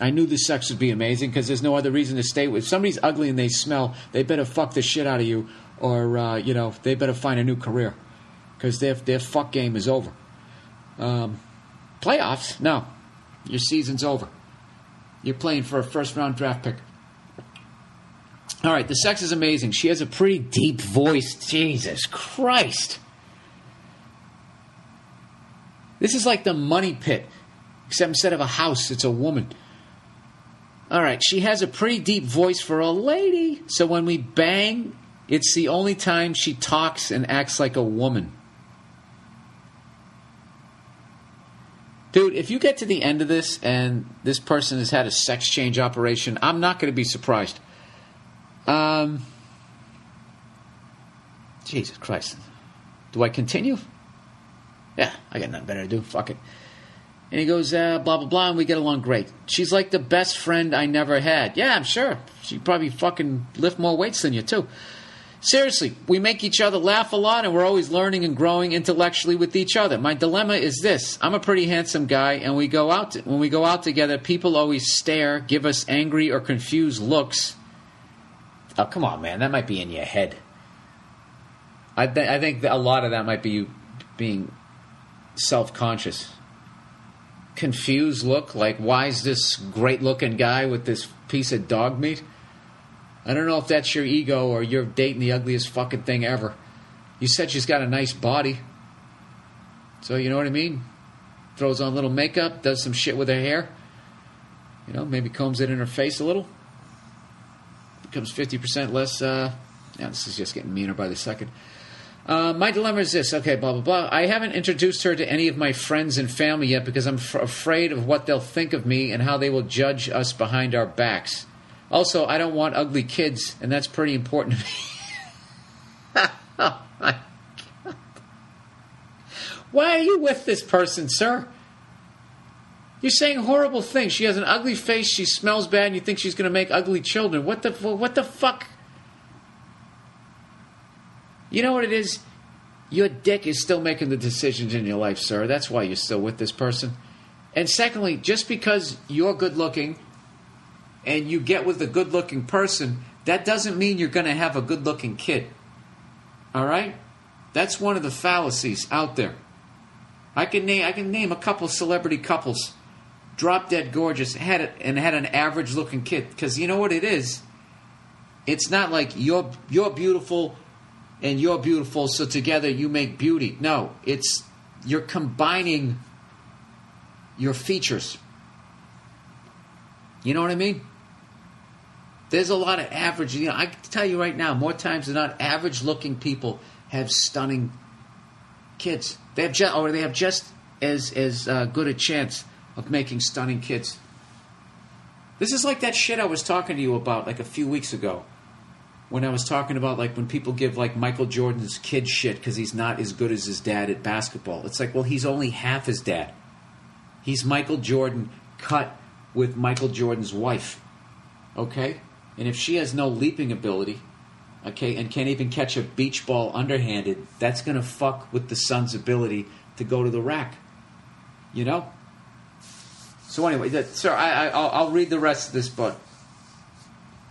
Speaker 2: I knew the sex would be amazing because there's no other reason to stay with. If somebody's ugly and they smell, they better fuck the shit out of you, or uh, you know they better find a new career because their their fuck game is over. Um, playoffs? No, your season's over. You're playing for a first round draft pick. All right, the sex is amazing. She has a pretty deep voice. Jesus Christ. This is like the money pit, except instead of a house, it's a woman. All right, she has a pretty deep voice for a lady. So when we bang, it's the only time she talks and acts like a woman. Dude, if you get to the end of this and this person has had a sex change operation, I'm not going to be surprised. Um, Jesus Christ. Do I continue? Yeah, I got nothing better to do. Fuck it. And he goes, uh, blah, blah, blah, and we get along great. She's like the best friend I never had. Yeah, I'm sure. She probably fucking lift more weights than you, too. Seriously, we make each other laugh a lot and we're always learning and growing intellectually with each other. My dilemma is this. I'm a pretty handsome guy and we go out when we go out together, people always stare, give us angry or confused looks. Oh, come on, man. That might be in your head. I, th- I think a lot of that might be you being self-conscious. Confused look, like why is this great-looking guy with this piece of dog meat? I don't know if that's your ego or you're dating the ugliest fucking thing ever. You said she's got a nice body. So, you know what I mean? Throws on a little makeup, does some shit with her hair. You know, maybe combs it in her face a little. Becomes 50% less. Uh, yeah, this is just getting meaner by the second. Uh, my dilemma is this. Okay, blah, blah, blah. I haven't introduced her to any of my friends and family yet because I'm f- afraid of what they'll think of me and how they will judge us behind our backs. Also, I don't want ugly kids, and that's pretty important to me. [LAUGHS] oh my God. Why are you with this person, sir? You're saying horrible things. She has an ugly face. She smells bad, and you think she's going to make ugly children. What the what the fuck? You know what it is? Your dick is still making the decisions in your life, sir. That's why you're still with this person. And secondly, just because you're good looking and you get with a good looking person, that doesn't mean you're going to have a good looking kid. All right? That's one of the fallacies out there. I can name I can name a couple celebrity couples. drop dead gorgeous, had it and had an average looking kid. Because you know what it is. It's not like you're you're beautiful and you're beautiful, so together you make beauty. No, it's you're combining your features. You know what I mean? There's a lot of average. You know, I can tell you right now, more times than not, average-looking people have stunning kids. They have just, or they have just as as uh, good a chance of making stunning kids. This is like that shit I was talking to you about like a few weeks ago, when I was talking about like when people give like Michael Jordan's kid shit because he's not as good as his dad at basketball. It's like, well, he's only half his dad. He's Michael Jordan cut with Michael Jordan's wife. Okay? And if she has no leaping ability, okay, and can't even catch a beach ball underhanded, that's going to fuck with the son's ability to go to the rack. You know? So anyway, that, sir, I, I, I'll, I'll read the rest of this, but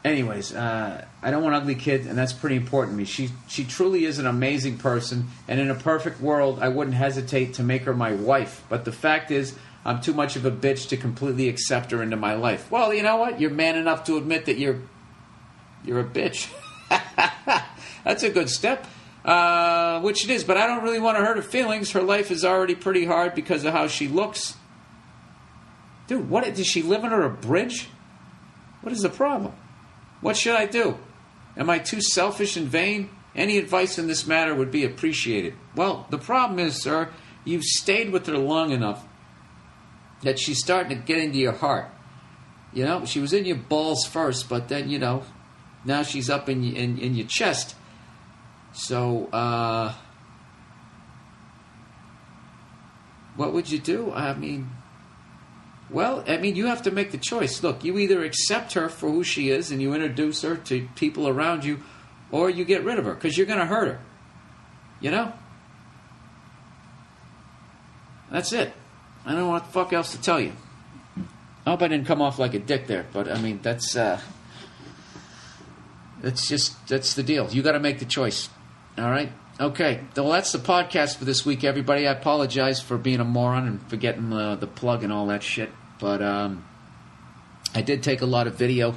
Speaker 2: anyways, uh, I don't want ugly kids, and that's pretty important to me. She she truly is an amazing person, and in a perfect world, I wouldn't hesitate to make her my wife. But the fact is, I'm too much of a bitch to completely accept her into my life. Well, you know what? You're man enough to admit that you're you're a bitch. [LAUGHS] that's a good step. Uh, which it is, but I don't really want to hurt her feelings. Her life is already pretty hard because of how she looks. Dude, what does she live under a bridge? What is the problem? What should I do? Am I too selfish and vain? Any advice in this matter would be appreciated. Well, the problem is, sir, you've stayed with her long enough that she's starting to get into your heart. You know, she was in your balls first, but then, you know, now she's up in, in, in your chest. So, uh, what would you do? I mean, well, I mean, you have to make the choice. Look, you either accept her for who she is and you introduce her to people around you, or you get rid of her because you're going to hurt her. You know? That's it. I don't know what the fuck else to tell you. I hope I didn't come off like a dick there, but I mean, that's, uh, that's just, that's the deal. You got to make the choice. All right? Okay. Well, that's the podcast for this week, everybody. I apologize for being a moron and forgetting the, the plug and all that shit. But um, I did take a lot of video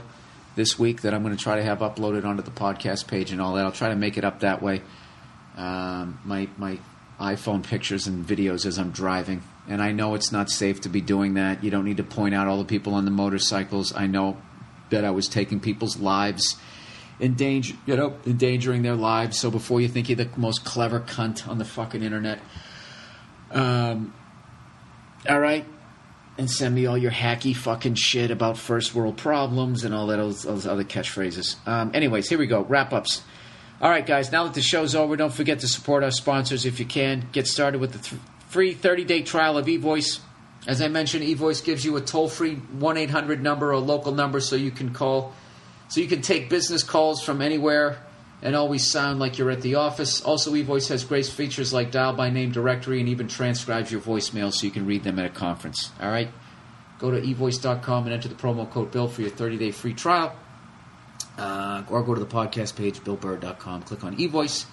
Speaker 2: this week that I'm going to try to have uploaded onto the podcast page and all that. I'll try to make it up that way. Um, my my iPhone pictures and videos as I'm driving, and I know it's not safe to be doing that. You don't need to point out all the people on the motorcycles. I know that I was taking people's lives, endanger, you know, endangering their lives. So before you think you're the most clever cunt on the fucking internet, um, all right, and send me all your hacky fucking shit about first world problems and all that those, those other catchphrases. Um, anyways, here we go. Wrap ups. All right, guys. Now that the show's over, don't forget to support our sponsors if you can. Get started with the th- free 30 day trial of eVoice. As I mentioned, eVoice gives you a toll free 1 800 number or local number so you can call, so you can take business calls from anywhere and always sound like you're at the office. Also, eVoice has great features like dial by name directory and even transcribes your voicemail so you can read them at a conference. All right? Go to evoice.com and enter the promo code BILL for your 30 day free trial. Uh, or go to the podcast page, billburr.com. Click on eVoice.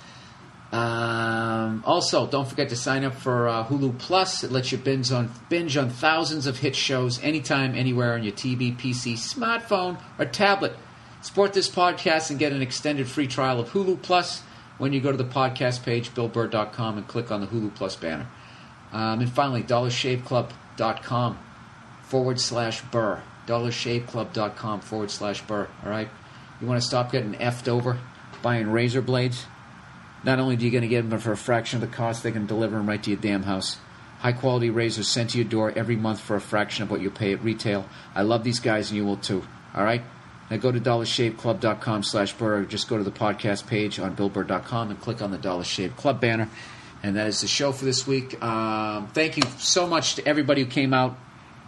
Speaker 2: Um, also, don't forget to sign up for uh, Hulu Plus. It lets you binge on binge on thousands of hit shows anytime, anywhere on your TV, PC, smartphone, or tablet. Support this podcast and get an extended free trial of Hulu Plus when you go to the podcast page, billburr.com, and click on the Hulu Plus banner. Um, and finally, dollarshaveclub.com forward slash burr. Dollarshaveclub.com forward slash burr. All right? You want to stop getting effed over buying razor blades? Not only do you going to get them for a fraction of the cost, they can deliver them right to your damn house. High quality razors sent to your door every month for a fraction of what you pay at retail. I love these guys and you will too. All right? Now go to dollarshaveclub.com slash burr. Just go to the podcast page on billburr.com and click on the Dollar Shave Club banner. And that is the show for this week. Um, thank you so much to everybody who came out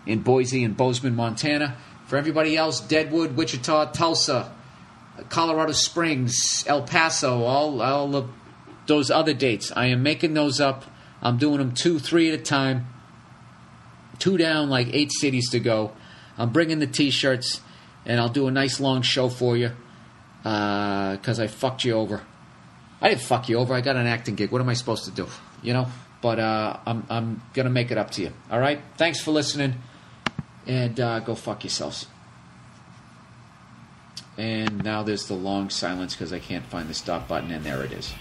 Speaker 2: in Boise and Bozeman, Montana. For everybody else, Deadwood, Wichita, Tulsa, Colorado Springs, El Paso, all all of those other dates. I am making those up. I'm doing them two, three at a time. Two down, like eight cities to go. I'm bringing the T-shirts, and I'll do a nice long show for you because I fucked you over. I didn't fuck you over. I got an acting gig. What am I supposed to do? You know. But uh, I'm I'm gonna make it up to you. All right. Thanks for listening. And uh, go fuck yourselves. And now there's the long silence because I can't find the stop button, and there it is.